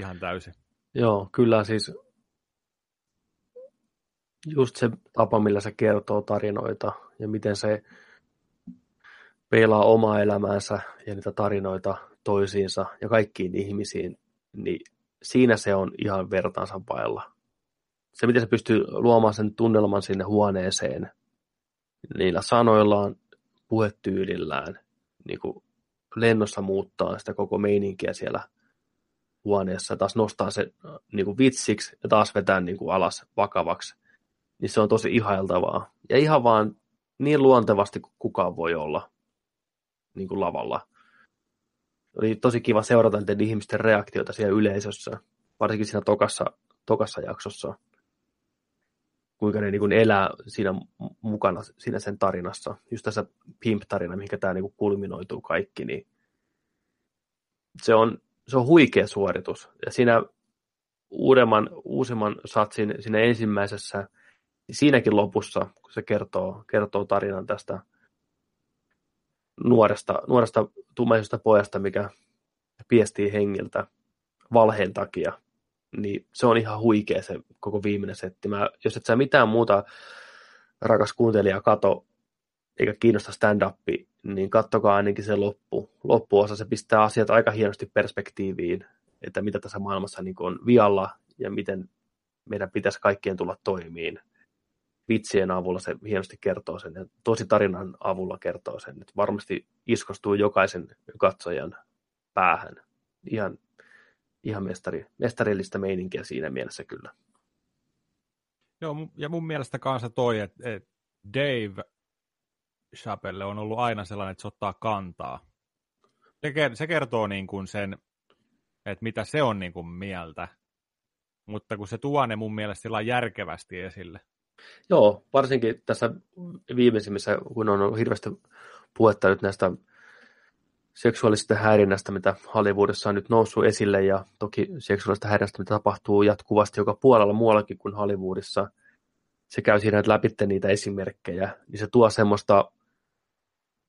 Ihan täysin. Joo, kyllä siis just se tapa, millä se kertoo tarinoita ja miten se peilaa omaa elämäänsä ja niitä tarinoita toisiinsa ja kaikkiin ihmisiin, niin siinä se on ihan vertaansa paella. Se, miten se pystyy luomaan sen tunnelman sinne huoneeseen niillä sanoillaan, puhetyylillään, niin kuin lennossa muuttaa sitä koko meininkiä siellä huoneessa, taas nostaa se niin kuin vitsiksi ja taas vetää niin kuin alas vakavaksi niin se on tosi ihailtavaa. Ja ihan vaan niin luontevasti kuin kukaan voi olla niin kuin lavalla. Oli tosi kiva seurata niiden ihmisten reaktioita siellä yleisössä, varsinkin siinä tokassa, tokassa jaksossa. Kuinka ne niin elää siinä mukana siinä sen tarinassa. Just tässä Pimp-tarina, mihinkä tämä niin kulminoituu kaikki, niin se on, se on huikea suoritus. Ja siinä uudemman, uusimman satsin siinä ensimmäisessä niin siinäkin lopussa, kun se kertoo, kertoo tarinan tästä nuoresta, nuoresta tummeisesta pojasta, mikä piestii hengiltä valheen takia, niin se on ihan huikea se koko viimeinen setti. Mä, jos et sä mitään muuta rakas kuuntelija kato, eikä kiinnosta stand-upi, niin kattokaa ainakin se loppu. Loppuosa se pistää asiat aika hienosti perspektiiviin, että mitä tässä maailmassa niin on vialla ja miten meidän pitäisi kaikkien tulla toimiin vitsien avulla se hienosti kertoo sen ja tosi tarinan avulla kertoo sen, että varmasti iskostuu jokaisen katsojan päähän. Ihan, ihan mestari, mestarillista meininkiä siinä mielessä kyllä. Joo, ja mun mielestä kanssa toi, että Dave Chappelle on ollut aina sellainen, että se ottaa kantaa. Se, kertoo niin kuin sen, että mitä se on niin kuin mieltä, mutta kun se tuo ne mun mielestä sillä järkevästi esille. Joo, varsinkin tässä viimeisimmissä, kun on ollut hirveästi puhetta nyt näistä seksuaalisesta häirinnästä, mitä Hollywoodissa on nyt noussut esille, ja toki seksuaalista häirinnästä, mitä tapahtuu jatkuvasti joka puolella muuallakin kuin Hollywoodissa. Se käy siinä läpi niitä esimerkkejä, niin se tuo semmoista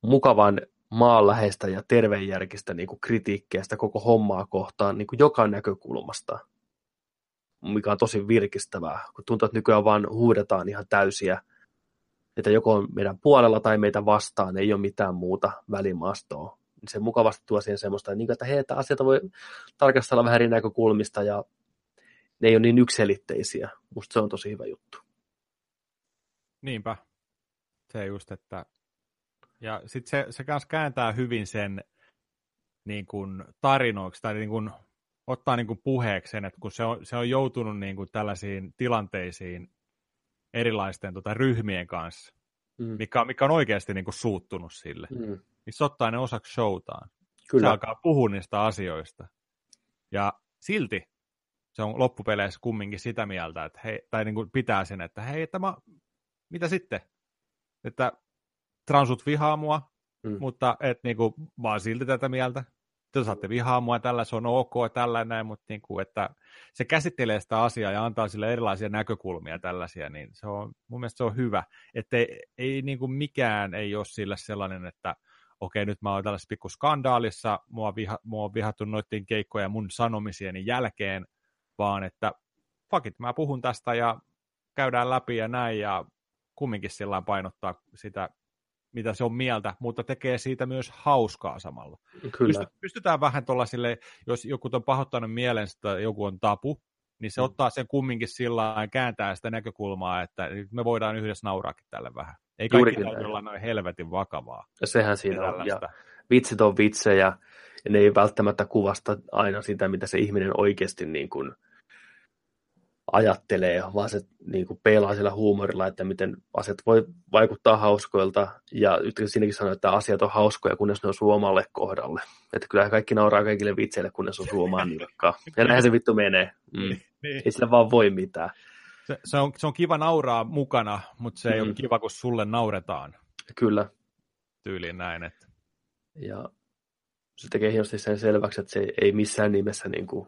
mukavan maanläheistä ja terveenjärkistä niin kuin kritiikkiä sitä koko hommaa kohtaan niin kuin joka näkökulmasta – mikä on tosi virkistävää, kun tuntuu, että nykyään vaan huudetaan ihan täysiä, että joko on meidän puolella tai meitä vastaan, ei ole mitään muuta välimaastoa. Se mukavasti tuo siihen semmoista, että hei, että asioita voi tarkastella vähän eri näkökulmista ja ne ei ole niin ykselitteisiä. Musta se on tosi hyvä juttu. Niinpä. Se just, että ja sitten se, se kanssa kääntää hyvin sen niin kuin tarinoiksi tai niin kuin ottaa niin kuin puheeksi sen, että kun se on, se on joutunut niin kuin tällaisiin tilanteisiin erilaisten tota, ryhmien kanssa, mm. mikä, mikä on oikeasti niin kuin suuttunut sille, mm. Niin se ottaa ne osaksi showtaan. Kyllä. Se alkaa puhua niistä asioista. Ja silti se on loppupeleissä kumminkin sitä mieltä, että hei, tai niin kuin pitää sen, että hei, että mä, mitä sitten? Että transut vihaa mua, mm. mutta et, niin kuin, mä oon silti tätä mieltä te saatte vihaa mua, tällä se on ok, tällä näin, mutta niin kuin, että se käsittelee sitä asiaa ja antaa sille erilaisia näkökulmia tällaisia, niin se on, mun mielestä se on hyvä, että ei, ei niin kuin mikään ei ole sillä sellainen, että okei, nyt mä oon tällaisessa pikku skandaalissa, mua, viha, mua on vihattu noiden keikkoja mun sanomisieni jälkeen, vaan että fuck it, mä puhun tästä ja käydään läpi ja näin, ja kumminkin sillä painottaa sitä mitä se on mieltä, mutta tekee siitä myös hauskaa samalla. Kyllä. pystytään vähän tuolla sille, jos joku on pahoittanut mielen, että joku on tapu, niin se mm. ottaa sen kumminkin sillä kääntää sitä näkökulmaa, että me voidaan yhdessä nauraakin tälle vähän. Ei kaikki täytyy olla noin helvetin vakavaa. Ja sehän siinä on. Ja vitsit on vitsejä, ja ne ei välttämättä kuvasta aina sitä, mitä se ihminen oikeasti niin kuin, ajattelee, vaan se niin kuin peilaa sillä huumorilla, että miten asiat voi vaikuttaa hauskoilta. Ja siinäkin sanoo, että asiat on hauskoja, kunnes ne osuu omalle kohdalle. Että kyllä kaikki nauraa kaikille vitseille, kunnes osuu omaan nilkkaan. Ja näin se vittu menee. Mm. Niin. Ei sillä vaan voi mitään. Se, se, on, se on kiva nauraa mukana, mutta se ei Mm. ole kiva, kun sulle nauretaan Kyllä. tyyliin näin. Että... Ja se tekee hienosti sen selväksi, että se ei missään nimessä niin kuin,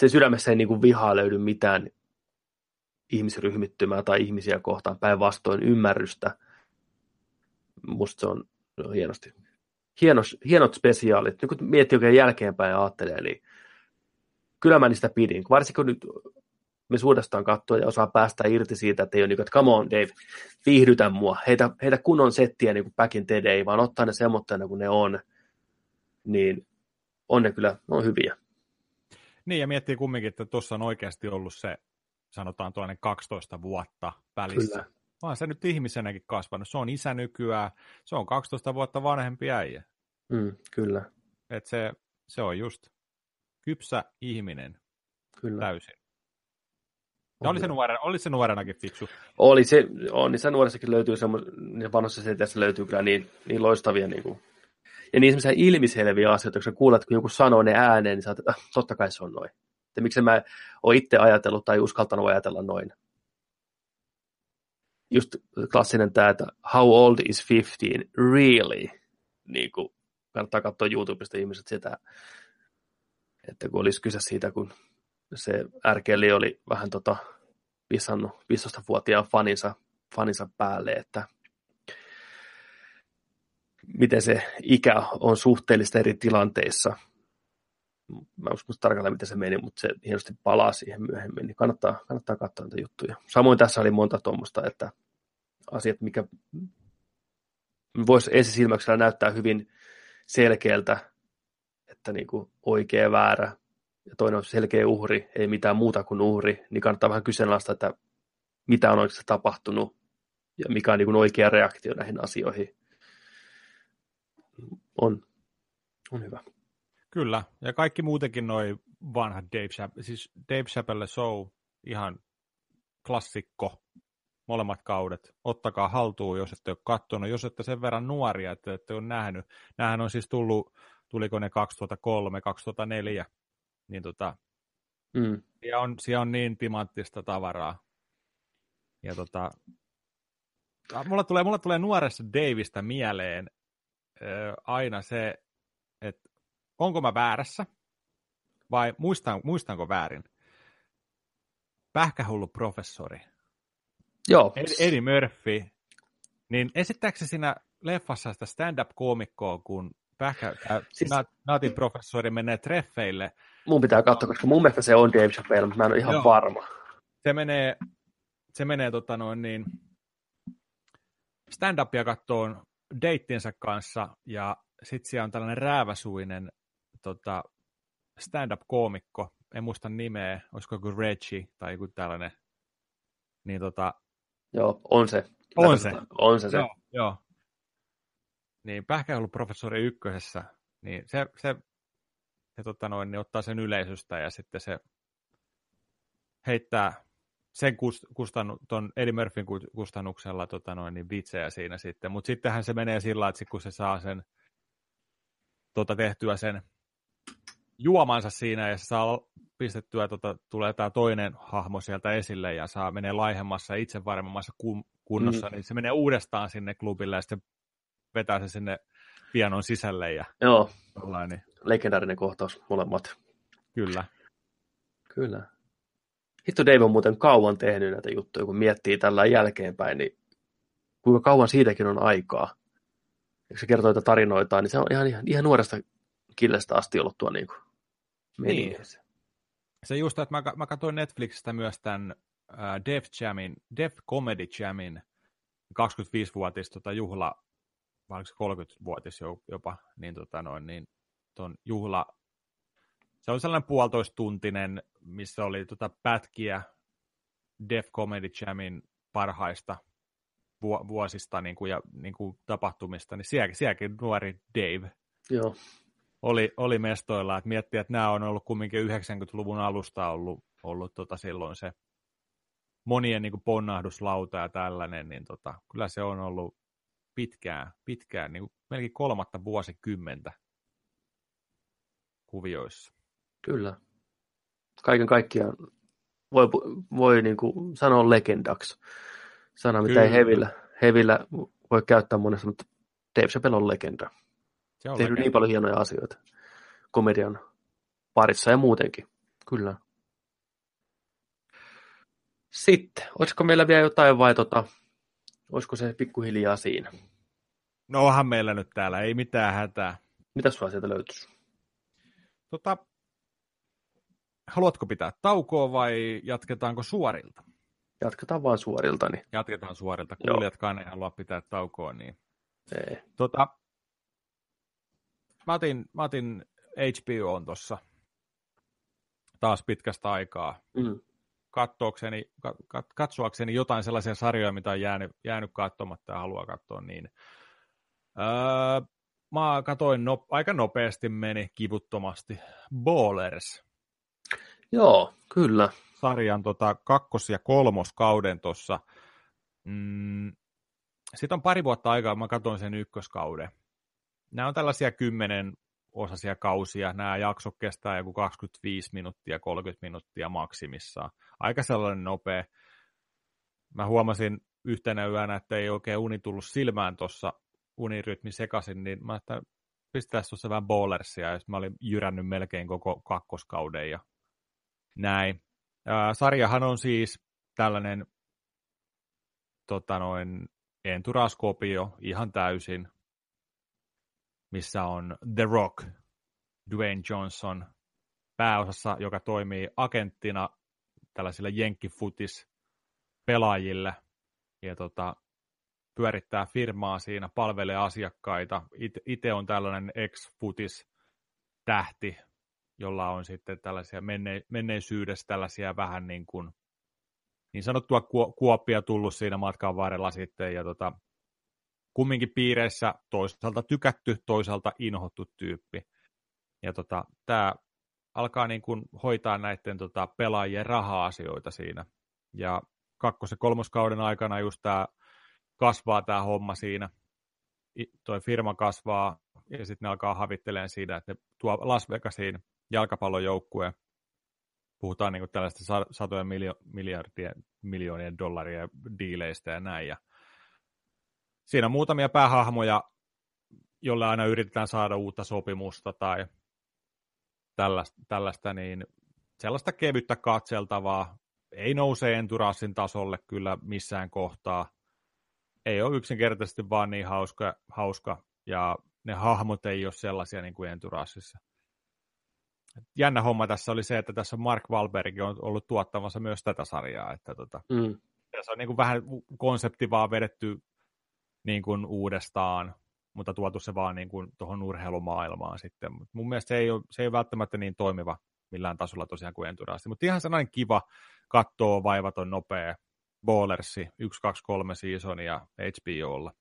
se sydämessä ei niin kuin vihaa löydy mitään ihmisryhmittymää tai ihmisiä kohtaan, päinvastoin ymmärrystä. Musta se on, se on hienosti. Hienos, hienot spesiaalit. Nyt kun miettii oikein jälkeenpäin ja ajattelee, niin kyllä mä niistä pidin. Varsinkin kun nyt me suudestaan katsoa ja osaa päästä irti siitä, että ei ole niin kuin, että come on Dave, viihdytä mua, heitä, heitä kunnon settiä niin kuin back in the day, vaan ottaa ne semmoitteena kuin ne on, niin on ne kyllä, ne on hyviä. Niin, ja miettii kumminkin, että tuossa on oikeasti ollut se, sanotaan tuollainen 12 vuotta välissä. Kyllä. Vaan se nyt ihmisenäkin kasvanut. Se on isä nykyään, se on 12 vuotta vanhempi äijä. Mm, kyllä, Et se, se on just kypsä ihminen kyllä. täysin. Ja oli se, nuorena, oli se nuorenakin fiksu. Oli se, on, se nuorissakin löytyy semmoinen, ja vanhassa seteissä löytyy kyllä niin, niin loistavia niin kuin, ja niin semmoisia ilmiselviä asioita, kun sä kuulet, kun joku sanoo ne ääneen, niin sä että ah, totta kai se on noin. Ja miksi mä oon itse ajatellut tai uskaltanut ajatella noin. Just klassinen tämä, että how old is 15 really? Niin kuin, kannattaa katsoa YouTubesta ihmiset sitä, että kun olisi kyse siitä, kun se ärkeli oli vähän tota, pissannut 15-vuotiaan faninsa, faninsa päälle, että miten se ikä on suhteellista eri tilanteissa. Mä en usko tarkalleen, miten se meni, mutta se hienosti palaa siihen myöhemmin, niin kannattaa, kannattaa katsoa näitä juttuja. Samoin tässä oli monta tuommoista, että asiat, mikä voisi ensisilmäyksellä näyttää hyvin selkeältä, että niin kuin oikea väärä, ja toinen on selkeä uhri, ei mitään muuta kuin uhri, niin kannattaa vähän kyseenalaista, että mitä on oikeasti tapahtunut ja mikä on niin kuin oikea reaktio näihin asioihin. On, on hyvä. Kyllä, ja kaikki muutenkin noi vanhat Dave Chappelle, siis Dave Chappelle Show, ihan klassikko, molemmat kaudet. Ottakaa haltuun, jos ette ole katsonut, jos ette sen verran nuoria, että ette ole nähnyt. Nämähän on siis tullut, tuliko ne 2003, 2004, niin tota, Mm. siellä on, siellä on niin timanttista tavaraa. Ja tota, mulla tulee, mulla tulee nuoressa Davista mieleen ö, aina se, että onko mä väärässä vai muistan, muistanko väärin. Pähkähullu professori, Joo, Ed- Eddie Murphy, niin esittääkö siinä leffassa sitä stand-up-koomikkoa, kun pähkä, äh, Siis- siis... Naatin professori menee treffeille, mun pitää katsoa, koska mun mielestä se on Dave Chappelle, mutta mä en ole ihan Joo. varma. se menee, se menee tota noin niin, stand-upia kattoon deittinsä kanssa, ja sitten siellä on tällainen rääväsuinen tota, stand-up-koomikko, en muista nimeä, olisiko joku Reggie tai joku tällainen, niin tota, Joo, on se. On se. On se se. Joo, joo. Niin pähkähullu professori ykkösessä, niin se, se, se tota noin, niin ottaa sen yleisöstä ja sitten se heittää sen kust, kustannu, ton Eddie Murphyn ku- kustannuksella tota noin, niin vitsejä siinä sitten, mutta sittenhän se menee sillä että sit kun se saa sen tota, tehtyä sen juomansa siinä ja se saa pistettyä, tota, tulee tämä toinen hahmo sieltä esille ja saa menee laihemmassa ja itse varmemmassa kun, kunnossa, Mm. niin se menee uudestaan sinne klubille ja sitten vetää se sinne pianon sisälle ja Joo, jollain, niin legendaarinen kohtaus molemmat. kyllä. Kyllä. Hitto Dave on muuten kauan tehnyt näitä juttuja, kun miettii tällä jälkeenpäin, niin kuinka kauan siitäkin on aikaa. Ja se kertoo näitä tarinoita, niin se on ihan, ihan, ihan nuoresta killestä asti ollut tuo niin kuin, meiningissä. Se just, että mä, mä katsoin Netflixistä myös tämän äh, Def Jamin, Def Comedy Jamin 25-vuotis tota, juhla, vai oliko se 30-vuotis jo- jopa, niin, tota, noin, niin ton juhla, se oli sellainen puolitoista tuntinen, missä oli tota, pätkiä Def Comedy Jamin parhaista vu- vuosista niin kuin, ja niin kuin, tapahtumista, niin sielläkin, sielläkin nuori Dave Joo, oli, oli mestoilla, että miettii, että nämä on ollut kumminkin 90-luvun alusta ollut, ollut tota silloin se monien niin kuin ponnahduslauta ja tällainen, niin tota, kyllä se on ollut pitkään, pitkään niin kuin melkein kolmatta vuosikymmentä kuvioissa. kyllä. Kaiken kaikkiaan voi, voi niin kuin sanoa legendaksi. Sana, mitä ei Kyllä. hevillä, hevillä voi käyttää monessa, mutta Dave Chappelle on legenda. Se on Tehnyt legenda. niin paljon hienoja asioita komedian parissa ja muutenkin. Kyllä. Sitten, olisiko meillä vielä jotain vai tota, olisiko se pikkuhiljaa siinä? No onhan meillä nyt täällä, ei mitään hätää. Mitä sulla sieltä löytyisi? Tota, haluatko pitää taukoa vai jatketaanko suorilta? Jatketaan vaan suorilta, niin Jatketaan suorilta. Kuulijatkaan ei halua pitää taukoa, niin ei. Tota, mä otin, mä otin HBOn tuossa taas pitkästä aikaa Mm. katsoakseni, kat, kat- katsoakseni jotain sellaisia sarjoja, mitä on jäänyt, jäänyt katsomatta ja haluaa katsoa niin. Öö, mä katoin no, aika nopeasti meni kivuttomasti Ballers Joo, kyllä. sarjan tota, kakkos- ja kolmoskauden tuossa. Mm, siitä on pari vuotta aikaa, mä katsoin sen ykköskauden. Nämä on tällaisia kymmenen osasia kausia. Nämä jaksot kestää joku 25 minuuttia, 30 minuuttia maksimissaan. Aika sellainen nopea. Mä huomasin yhtenä yönä, että ei oikein uni tullut silmään tuossa unirytmi sekaisin, niin mä että pistäisi tuossa vähän ballersia, ja mä olin jyrännyt melkein koko kakkoskauden ja näin. Ää, sarjahan on siis tällainen tota noin, enturaskopio ihan täysin, missä on The Rock, Dwayne Johnson pääosassa, joka toimii agenttina tällaisille jenkkifutis pelaajille ja tota, pyörittää firmaa siinä, palvelee asiakkaita. Itse on tällainen ex-futis tähti, jolla on sitten tällaisia menne- menneisyydestä tällaisia vähän niin kuin niin sanottua kuo- kuoppia tullut siinä matkan varrella sitten ja tota, kumminkin piireissä toisaalta tykätty, toisaalta inhottu tyyppi. Ja tota, tämä alkaa niin kuin hoitaa näiden tota, pelaajien raha-asioita siinä. Ja kakkos- ja kolmoskauden aikana just tämä kasvaa tämä homma siinä. Toi firma kasvaa ja sitten ne alkaa havitteleen siitä, että ne tuo Las Vegasiin jalkapallojoukkueen puhutaan niin tällaista sa- satojen miljo- miljardien, miljoonien dollarien diileistä ja näin. Ja siinä on muutamia päähahmoja, jolle aina yritetään saada uutta sopimusta tai tällaista, tällaista niin sellaista kevyttä katseltavaa. Ei nouse Enturassin tasolle kyllä missään kohtaa. Ei ole yksinkertaisesti vaan niin hauska, hauska ja ne hahmot ei ole sellaisia niin kuin Enturassissa jännä homma tässä oli se, että tässä Mark Wahlberg on ollut tuottamassa myös tätä sarjaa, että tota, Mm. tässä on niin kuin vähän konsepti vaan vedetty niin kuin uudestaan, mutta tuotu se vaan niin kuin tuohon urheilumaailmaan sitten. Mut mun mielestä se ei, ole, se ei ole välttämättä niin toimiva millään tasolla tosiaan kuin Enturasti, mutta ihan sellainen kiva, kattoo vaivaton nopea Ballersi, 1, 2, 3 seasonia HBOlla.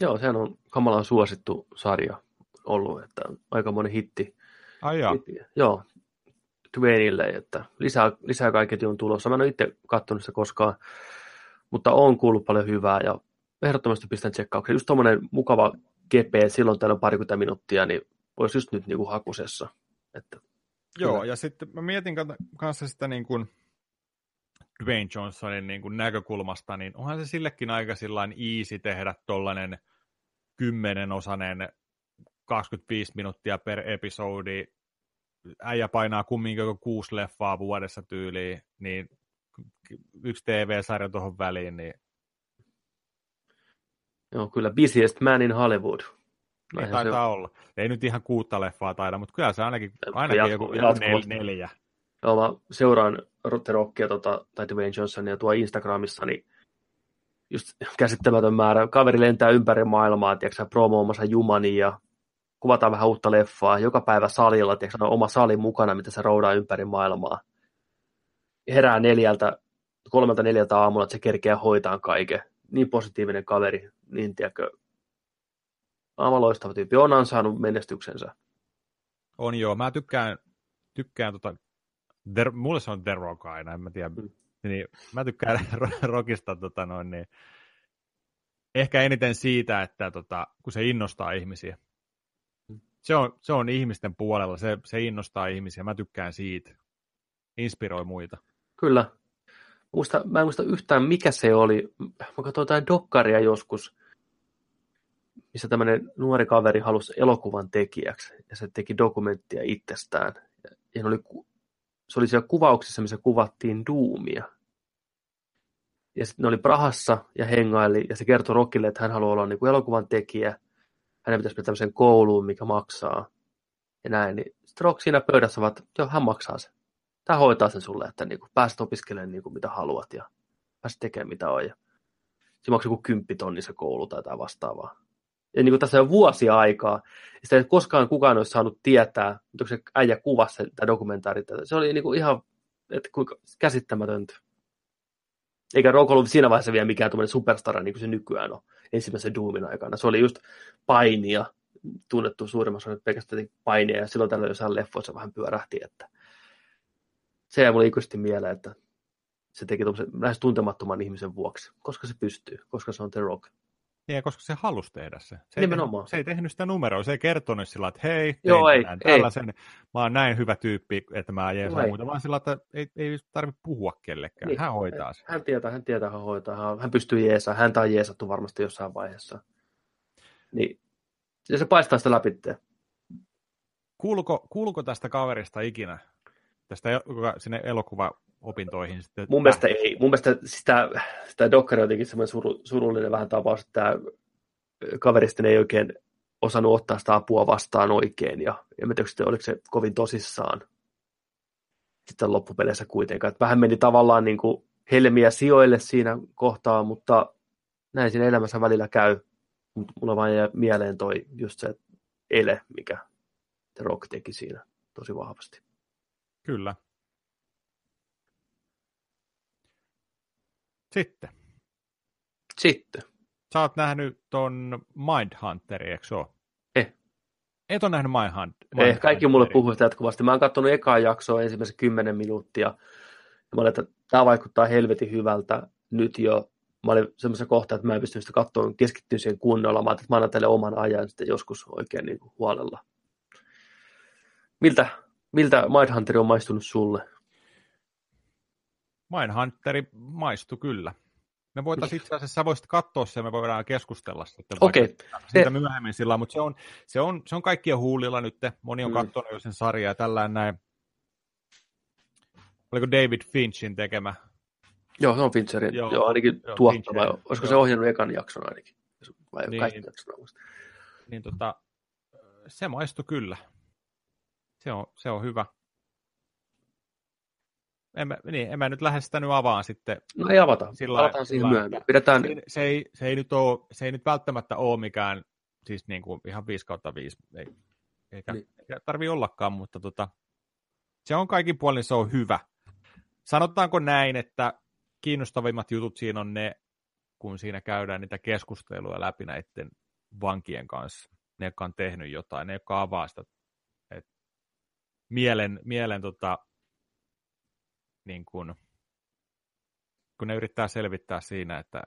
Joo, sehän on kamalan suosittu sarja ollut, että aika moni hitti. Ai jaa. hitti. Joo, Dwayneille, että lisää, lisää kaiketi on tulossa. Mä en ole itse katsonut sitä koskaan, mutta on kuullut paljon hyvää ja ehdottomasti pistän tsekkauksen. Just tommonen mukava että silloin täällä on parikymmentä minuuttia, niin olisi just nyt niin kuin hakusessa. Että, Joo, Kyllä. ja sitten mä mietin kanssa sitä niin kuin Dwayne Johnsonin niin kuin näkökulmasta, niin onhan se sillekin aika sillain easy tehdä tollainen kymmenenosainen 25 minuuttia per episodi. Äijä painaa kumminkin joko kuusi leffaa vuodessa tyyliin, niin yksi TV-sarja tuohon väliin, niin joo, kyllä busiest man in Hollywood. ei Näinhän taitaa se olla. Ei nyt ihan kuutta leffaa taida, mutta kyllä se ainakin, Mutta ainakin jatku- joku, joku nel, neljä. Joo, mä seuraan The Rockia tota, tai Dwayne Johnsonia tuo Instagramissa, niin just käsittämätön määrä. Kaveri lentää ympäri maailmaa, tiedätkö, promoomassa Jumani ja kuvataan vähän uutta leffaa. Joka päivä salilla, tiedätkö, on oma sali mukana, mitä se roudaa ympäri maailmaa. Herää neljältä, kolmelta neljältä aamulla, että se kerkeää hoitaa kaiken. Niin positiivinen kaveri, niin tiedätkö, aivan loistava tyyppi. On ansainnut menestyksensä. On joo, mä tykkään, tykkään tota, The, mulle se on The Rock aina, en mä tiedä. Mm. Niin, mä tykkään Rockista tota noin, niin, ehkä eniten siitä, että tota, kun se innostaa ihmisiä. Mm. Se on, se on ihmisten puolella, se, se innostaa ihmisiä, mä tykkään siitä. Inspiroi muita. Kyllä. Muista, mä en muista yhtään, mikä se oli. Mä katsoin jotain dokkaria joskus, missä tämmöinen nuori kaveri halusi elokuvan tekijäksi, ja se teki dokumenttia itsestään. Ja oli, se oli siellä kuvauksessa, missä kuvattiin Duumia. Ja sitten ne oli Prahassa ja hengaili, ja se kertoi Rockille, että hän haluaa olla niin kuin elokuvan tekijä. Hänen pitäisi mennä tämmöiseen kouluun, mikä maksaa. Ja näin, niin sitten Rock siinä pöydässä vaan, että joo, hän maksaa sen. Tämä hoitaa sen sulle, että niin kuin pääset opiskelemaan niin kuin mitä haluat ja pääset tekemään mitä on. Ja se maksaa joku kymppitonni se koulu tai jotain vastaavaa. Ja niin kuin tässä on vuosia aikaa. Sitä ei koskaan kukaan olisi saanut tietää, mutta se äijä kuvasi tämä dokumentaari. Se oli niin kuin ihan että kuinka käsittämätöntä. Eikä Rock ollut siinä vaiheessa vielä mikään tuommoinen superstara, niin kuin se nykyään on ensimmäisen Doomin aikana. Se oli just painia, tunnettu suurimmassa nyt pelkästään painia, ja silloin tällöin jossain leffoissa vähän pyörähti, että se jäi mulle ikuisesti mieleen, että se teki lähes tuntemattoman ihmisen vuoksi, koska se pystyy, koska se on The Rock. Niin, koska se halusi tehdä se. Se Nimenomaan. Ei, se ei tehnyt sitä numeroa, se ei kertonut sillä, että hei, Joo, ei, tällaisen, ei. mä oon näin hyvä tyyppi, että mä jeesaan muuta, vaan sillä, että ei, ei tarvitse puhua kellekään. Niin. Hän hoitaa sen. Hän tietää, hän tietää, hän hoitaa. Hän pystyy jeesaan, häntä on jeesattu varmasti jossain vaiheessa. Niin. Ja se paistaa sitä läpi. Kuuluko, kuuluko tästä kaverista ikinä, tästä sinne elokuvaopintoihin sitten? Mun mielestä ei. Mun mielestä sitä, sitä dokkari on jotenkin semmoinen suru, surullinen vähän tapaus, että tämä kaveristen ei oikein osannut ottaa sitä apua vastaan oikein, ja en tiedä, oliko se kovin tosissaan sitten loppupeleissä kuitenkaan. Että vähän meni tavallaan niin kuin helmiä sijoille siinä kohtaa, mutta näin siinä elämässä välillä käy. Mulla vain jää mieleen toi just se ele, mikä The Rock teki siinä tosi vahvasti. Kyllä. Sitten. Sitten. Sä oot nähnyt ton Mindhunterin, eikö ole? Eh. Et ole nähnyt Mindhunt, Mindhunterin? Eh, kaikki mulle puhuu sitä jatkuvasti. Mä oon katsonut ekaa jaksoa ensimmäisen kymmenen minuuttia. Ja mä olin, että tämä vaikuttaa helvetin hyvältä nyt jo. Mä olin semmoisessa kohtaa, että mä en pystynyt sitä katsoa keskittyä siihen kunnolla. Mä että mä annan teille oman ajan sitten joskus oikein niin kuin huolella. Miltä, miltä Mindhunter on maistunut sulle? Mindhunteri maistui kyllä. Me voitaisiin itse asiassa, sä voisit katsoa sen, me voidaan keskustella sitten okay. siitä myöhemmin sillä, mutta se on, se, on, se on kaikkien huulilla nyt. Moni on mm. katsonut jo sen sarjaa ja tällään näin. Oliko David Finchin tekemä? Joo, se on Fincherin. Joo, joo ainakin joo, tuottava. Fincher, Olisiko joo. se ohjannut ekan jakson ainakin? Vai niin, kaikki jakson Niin tota, se maistui kyllä. Se on, se on hyvä en mä, niin, en mä nyt lähde sitä nyt avaan sitten. No ei avata, sillä avataan siihen myöhemmin. Pidetään... Se, se, ei, se, ei nyt ole, se ei nyt välttämättä ole mikään siis niin kuin ihan 5 kautta 5, ei, eikä, niin. eikä tarvi ollakaan, mutta tota, se on kaikin puolin se on hyvä. Sanotaanko näin, että kiinnostavimmat jutut siinä on ne, kun siinä käydään niitä keskusteluja läpi näiden vankien kanssa, ne, jotka on tehnyt jotain, ne, jotka avaa sitä että mielen, mielen tota, niin kuin, kun ne yrittää selvittää siinä, että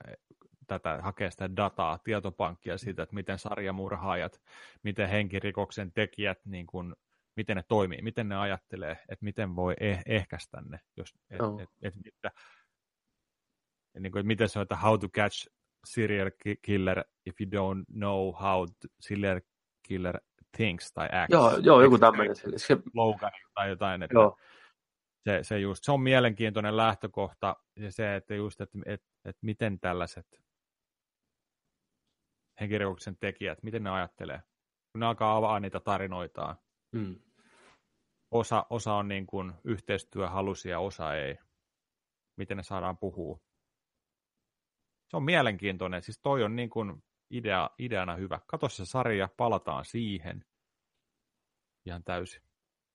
tätä hakee sitä dataa, tietopankkia siitä, että miten sarjamurhaajat, miten henkirikoksen tekijät, niin kuin, miten ne toimii, miten ne ajattelee, että miten voi eh- ehkäistä ne, jos, et, oh. et, et, että, niin kuin, että miten se on, että how to catch serial killer if you don't know how to, serial killer thinks tai acts. Joo, joo joku tämmöinen. Se... Logan tai jotain. Että, joo se, se, just, se on mielenkiintoinen lähtökohta ja se, että just, että, että, että miten tällaiset henkirikoksen tekijät, miten ne ajattelee, kun ne alkaa avaa niitä tarinoitaan. Mm. Osa, osa on niin kuin yhteistyöhalusia, osa ei. Miten ne saadaan puhua. Se on mielenkiintoinen. Siis toi on niin kuin idea, ideana hyvä. Kato se sarja, palataan siihen. Ihan täysin.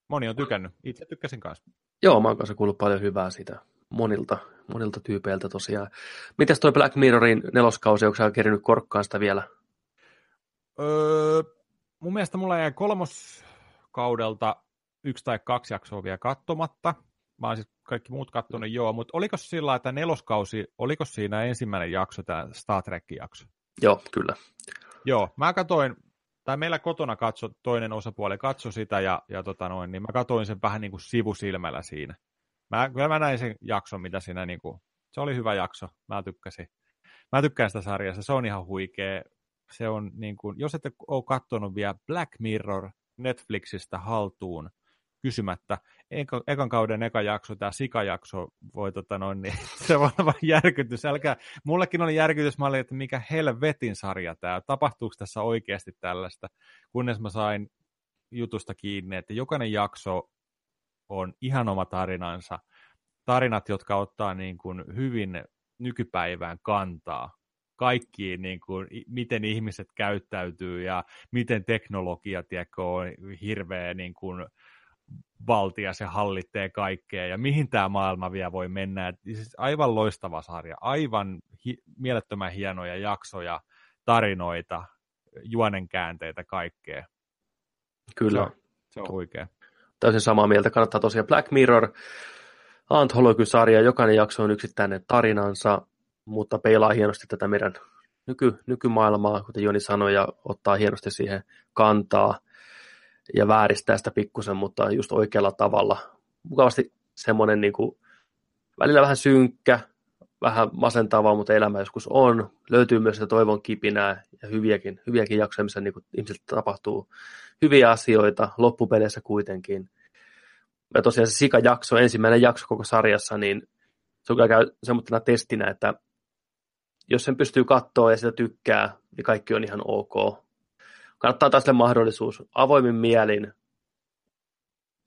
Moni on tykännyt. Itse tykkäsin kanssa. Joo, mä oon kanssa kuullut paljon hyvää siitä monilta, monilta tyypeiltä tosiaan. Mitäs toi Black Mirrorin neloskausi, onko sä kerinyt korkkaan sitä vielä? Öö, mun mielestä mulla jäi kolmoskaudelta yksi tai kaksi jaksoa vielä katsomatta. Mä oon siis kaikki muut kattonut, joo, mutta oliko sillä että neloskausi, oliko siinä ensimmäinen jakso, tämä Star Trek-jakso? Joo, kyllä. Joo, mä katsoin tai meillä kotona katso, toinen osapuoli katso sitä ja, ja tota noin, niin mä katsoin sen vähän niin kuin sivusilmällä siinä. Mä, kyllä mä näin sen jakson, mitä siinä, niin kuin, se oli hyvä jakso, mä tykkäsin. Mä tykkään sitä sarjasta, se on ihan huikea. Se on niin kuin, jos ette ole katsonut vielä Black Mirror Netflixistä haltuun, kysymättä. Eka, ekan kauden eka jakso, tämä sikajakso, voi tota noin, niin se voi olla järkytys. Älkää, mullekin oli järkytys, mä olin, että mikä helvetin sarja tämä, tapahtuuko tässä oikeasti tällaista, kunnes mä sain jutusta kiinni, että jokainen jakso on ihan oma tarinansa. Tarinat, jotka ottaa niin kuin hyvin nykypäivään kantaa kaikkiin, niin kuin, miten ihmiset käyttäytyy ja miten teknologia tiedätkö, on hirveä niin kuin, valtia, se hallitsee kaikkea ja mihin tämä maailma vielä voi mennä. Siis aivan loistava sarja, aivan hi- mielettömän hienoja jaksoja, tarinoita, juonenkäänteitä, kaikkea. Kyllä. Se on, se on huikea. Täysin samaa mieltä. Kannattaa tosiaan Black Mirror, Anthology-sarja, jokainen jakso on yksittäinen tarinansa, mutta peilaa hienosti tätä meidän nyky, nykymaailmaa, kuten Joni sanoi, ja ottaa hienosti siihen kantaa ja vääristää sitä pikkusen, mutta just oikealla tavalla. Mukavasti semmoinen niin kuin, välillä vähän synkkä, vähän masentavaa, mutta elämä joskus on. Löytyy myös sitä toivon kipinää ja hyviäkin, hyviäkin jaksoja, missä niin ihmisiltä tapahtuu hyviä asioita loppupeleissä kuitenkin. Ja tosiaan se Sika-jakso, ensimmäinen jakso koko sarjassa, niin se on käy semmoisena testinä, että jos sen pystyy katsoa ja sitä tykkää, niin kaikki on ihan ok kannattaa taas mahdollisuus avoimin mielin,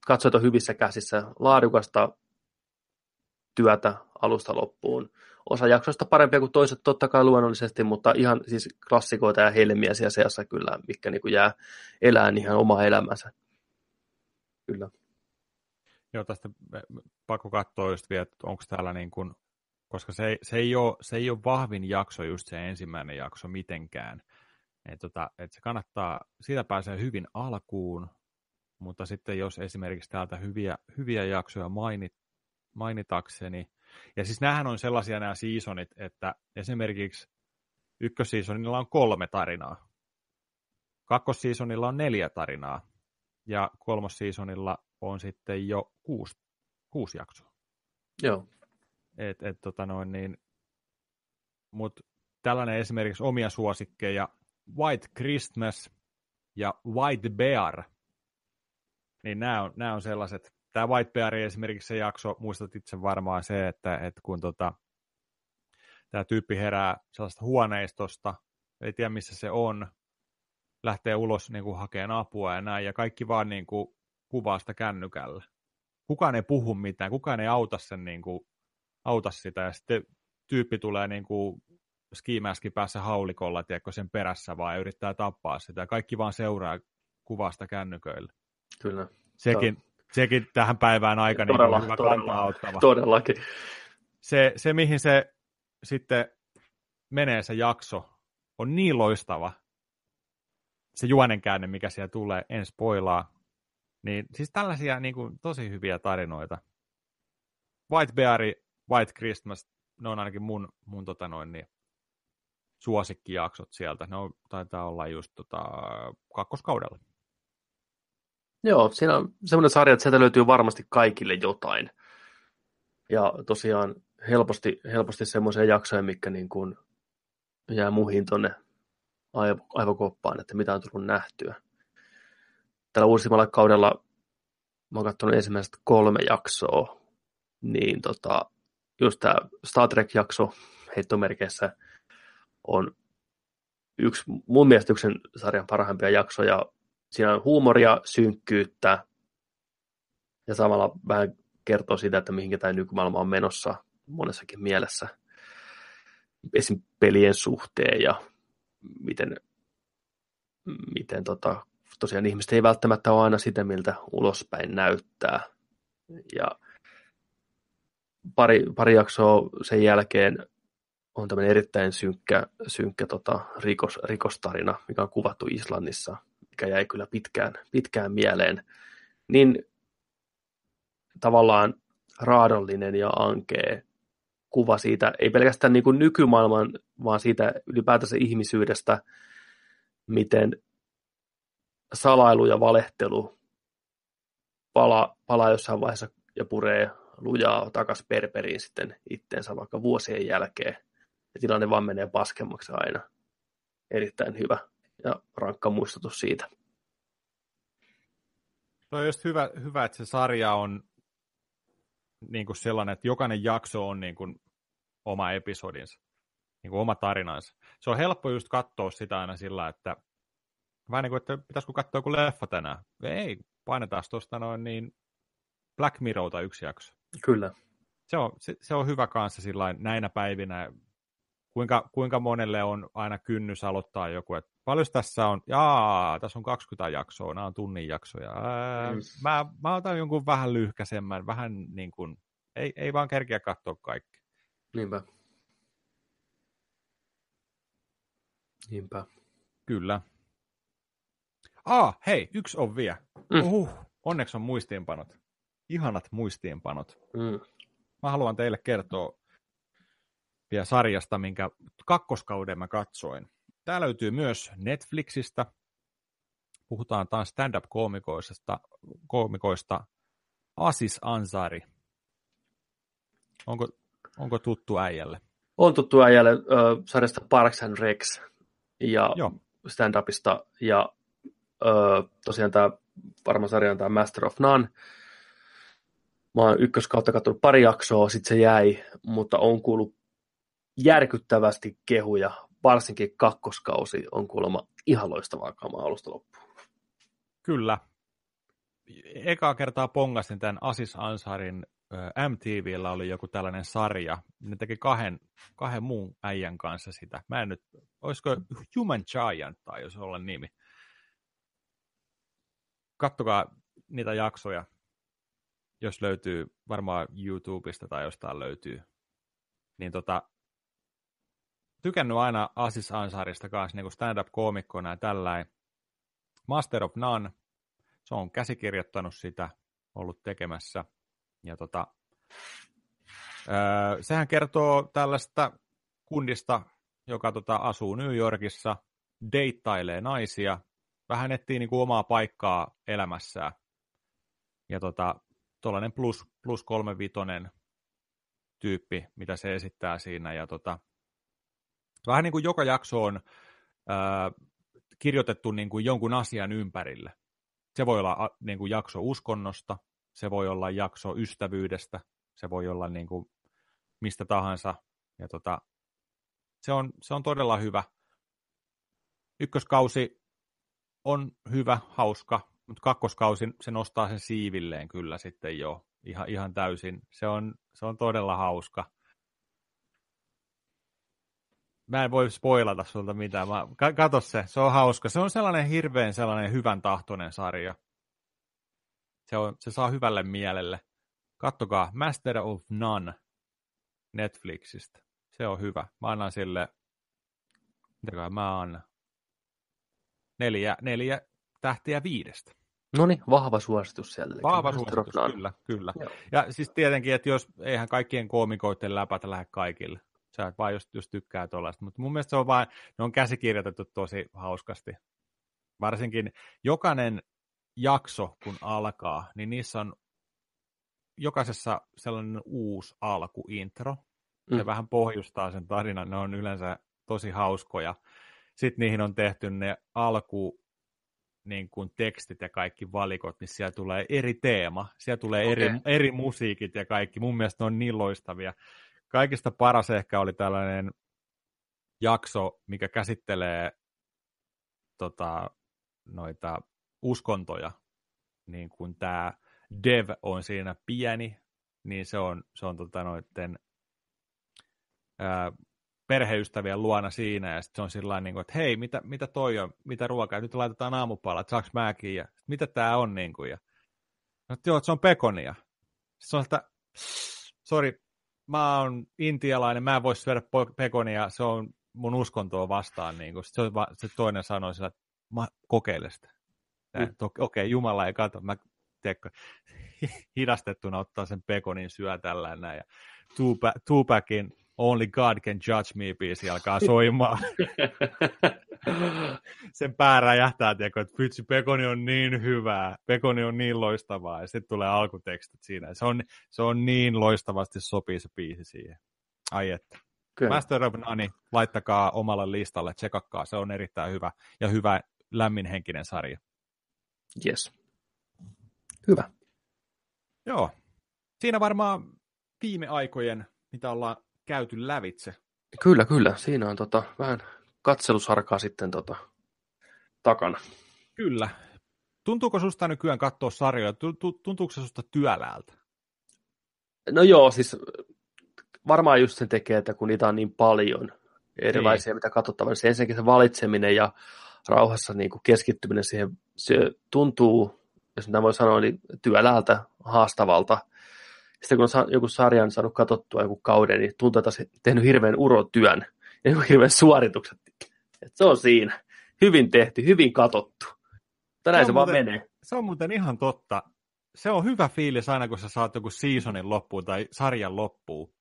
katsoa hyvissä käsissä, laadukasta työtä alusta loppuun. Osa jaksoista parempia kuin toiset totta kai luonnollisesti, mutta ihan siis klassikoita ja helmiä siellä seassa kyllä, mikä niin kuin jää elään ihan oma elämänsä. Kyllä. Joo, tästä pakko katsoa just vielä, että onko täällä niin kuin, koska se, se, ei ole, se ei ole vahvin jakso just se ensimmäinen jakso mitenkään. Et tota, et se kannattaa, siitä pääsee hyvin alkuun, mutta sitten jos esimerkiksi täältä hyviä, hyviä jaksoja mainit, mainitakseni, ja siis näähän on sellaisia nämä seasonit, että esimerkiksi ykkösseasonilla on kolme tarinaa, kakkosseasonilla on neljä tarinaa, ja kolmosseasonilla on sitten jo kuusi, kuusi jaksoa. Joo. Et, et, tota noin, niin, mut tällainen esimerkiksi omia suosikkeja White Christmas ja White Bear, niin nämä on, nämä on sellaiset, tämä White Bear esimerkiksi se jakso, muistat itse varmaan se, että, että kun tota, tämä tyyppi herää sellaista huoneistosta, ei tiedä missä se on, lähtee ulos niin kuin hakemaan apua ja näin, ja kaikki vaan niin kuin, kuvaa sitä kännykällä. Kukaan ei puhu mitään, kukaan ei auta sen niin kuin, auta sitä, ja sitten tyyppi tulee niin kuin, skimäski päässä haulikolla, tiedätkö, sen perässä vaan ja yrittää tappaa sitä. Kaikki vaan seuraa kuvasta kännyköillä. Kyllä. Sekin, to... sekin tähän päivään aika todella, niin hyvä todella, auttava. Todellakin. Se, se, mihin se sitten menee se jakso, on niin loistava. Se juonenkäänne, mikä siellä tulee, en spoilaa. Niin, siis tällaisia niin kuin, tosi hyviä tarinoita. White Bear, White Christmas, ne on ainakin mun, mun tota noin, niin, suosikkijaksot sieltä. Ne on, taitaa olla just tota, kakkoskaudella. Joo, siinä on semmoinen sarja, että sieltä löytyy varmasti kaikille jotain. Ja tosiaan helposti, helposti semmoisia jaksoja, mikä niin kuin jää muihin tuonne aivo, aivokoppaan, että mitä on tullut nähtyä. Tällä uusimmalla kaudella mä oon katsonut ensimmäiset kolme jaksoa, niin tota, just tämä Star Trek-jakso heittomerkeissä – on yksi mun mielestä yksi sarjan parhaimpia jaksoja. Siinä on huumoria, synkkyyttä ja samalla vähän kertoo siitä, että mihinkä tämä nykymaailma on menossa monessakin mielessä. Esim. pelien suhteen ja miten, miten tota, tosiaan ihmiset ei välttämättä ole aina sitä, miltä ulospäin näyttää. Ja pari, pari jaksoa sen jälkeen on tämmöinen erittäin synkkä, synkkä tota, rikos, rikostarina, mikä on kuvattu Islannissa, mikä jäi kyllä pitkään, pitkään mieleen. Niin tavallaan raadollinen ja ankee kuva siitä, ei pelkästään niin kuin nykymaailman, vaan siitä ylipäätänsä ihmisyydestä, miten salailu ja valehtelu palaa, palaa jossain vaiheessa ja puree lujaa takas perperiin sitten itteensä vaikka vuosien jälkeen. Ja tilanne vaan menee paskemmaksi aina. Erittäin hyvä ja rankka muistutus siitä. Se on just hyvä, hyvä, että se sarja on niin kuin sellainen, että jokainen jakso on niin kuin oma episodinsa, niin kuin oma tarinansa. Se on helppo just katsoa sitä aina sillä, että vähän niin kuin, että pitäisikö katsoa joku leffa tänään. Ei, painetaan tuosta noin niin Black Mirrorta yksi jakso. Kyllä. Se on, se, se on hyvä kanssa näinä päivinä. Kuinka, kuinka monelle on aina kynnys aloittaa joku, että paljon tässä on, jaa, tässä on 20 jaksoa, nämä on tunnin jaksoja. Ää, mm. mä, mä otan jonkun vähän lyhkäisemmän, vähän niin kuin, ei, ei vaan kerkeä katsoa kaikki. Niinpä. Niinpä. Kyllä. Ah, hei, yksi on vielä. Mm. Uhuh, onneksi on muistiinpanot. Ihanat muistiinpanot. Mm. Mä haluan teille kertoa vielä sarjasta, minkä kakkoskauden mä katsoin. Tämä löytyy myös Netflixistä. Puhutaan taas stand-up-koomikoista koomikoista. Asis Ansari. Onko, onko tuttu äijälle? On tuttu äijälle äh, sarjasta Parks and Rex ja Joo. stand-upista. Ja äh, tosiaan tämä varma sarja on tämä Master of None. Mä oon ykköskautta katsonut pari jaksoa, sitten se jäi, mutta on kuullut järkyttävästi kehuja varsinkin kakkoskausi on kuulemma ihan loistavaa kamaa alusta loppuun. Kyllä. Ekaa kertaa pongasin tämän Asis Ansarin MTVllä oli joku tällainen sarja. Ne teki kahden, kahden muun äijän kanssa sitä. Mä en nyt, olisiko Human Giant tai jos olla nimi. Kattokaa niitä jaksoja, jos löytyy varmaan YouTubesta tai jostain löytyy. Niin tota, tykännyt aina Asis Ansarista kanssa niin stand-up-koomikkona ja tällainen. Master of None, se on käsikirjoittanut sitä, ollut tekemässä. Ja tota, öö, sehän kertoo tällaista kundista, joka tota, asuu New Yorkissa, deittailee naisia, vähän etsii niin kuin omaa paikkaa elämässään. Ja tota, tuollainen plus, plus kolme tyyppi, mitä se esittää siinä. Ja tota, Vähän niin kuin joka jakso on ää, kirjoitettu niin kuin jonkun asian ympärille. Se voi olla niin kuin jakso uskonnosta, se voi olla jakso ystävyydestä, se voi olla niin kuin mistä tahansa. Ja tota, se, on, se on todella hyvä. Ykköskausi on hyvä, hauska, mutta kakkoskausi se nostaa sen siivilleen kyllä sitten jo ihan, ihan täysin. Se on, se on todella hauska mä en voi spoilata sulta mitään. Mä, kato se, se on hauska. Se on sellainen hirveän sellainen hyvän tahtoinen sarja. Se, on, se saa hyvälle mielelle. Kattokaa Master of None Netflixistä. Se on hyvä. Mä annan sille, mitäkään mä annan, neljä, neljä tähtiä viidestä. No niin, vahva suositus sieltä. Vahva suositus, kyllä, kyllä. Joo. Ja siis tietenkin, että jos eihän kaikkien koomikoiden läpätä lähde kaikille sä vaan just, just tykkää tuollaista. Mutta mun mielestä se on vaan, ne on käsikirjoitettu tosi hauskasti. Varsinkin jokainen jakso, kun alkaa, niin niissä on jokaisessa sellainen uusi alkuintro. Se mm. vähän pohjustaa sen tarinan, ne on yleensä tosi hauskoja. Sitten niihin on tehty ne alku niin kuin tekstit ja kaikki valikot, niin siellä tulee eri teema, siellä tulee okay. eri, eri musiikit ja kaikki. Mun mielestä ne on niin loistavia kaikista paras ehkä oli tällainen jakso, mikä käsittelee tota, noita uskontoja, niin kuin tämä Dev on siinä pieni, niin se on, se on tota noiden ää, perheystävien luona siinä, ja sitten se on sillä niin kuin, että hei, mitä, mitä toi on, mitä ruokaa, nyt laitetaan aamupala, että saaks mäkin, ja mitä tämä on, niin kuin, ja no, joo, että se on pekonia. Sitten se on että, sori, mä oon intialainen, mä en voi syödä pekonia, se on mun uskontoa vastaan. Niin kun. Sitten se, se toinen sanoi sillä, että mä kokeilen sitä. Mm. Okei, okay, Jumala ei katso, mä teekö, hidastettuna ottaa sen pekonin syö tällä näin. Ja Tupacin Only God Can Judge Me biisi alkaa soimaan. sen pää räjähtää, tiedätkö, että vitsi, Pekoni on niin hyvää, Pekoni on niin loistavaa, ja sitten tulee alkutekstit siinä. Se on, se on niin loistavasti sopii se biisi siihen. Ai että. Kyllä. Master of None, laittakaa omalle listalle, tsekakkaa, se on erittäin hyvä ja hyvä lämminhenkinen sarja. Yes. Hyvä. Joo. Siinä varmaan viime aikojen, mitä ollaan käyty lävitse. Kyllä, kyllä. Siinä on tota, vähän katselusarkaa sitten tota, takana. Kyllä. Tuntuuko susta nykyään katsoa sarjoja? Tuntuuko se susta työläältä? No joo, siis varmaan just sen tekee, että kun niitä on niin paljon erilaisia, niin. mitä katsottavaa, niin se ensinnäkin se valitseminen ja rauhassa niin kuin keskittyminen siihen, se tuntuu, jos mitä voi sanoa, niin työläältä, haastavalta. Sitten kun on joku sarjan saanut katsottua joku kauden, niin tuntuu, että tehnyt hirveän urotyön ja hirveän suoritukset. Et se on siinä. Hyvin tehty, hyvin katottu. Näin se, se vaan muuten, menee. Se on muuten ihan totta. Se on hyvä fiilis aina, kun sä saat joku seasonin loppuun tai sarjan loppuun.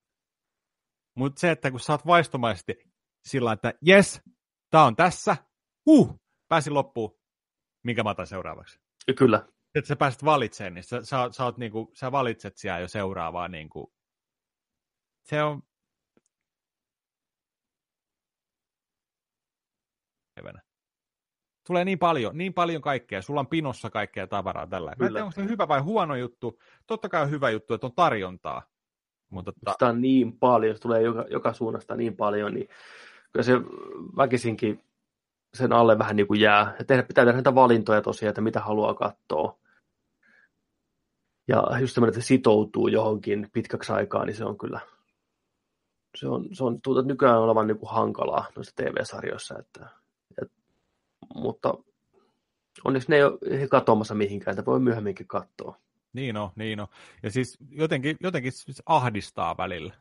Mutta se, että kun sä oot vaistomaisesti sillä että jes, tää on tässä, huh, pääsin loppuun, minkä mä otan seuraavaksi. Kyllä. Että sä pääset valitsemaan, niin sä, sä, sä, oot niinku, sä valitset siellä jo seuraavaa. Niinku. Se on... Hyvänä. Tulee niin paljon, niin paljon kaikkea. Sulla on pinossa kaikkea tavaraa tällä. Mä en tiedä, onko se hyvä vai huono juttu. Totta kai on hyvä juttu, että on tarjontaa. Mutta ta... Sitä on niin paljon, se tulee joka, joka suunnasta niin paljon, niin kyllä se väkisinkin sen alle vähän niin kuin jää. Ja tehdä, pitää tehdä näitä valintoja tosiaan, että mitä haluaa katsoa. Ja just semmoinen, että se sitoutuu johonkin pitkäksi aikaa, niin se on kyllä, se on, se on tuntuu nykyään olevan niin kuin hankalaa noissa TV-sarjoissa. Että, et, mutta onneksi ne ei ole katoamassa mihinkään, että voi myöhemminkin katsoa. Niin on, niin on. Ja siis jotenkin, jotenkin siis ahdistaa välillä.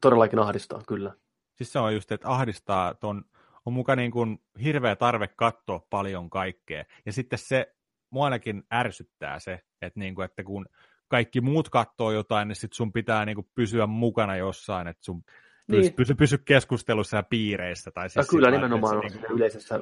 Todellakin ahdistaa, kyllä. Siis se on just, että ahdistaa ton, on mukaan niin kuin hirveä tarve katsoa paljon kaikkea. Ja sitten se, mua ainakin ärsyttää se, että, niin kuin, että kun kaikki muut katsoo jotain, niin sit sun pitää niin kuin pysyä mukana jossain, että sun niin. pysy, pysy keskustelussa ja piireissä. Tai siis ja kyllä nimenomaan on niin kuin... yleisessä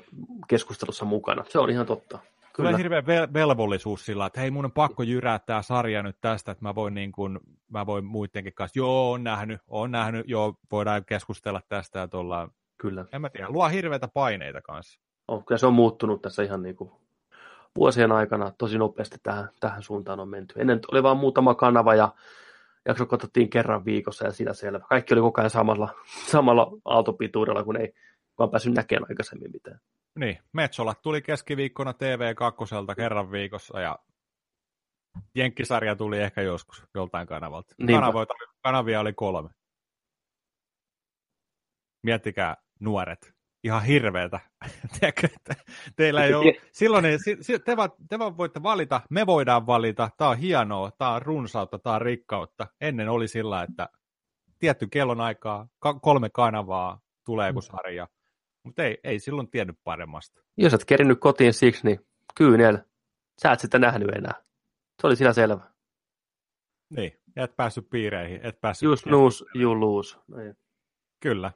keskustelussa mukana. Se on ihan totta. Kyllä. Tulee hirveä vel- velvollisuus sillä, että hei mun on pakko jyrää tämä sarja nyt tästä, että mä voin, niin kuin, mä voin muidenkin kanssa, joo on nähnyt, on nähnyt, joo voidaan keskustella tästä ja tuolla. Kyllä. En mä tiedä, luo hirveitä paineita kanssa. On, kyllä se on muuttunut tässä ihan niin kuin vuosien aikana tosi nopeasti tähän, tähän suuntaan on menty. Ennen oli vain muutama kanava ja jakso katsottiin kerran viikossa ja sitä selvä. Kaikki oli koko ajan samalla, samalla aaltopituudella, kun ei vaan päässyt näkemään aikaisemmin mitään. Niin, Metsola tuli keskiviikkona TV2 kerran viikossa ja Jenkkisarja tuli ehkä joskus joltain kanavalta. Kanavoita, kanavia oli kolme. Miettikää nuoret. Ihan hirveetä. teillä ei ole... Silloin ei, te, va, te voitte valita, me voidaan valita. Tämä on hienoa, tämä on runsautta, tämä on rikkautta. Ennen oli sillä, että tietty kellon aikaa, kolme kanavaa, tulee joku sarja mutta ei, ei silloin tiennyt paremmasta. Jos et kerinyt kotiin siksi, niin kyynel. Sä et sitä nähnyt enää. Se oli siinä selvä. Niin, et päässyt piireihin. Et päässyt Just lose, you lose. Niin. Kyllä.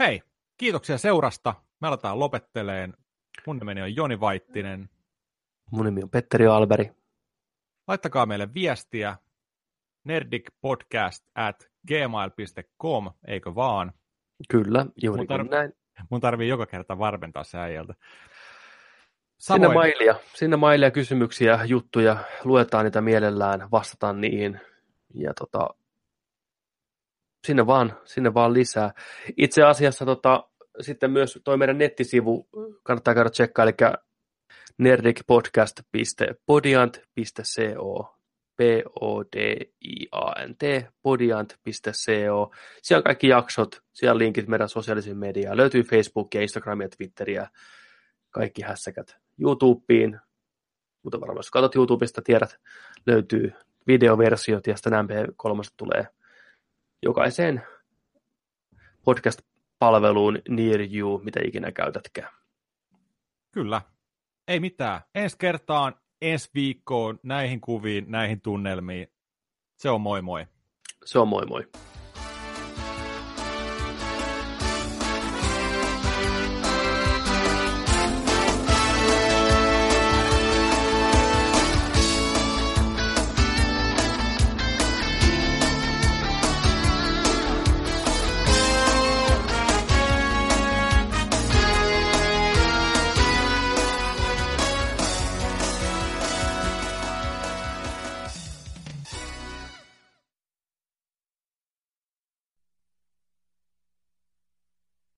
Hei, kiitoksia seurasta. Me aletaan lopetteleen. Mun nimeni on Joni Vaittinen. Mun nimi on Petteri Alberi. Laittakaa meille viestiä nerdicpodcast at gmail.com, eikö vaan? Kyllä, juuri tar- näin. Mun tarvii joka kerta varmentaa se äijältä. Samoin... Sinne mailia, sinne mailia kysymyksiä, juttuja, luetaan niitä mielellään, vastataan niihin ja tota, sinne vaan, sinne vaan lisää. Itse asiassa tota, sitten myös toi meidän nettisivu kannattaa käydä tsekkaa, eli nerdicpodcast.podiant.co P-O-D-I-A-N-T, podiant.co. Siellä on kaikki jaksot, siellä on linkit meidän sosiaalisiin mediaan. Löytyy Facebookia, Instagramia, Twitteriä, kaikki hässäkät YouTubeen. Mutta varmaan jos katsot YouTubesta, tiedät, löytyy videoversiot ja sitten MP3 tulee jokaiseen podcast-palveluun near you, mitä ikinä käytätkään. Kyllä. Ei mitään. Ensi kertaan ensi viikkoon näihin kuviin, näihin tunnelmiin. Se on moi moi. Se on moi moi.